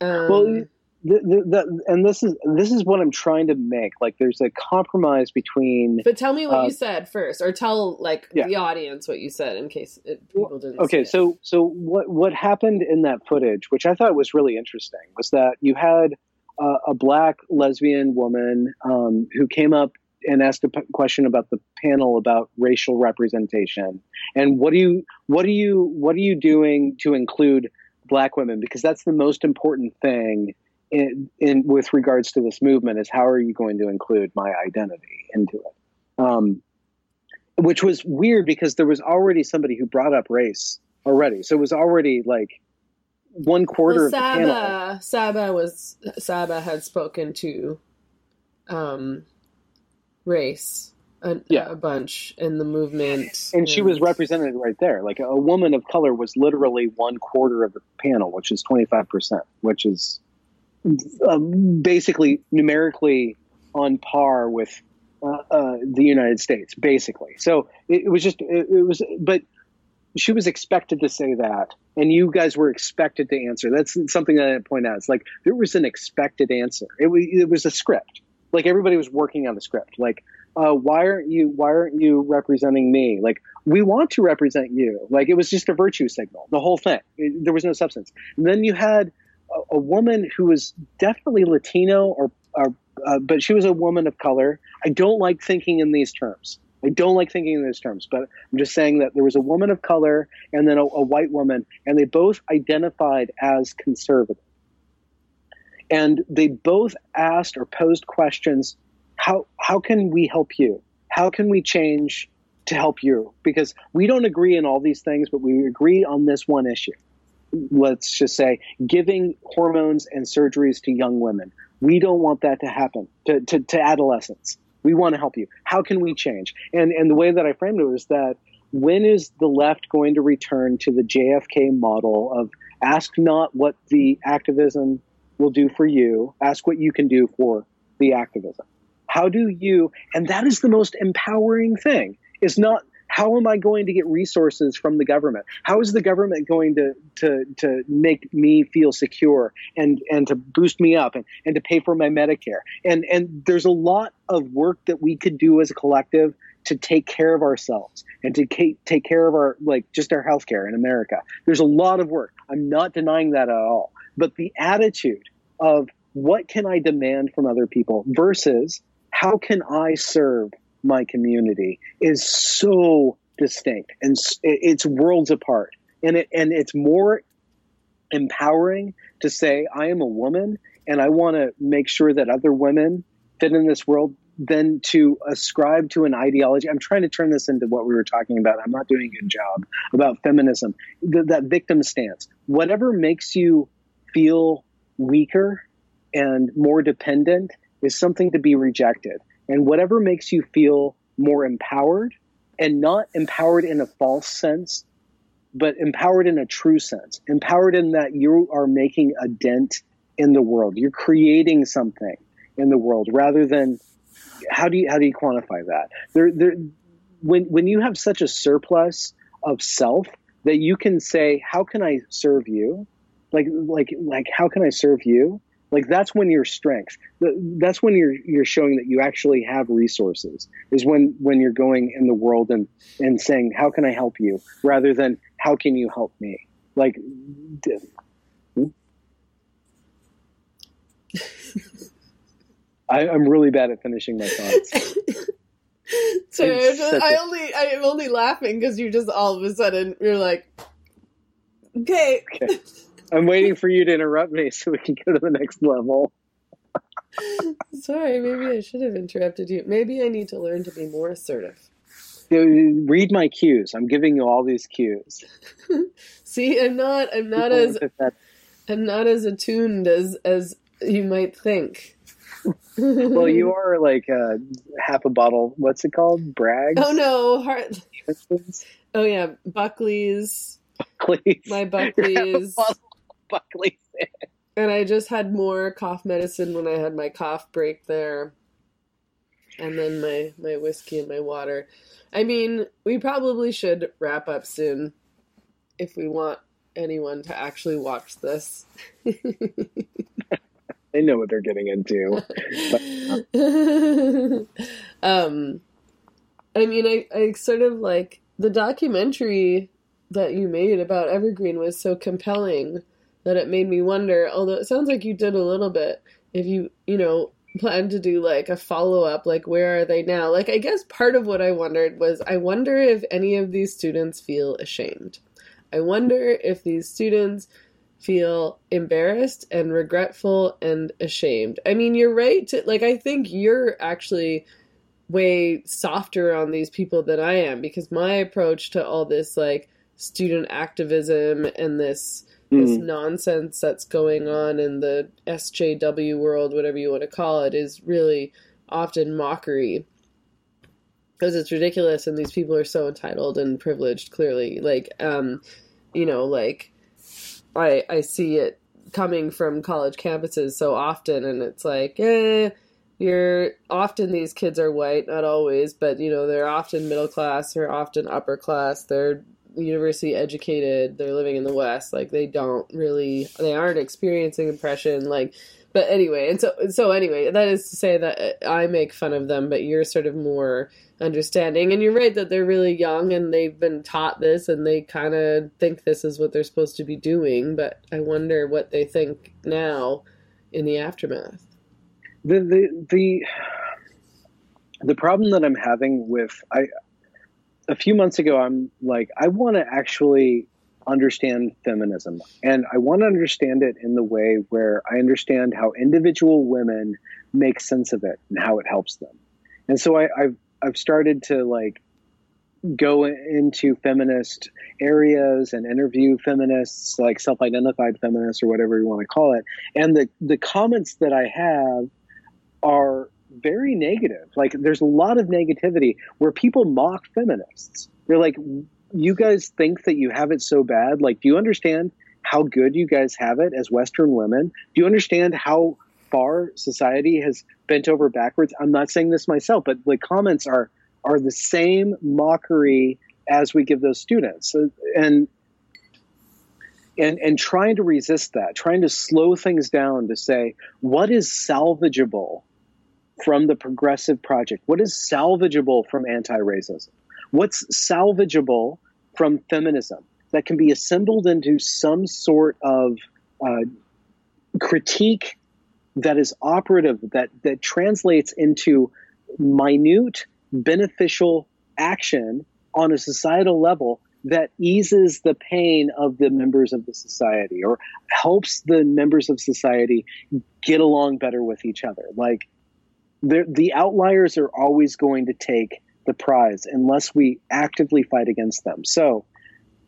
Um, Well, the, the, the, and this is this is what I'm trying to make. Like, there's a compromise between. but tell me what uh, you said first, or tell like Yeah. the audience what you said in case it, people didn't. see Okay, it. so so what what happened in that footage, which I thought was really interesting, was that you had uh, a black lesbian woman um, who came up and asked a p- question about the panel about racial representation and what do you what are you what are you doing to include black women because that's the most important thing in, in with regards to this movement is how are you going to include my identity into it um, which was weird because there was already somebody who brought up race already so it was already like one quarter well, of the panel Saba, Saba was Saba had spoken to, um, race a, Yeah. a bunch in the movement, and she was represented right there. Like a woman of color was literally one quarter of the panel, which is 25%, which is um, basically numerically on par with uh, uh, the United States, basically. So it, it was just, it, it was, but she was expected to say that, and you guys were expected to answer. That's something that I point out. It's like there was an expected answer. It was, it was a script. Like everybody was working on the script. Like, uh, why aren't you why aren't you representing me like we want to represent you like it was just a virtue signal the whole thing It- there was no substance and then you had a, woman who was definitely latino or, or uh, but she was a woman of color i don't like thinking in these terms i don't like thinking in these terms but i'm just saying that there was a woman of color and then a, a white woman and they both identified as conservative and they both asked or posed questions how how can we help you? How can we change to help you? Because we don't agree in all these things, but we agree on this one issue. Let's just say giving hormones and surgeries to young women. We don't want that to happen to, to, to adolescents. We want to help you. How can we change? And and the way that I framed it was that when is the left going to return to the JFK model of ask not what the activism will do for you, ask what you can do for the activism. How do you, and that is the most empowering thing, is not how am I going to get resources from the government? How is the government going to, to, to make me feel secure and, and to boost me up and, and to pay for my Medicare? And, and there's a lot of work that we could do as a collective to take care of ourselves and to take care of our, like, just our healthcare in America. There's a lot of work. I'm not denying that at all. But the attitude of what can I demand from other people versus how can I serve my community is so distinct and it's worlds apart and it and it's more empowering to say I am a woman and I want to make sure that other women fit in this world than to ascribe to an ideology. I'm trying to turn this into what we were talking about. I'm not doing a good job about feminism. Th- that victim stance. Whatever makes you feel weaker and more dependent is something to be rejected. And whatever makes you feel more empowered and not empowered in a false sense, but empowered in a true sense, empowered in that you are making a dent in the world. You're creating something in the world rather than how do you how do you quantify that? There, there, when when you have such a surplus of self that you can say, "How can I serve you?" Like like like how can I serve you? Like that's when your strength. That's when you're you're showing that you actually have resources. Is when when you're going in the world and and saying, "How can I help you?" rather than "How can you help me?" Like. d- hmm? I, I'm really bad at finishing my thoughts. It's I, just, such I a- only I am only laughing because you just all of a sudden you're like, okay, Okay. I'm waiting for you to interrupt me so we can go to the next level. sorry, maybe I should have interrupted you. Maybe I need to learn to be more assertive. Read my cues. I'm giving you all these cues. See, I'm not I'm not People as. I'm not as attuned as as you might think. well, you are like uh, half a bottle. What's it called? Brags. Oh no, heart. Oh yeah, Buckley's, Buckley's. my Buckley's, of Buckley's. and I just had more cough medicine when I had my cough break there, and then my my whiskey and my water. I mean, we probably should wrap up soon if we want anyone to actually watch this. They know what they're getting into. um, I mean, I, I sort of like the documentary that you made about Evergreen was so compelling that it made me wonder. Although it sounds like you did a little bit, if you you know plan to do like a follow up, like where are they now? Like I guess part of what I wondered was I wonder if any of these students feel ashamed. I wonder if these students feel embarrassed and regretful and ashamed. I mean, you're right. To, like, I think you're actually way softer on these people than I am because my approach to all this, like, student activism and this this Hmm. nonsense that's going on in the SJW world, whatever you want to call it, is really often mockery. Because it's ridiculous and these people are so entitled and privileged, clearly. Like, um, you know, like I I see it coming from college campuses so often and it's like, eh, you're often these kids are white, not always, but you know, they're often middle class, they're often upper class, they're university educated, they're living in the West, like they don't really they aren't experiencing oppression, like but anyway, and so so anyway, that is to say that uh, I make fun of them, but you're sort of more understanding. And you're right that they're really young and they've been taught this and they kind of think this is what they're supposed to be doing, but I wonder what they think now in the aftermath. the the the the problem that I'm having with I a few months ago I'm like I want to actually understand feminism and I want to understand it in the way where I understand how individual women make sense of it and how it helps them. And so I, I've I've started to like go into feminist areas and interview feminists like self-identified feminists or whatever you want to call it and the the comments that I have are very negative. Like there's a lot of negativity where people mock feminists. They're like, you guys think that you have it so bad. Like, do you understand how good you guys have it as Western women? Do you understand how far society has bent over backwards? I'm not saying this myself, but the comments are are the same mockery as we give those students. And and and trying to resist that, trying to slow things down to say what is salvageable from the progressive project? What is salvageable from anti-racism? What's salvageable from feminism that can be assembled into some sort of uh, critique that is operative, that that translates into minute beneficial action on a societal level that eases the pain of the members of the society or helps the members of society get along better with each other. Like the outliers are always going to take the prize unless we actively fight against them. So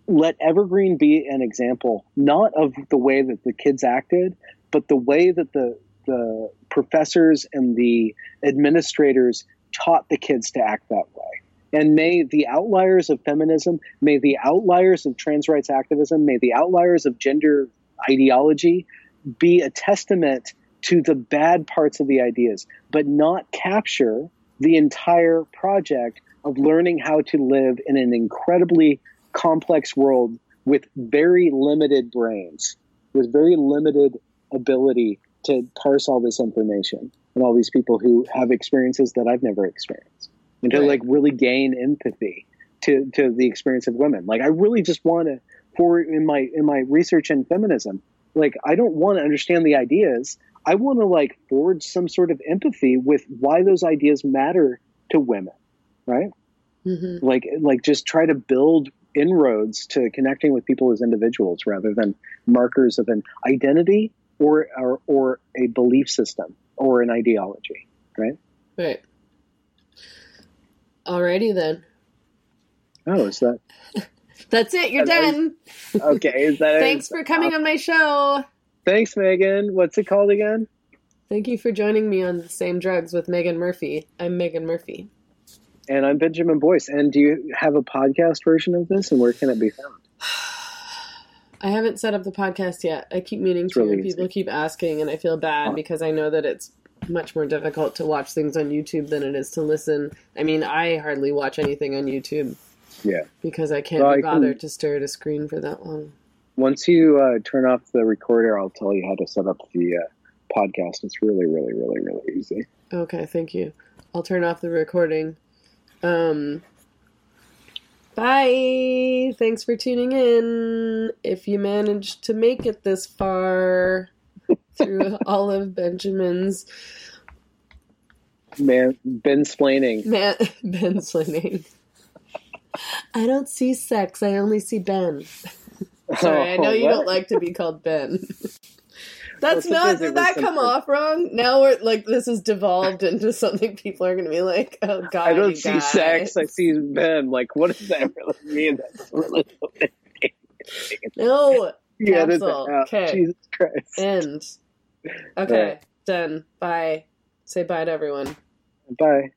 let Evergreen be an example, not of the way that the kids acted, but the way that the the professors and the administrators taught the kids to act that way. And may the outliers of feminism, may the outliers of trans rights activism, may the outliers of gender ideology be a testament to the bad parts of the ideas, but not capture the entire project of learning how to live in an incredibly complex world with very limited brains, with very limited ability to parse all this information and all these people who have experiences that I've never experienced and to Right. like really gain empathy to, to the experience of women. Like I really just want to for in my in my research in feminism, like I don't want to understand the ideas. I want to like forge some sort of empathy with why those ideas matter to women, right? hmm Like like just try to build inroads to connecting with people as individuals rather than markers of an identity or or, or a belief system or an ideology, right? Right. Alrighty then. Oh, is that That's it. You're done. okay? Is that Thanks for coming on my show. Thanks, Meghan. What's it called again? Thank you for joining me on the same drugs with Meghan Murphy. I'm Meghan Murphy. And I'm Benjamin Boyce. And do you have a podcast version of this? And where can it be found? I haven't set up the podcast yet. I keep meaning It's to, really and people keep asking, and I feel bad because I know that it's much more difficult to watch things on YouTube than it is to listen. I mean, I hardly watch anything on YouTube Yeah. because I can't Well, be I can- bothered to stare at a screen for that long. Once you uh, turn off the recorder, I'll tell you how to set up the uh, podcast. It's really, really, really, really easy. Okay, thank you. I'll turn off the recording. Um, bye. Thanks for tuning in. If you managed to make it this far through all of Benjamin's Man, Ben splaining. man Ben slinging. I don't see sex. I only see Ben. Sorry, I know you Oh, What? don't like to be called Ben. That's Well, not. Did that come off wrong? Now we're like this has devolved into something people are going to be like, "Oh God, I don't see guys. sex. I see Ben. Like, what does that really mean? That's really No, You Cancel. Okay. Jesus Christ. end. Okay, Alright. done. Bye. Say bye to everyone. Bye.